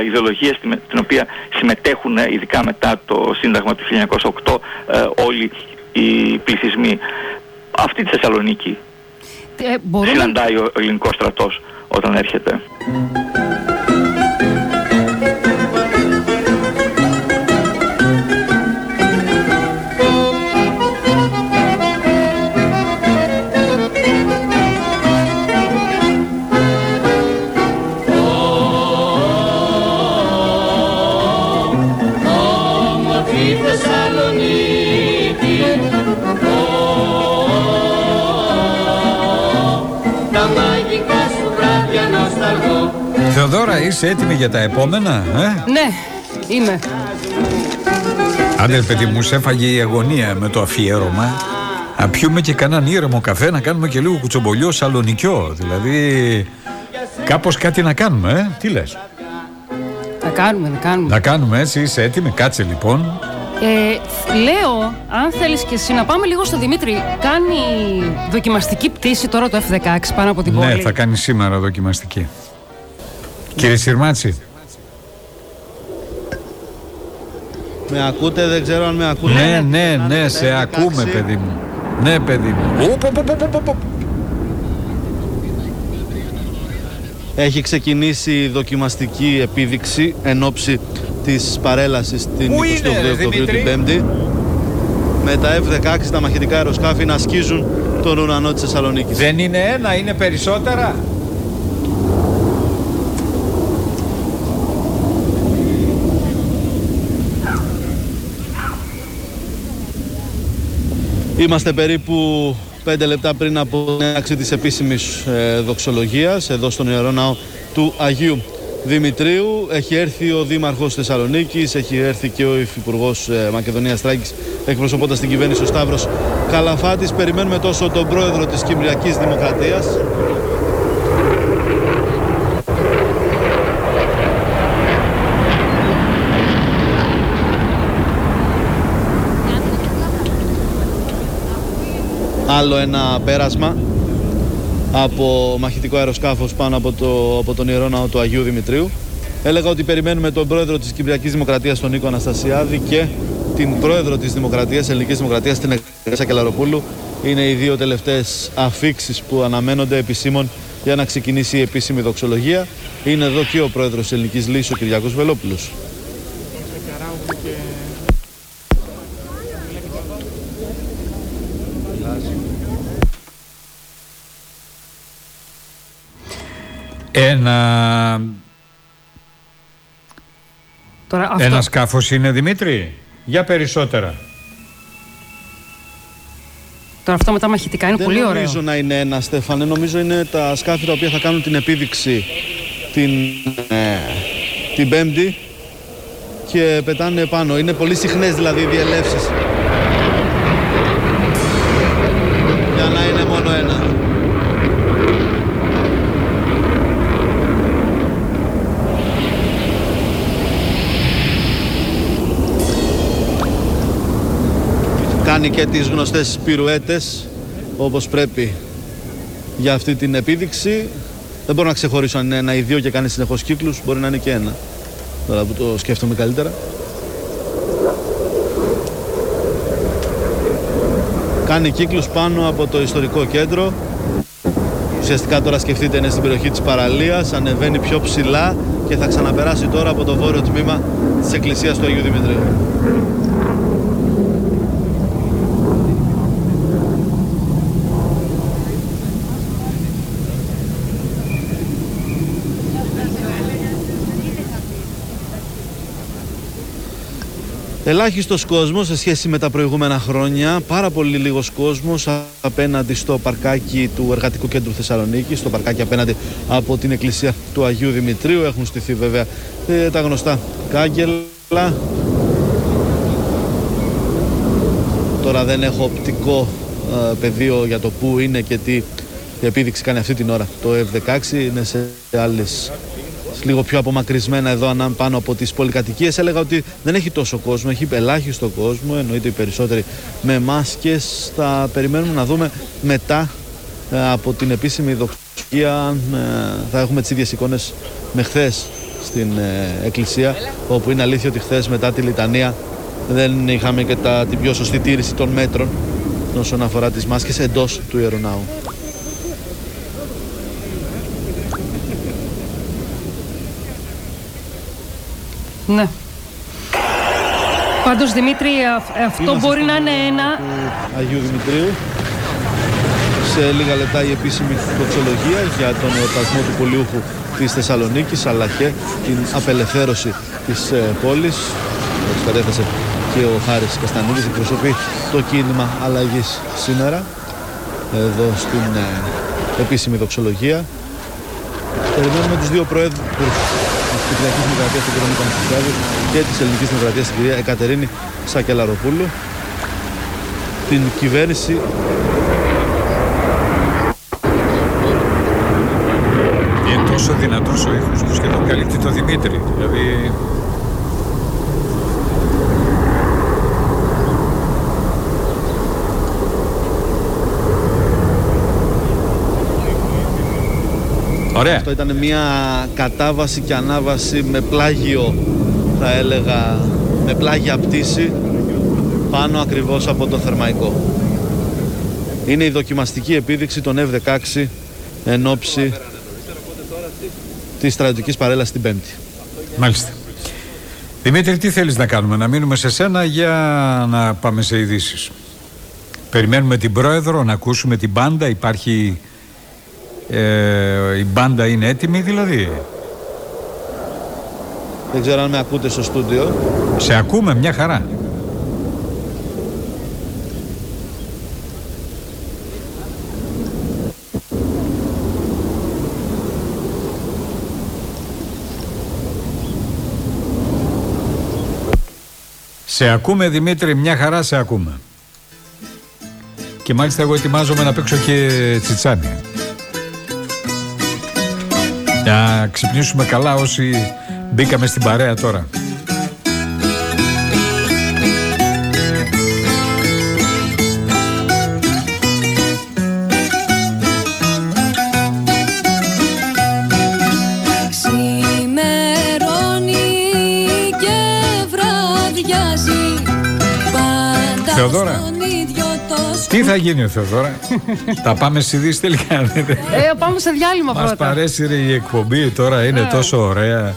ιδεολογία την οποία συμμετέχουν ειδικά μετά το Σύνταγμα του 1908 όλοι οι πληθυσμοί. Αυτή τη Θεσσαλονίκη ε, μπορούμε... συναντάει ο ελληνικός στρατός όταν έρχεται. Θεοδώρα, είσαι έτοιμη για τα επόμενα, ε; Ναι, είμαι. Άντε, παιδί μου, σε έφαγε η αγωνία με το αφιέρωμα. Να πιούμε και κανέναν ήρεμο καφέ, να κάνουμε και λίγο κουτσομπολιό σαλονικιό. Δηλαδή, κάπως κάτι να κάνουμε, ε; Τι λες; Να κάνουμε, να κάνουμε. Να κάνουμε, έτσι, είσαι έτοιμη; Κάτσε λοιπόν. Ε, λέω, αν θέλεις και εσύ να πάμε λίγο στο Δημήτρη. Κάνει δοκιμαστική πτήση τώρα το F-16 πάνω από την ναι, πόλη. Ναι, θα κάνει σήμερα δοκιμαστική. Κύριε Συρμάτση. Με ακούτε, δεν ξέρω αν με ακούτε. Ναι, ναι, ναι, σε ακούμε, παιδί μου. Ναι, παιδί μου. Έχει ξεκινήσει η δοκιμαστική επίδειξη εν ώψη της παρέλασης την 28 Οκτωβρίου την Πέμπτη με τα F-16 τα μαχητικά αεροσκάφη να σκίζουν τον ουρανό της Θεσσαλονίκης. Δεν είναι ένα, είναι περισσότερα; Είμαστε περίπου 5 λεπτά πριν από την έναρξη της επίσημης ε, δοξολογίας εδώ στον Ιερό Ναό του Αγίου Δημητρίου. Έχει έρθει ο Δήμαρχος Θεσσαλονίκης, έχει έρθει και ο Υφυπουργός ε, Μακεδονίας Τράκης εκπροσωπώντας την κυβέρνηση ο Σταύρος Καλαφάτης. Περιμένουμε τόσο τον πρόεδρο της Κυπριακής Δημοκρατίας άλλο ένα πέρασμα από μαχητικό αεροσκάφος πάνω από, το, από τον Ιερό Ναό του Αγίου Δημητρίου. Έλεγα ότι περιμένουμε τον πρόεδρο της Κυπριακής Δημοκρατίας, τον Νίκο Αναστασιάδη και την πρόεδρο της Δημοκρατίας, Ελληνικής Δημοκρατίας, την Εκκλησία Κελαροπούλου. Είναι οι δύο τελευταίες αφήξεις που αναμένονται επισήμων για να ξεκινήσει η επίσημη δοξολογία. Είναι εδώ και ο πρόεδρος της Ελληνικής Λύσης, ο Κυριάκος Βελόπουλος. Ένα... Τώρα, αυτό... Ένα σκάφος είναι Δημήτρη; Για περισσότερα. Τώρα αυτό με τα μαχητικά είναι Δεν πολύ ωραίο. Δεν νομίζω να είναι ένα, Στέφανε. Νομίζω είναι τα σκάφη τα οποία θα κάνουν την επίδειξη την, ε, την Πέμπτη και πετάνε πάνω. Είναι πολύ συχνές δηλαδή οι διελεύσεις. Για να είναι μόνο ένα. Κάνει και τις γνωστές πυρουέτες όπως πρέπει για αυτή την επίδειξη. Δεν μπορώ να ξεχωρίσω αν είναι ένα ή δύο και κάνει συνεχώς κύκλους, μπορεί να είναι και ένα. Τώρα που το σκέφτομαι καλύτερα. Κάνει κύκλους πάνω από το ιστορικό κέντρο. Ουσιαστικά τώρα σκεφτείτε είναι στην περιοχή της παραλίας, ανεβαίνει πιο ψηλά και θα ξαναπεράσει τώρα από το βόρειο τμήμα της εκκλησίας του Αγίου Δημητρίου. Ελάχιστος κόσμος σε σχέση με τα προηγούμενα χρόνια, πάρα πολύ λίγος κόσμος απέναντι στο παρκάκι του Εργατικού Κέντρου Θεσσαλονίκης, στο παρκάκι απέναντι από την εκκλησία του Αγίου Δημητρίου. Έχουν στηθεί βέβαια ε, τα γνωστά κάγκελα. Τώρα δεν έχω οπτικό ε, πεδίο για το πού είναι και τι επίδειξη κάνει αυτή την ώρα. Το F-16 είναι σε άλλες λίγο πιο απομακρυσμένα εδώ πάνω από τις πολυκατοικίες έλεγα ότι δεν έχει τόσο κόσμο, έχει ελάχιστο κόσμο εννοείται οι περισσότεροι με μάσκες θα περιμένουμε να δούμε μετά ε, από την επίσημη δοξία ε, θα έχουμε τις ίδιες εικόνες με χθες στην ε, εκκλησία όπου είναι αλήθεια ότι χθες μετά τη λιτανία δεν είχαμε και τα, την πιο σωστή τήρηση των μέτρων όσον αφορά τις μάσκες εντός του Ιερονάου. Ναι. Πάντως Δημήτρη αυτό μπορεί να είναι ένα... Αγίου Δημητρίου. Σε λίγα λεπτά η επίσημη δοξολογία για τον εορτασμό του πολιούχου της Θεσσαλονίκης αλλά και την απελευθέρωση της ε, πόλης. Όπως κατέθεσε και ο Χάρης Καστανίδης εκπροσωπεί το κίνημα αλλαγής σήμερα εδώ στην ε, επίσημη δοξολογία. Περιμένουμε τους δύο προέδρους της Κυπριακής Δημοκρατίας του κ. Νίκο και της Ελληνικής Δημοκρατίας την κυρία Εκατερίνη Σακελαροπούλου. Την κυβέρνηση Είναι τόσο δυνατός ο ήχος που σχεδόν καλύπτει το Δημήτρη. Δηλαδή Ωραία. Αυτό ήταν μια κατάβαση και ανάβαση με πλάγιο, θα έλεγα, με πλάγια πτήση πάνω ακριβώς από το θερμαϊκό. Είναι η δοκιμαστική επίδειξη των F-16 εν ώψη της στρατιωτικής παρέλασης την Πέμπτη. Μάλιστα. Δημήτρη, τι θέλεις να κάνουμε, να μείνουμε σε σένα για να πάμε σε ειδήσεις. Περιμένουμε την πρόεδρο, να ακούσουμε την πάντα, υπάρχει ε, η μπάντα είναι έτοιμη δηλαδή; Δεν ξέρω αν με ακούτε στο στούντιο. Σε ακούμε μια χαρά. Σε ακούμε Δημήτρη, μια χαρά σε ακούμε. Και μάλιστα εγώ ετοιμάζομαι να παίξω και τσιτσάνι. Να ξυπνήσουμε καλά όσοι μπήκαμε στην παρέα τώρα. Θεοδόρα. Τι θα γίνει ο Θεοδόρα, Θα πάμε στη Δύση τελικά. Ε, πάμε σε διάλειμμα πρώτα. Μας παρέσει η εκπομπή τώρα, είναι ε. τόσο ωραία.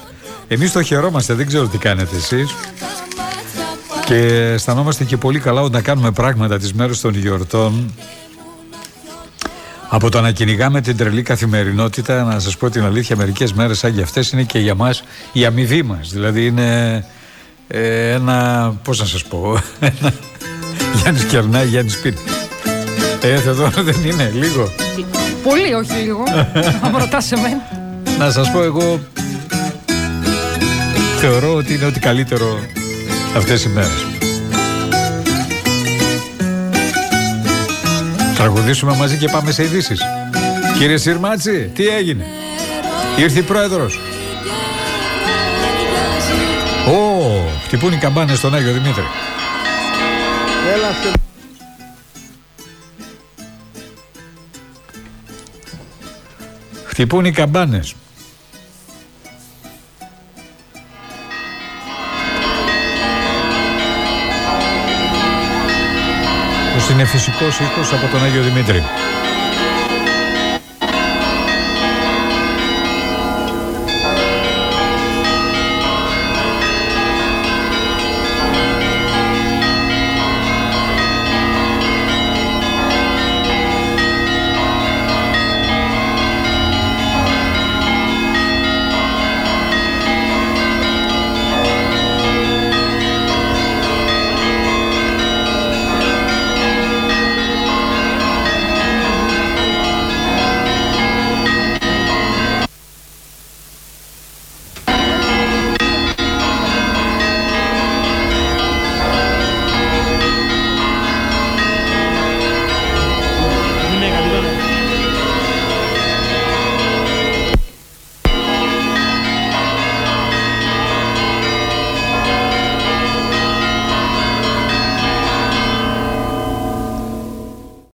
Εμείς το χαιρόμαστε, δεν ξέρω τι κάνετε εσείς. Και αισθανόμαστε και πολύ καλά όταν κάνουμε πράγματα τις μέρες των γιορτών. Από το να κυνηγάμε την τρελή καθημερινότητα, να σας πω την αλήθεια, μερικές μέρες σαν και αυτές είναι και για μας η αμοιβή μας. Δηλαδή είναι ε, ένα, πώς να σας πω, (laughs) ένα Γιάννης Κερνά, Γιάννης Σπίτι. Ε, εδώ (laughs) δεν είναι, λίγο. Πολύ, όχι λίγο. Αν ρωτάς σε μένα. Να σας πω εγώ θεωρώ ότι είναι ό,τι καλύτερο αυτές οι μέρες. Τραγουδήσουμε μαζί και πάμε σε ειδήσεις. Κύριε Συρμάτση, τι έγινε; Ήρθε η πρόεδρος. Ω, χτυπούν οι καμπάνες στον Άγιο Δημήτρη. Έλα Χτυπούν οι καμπάνες. Πως είναι φυσικός ήχος από τον Άγιο Δημήτρη.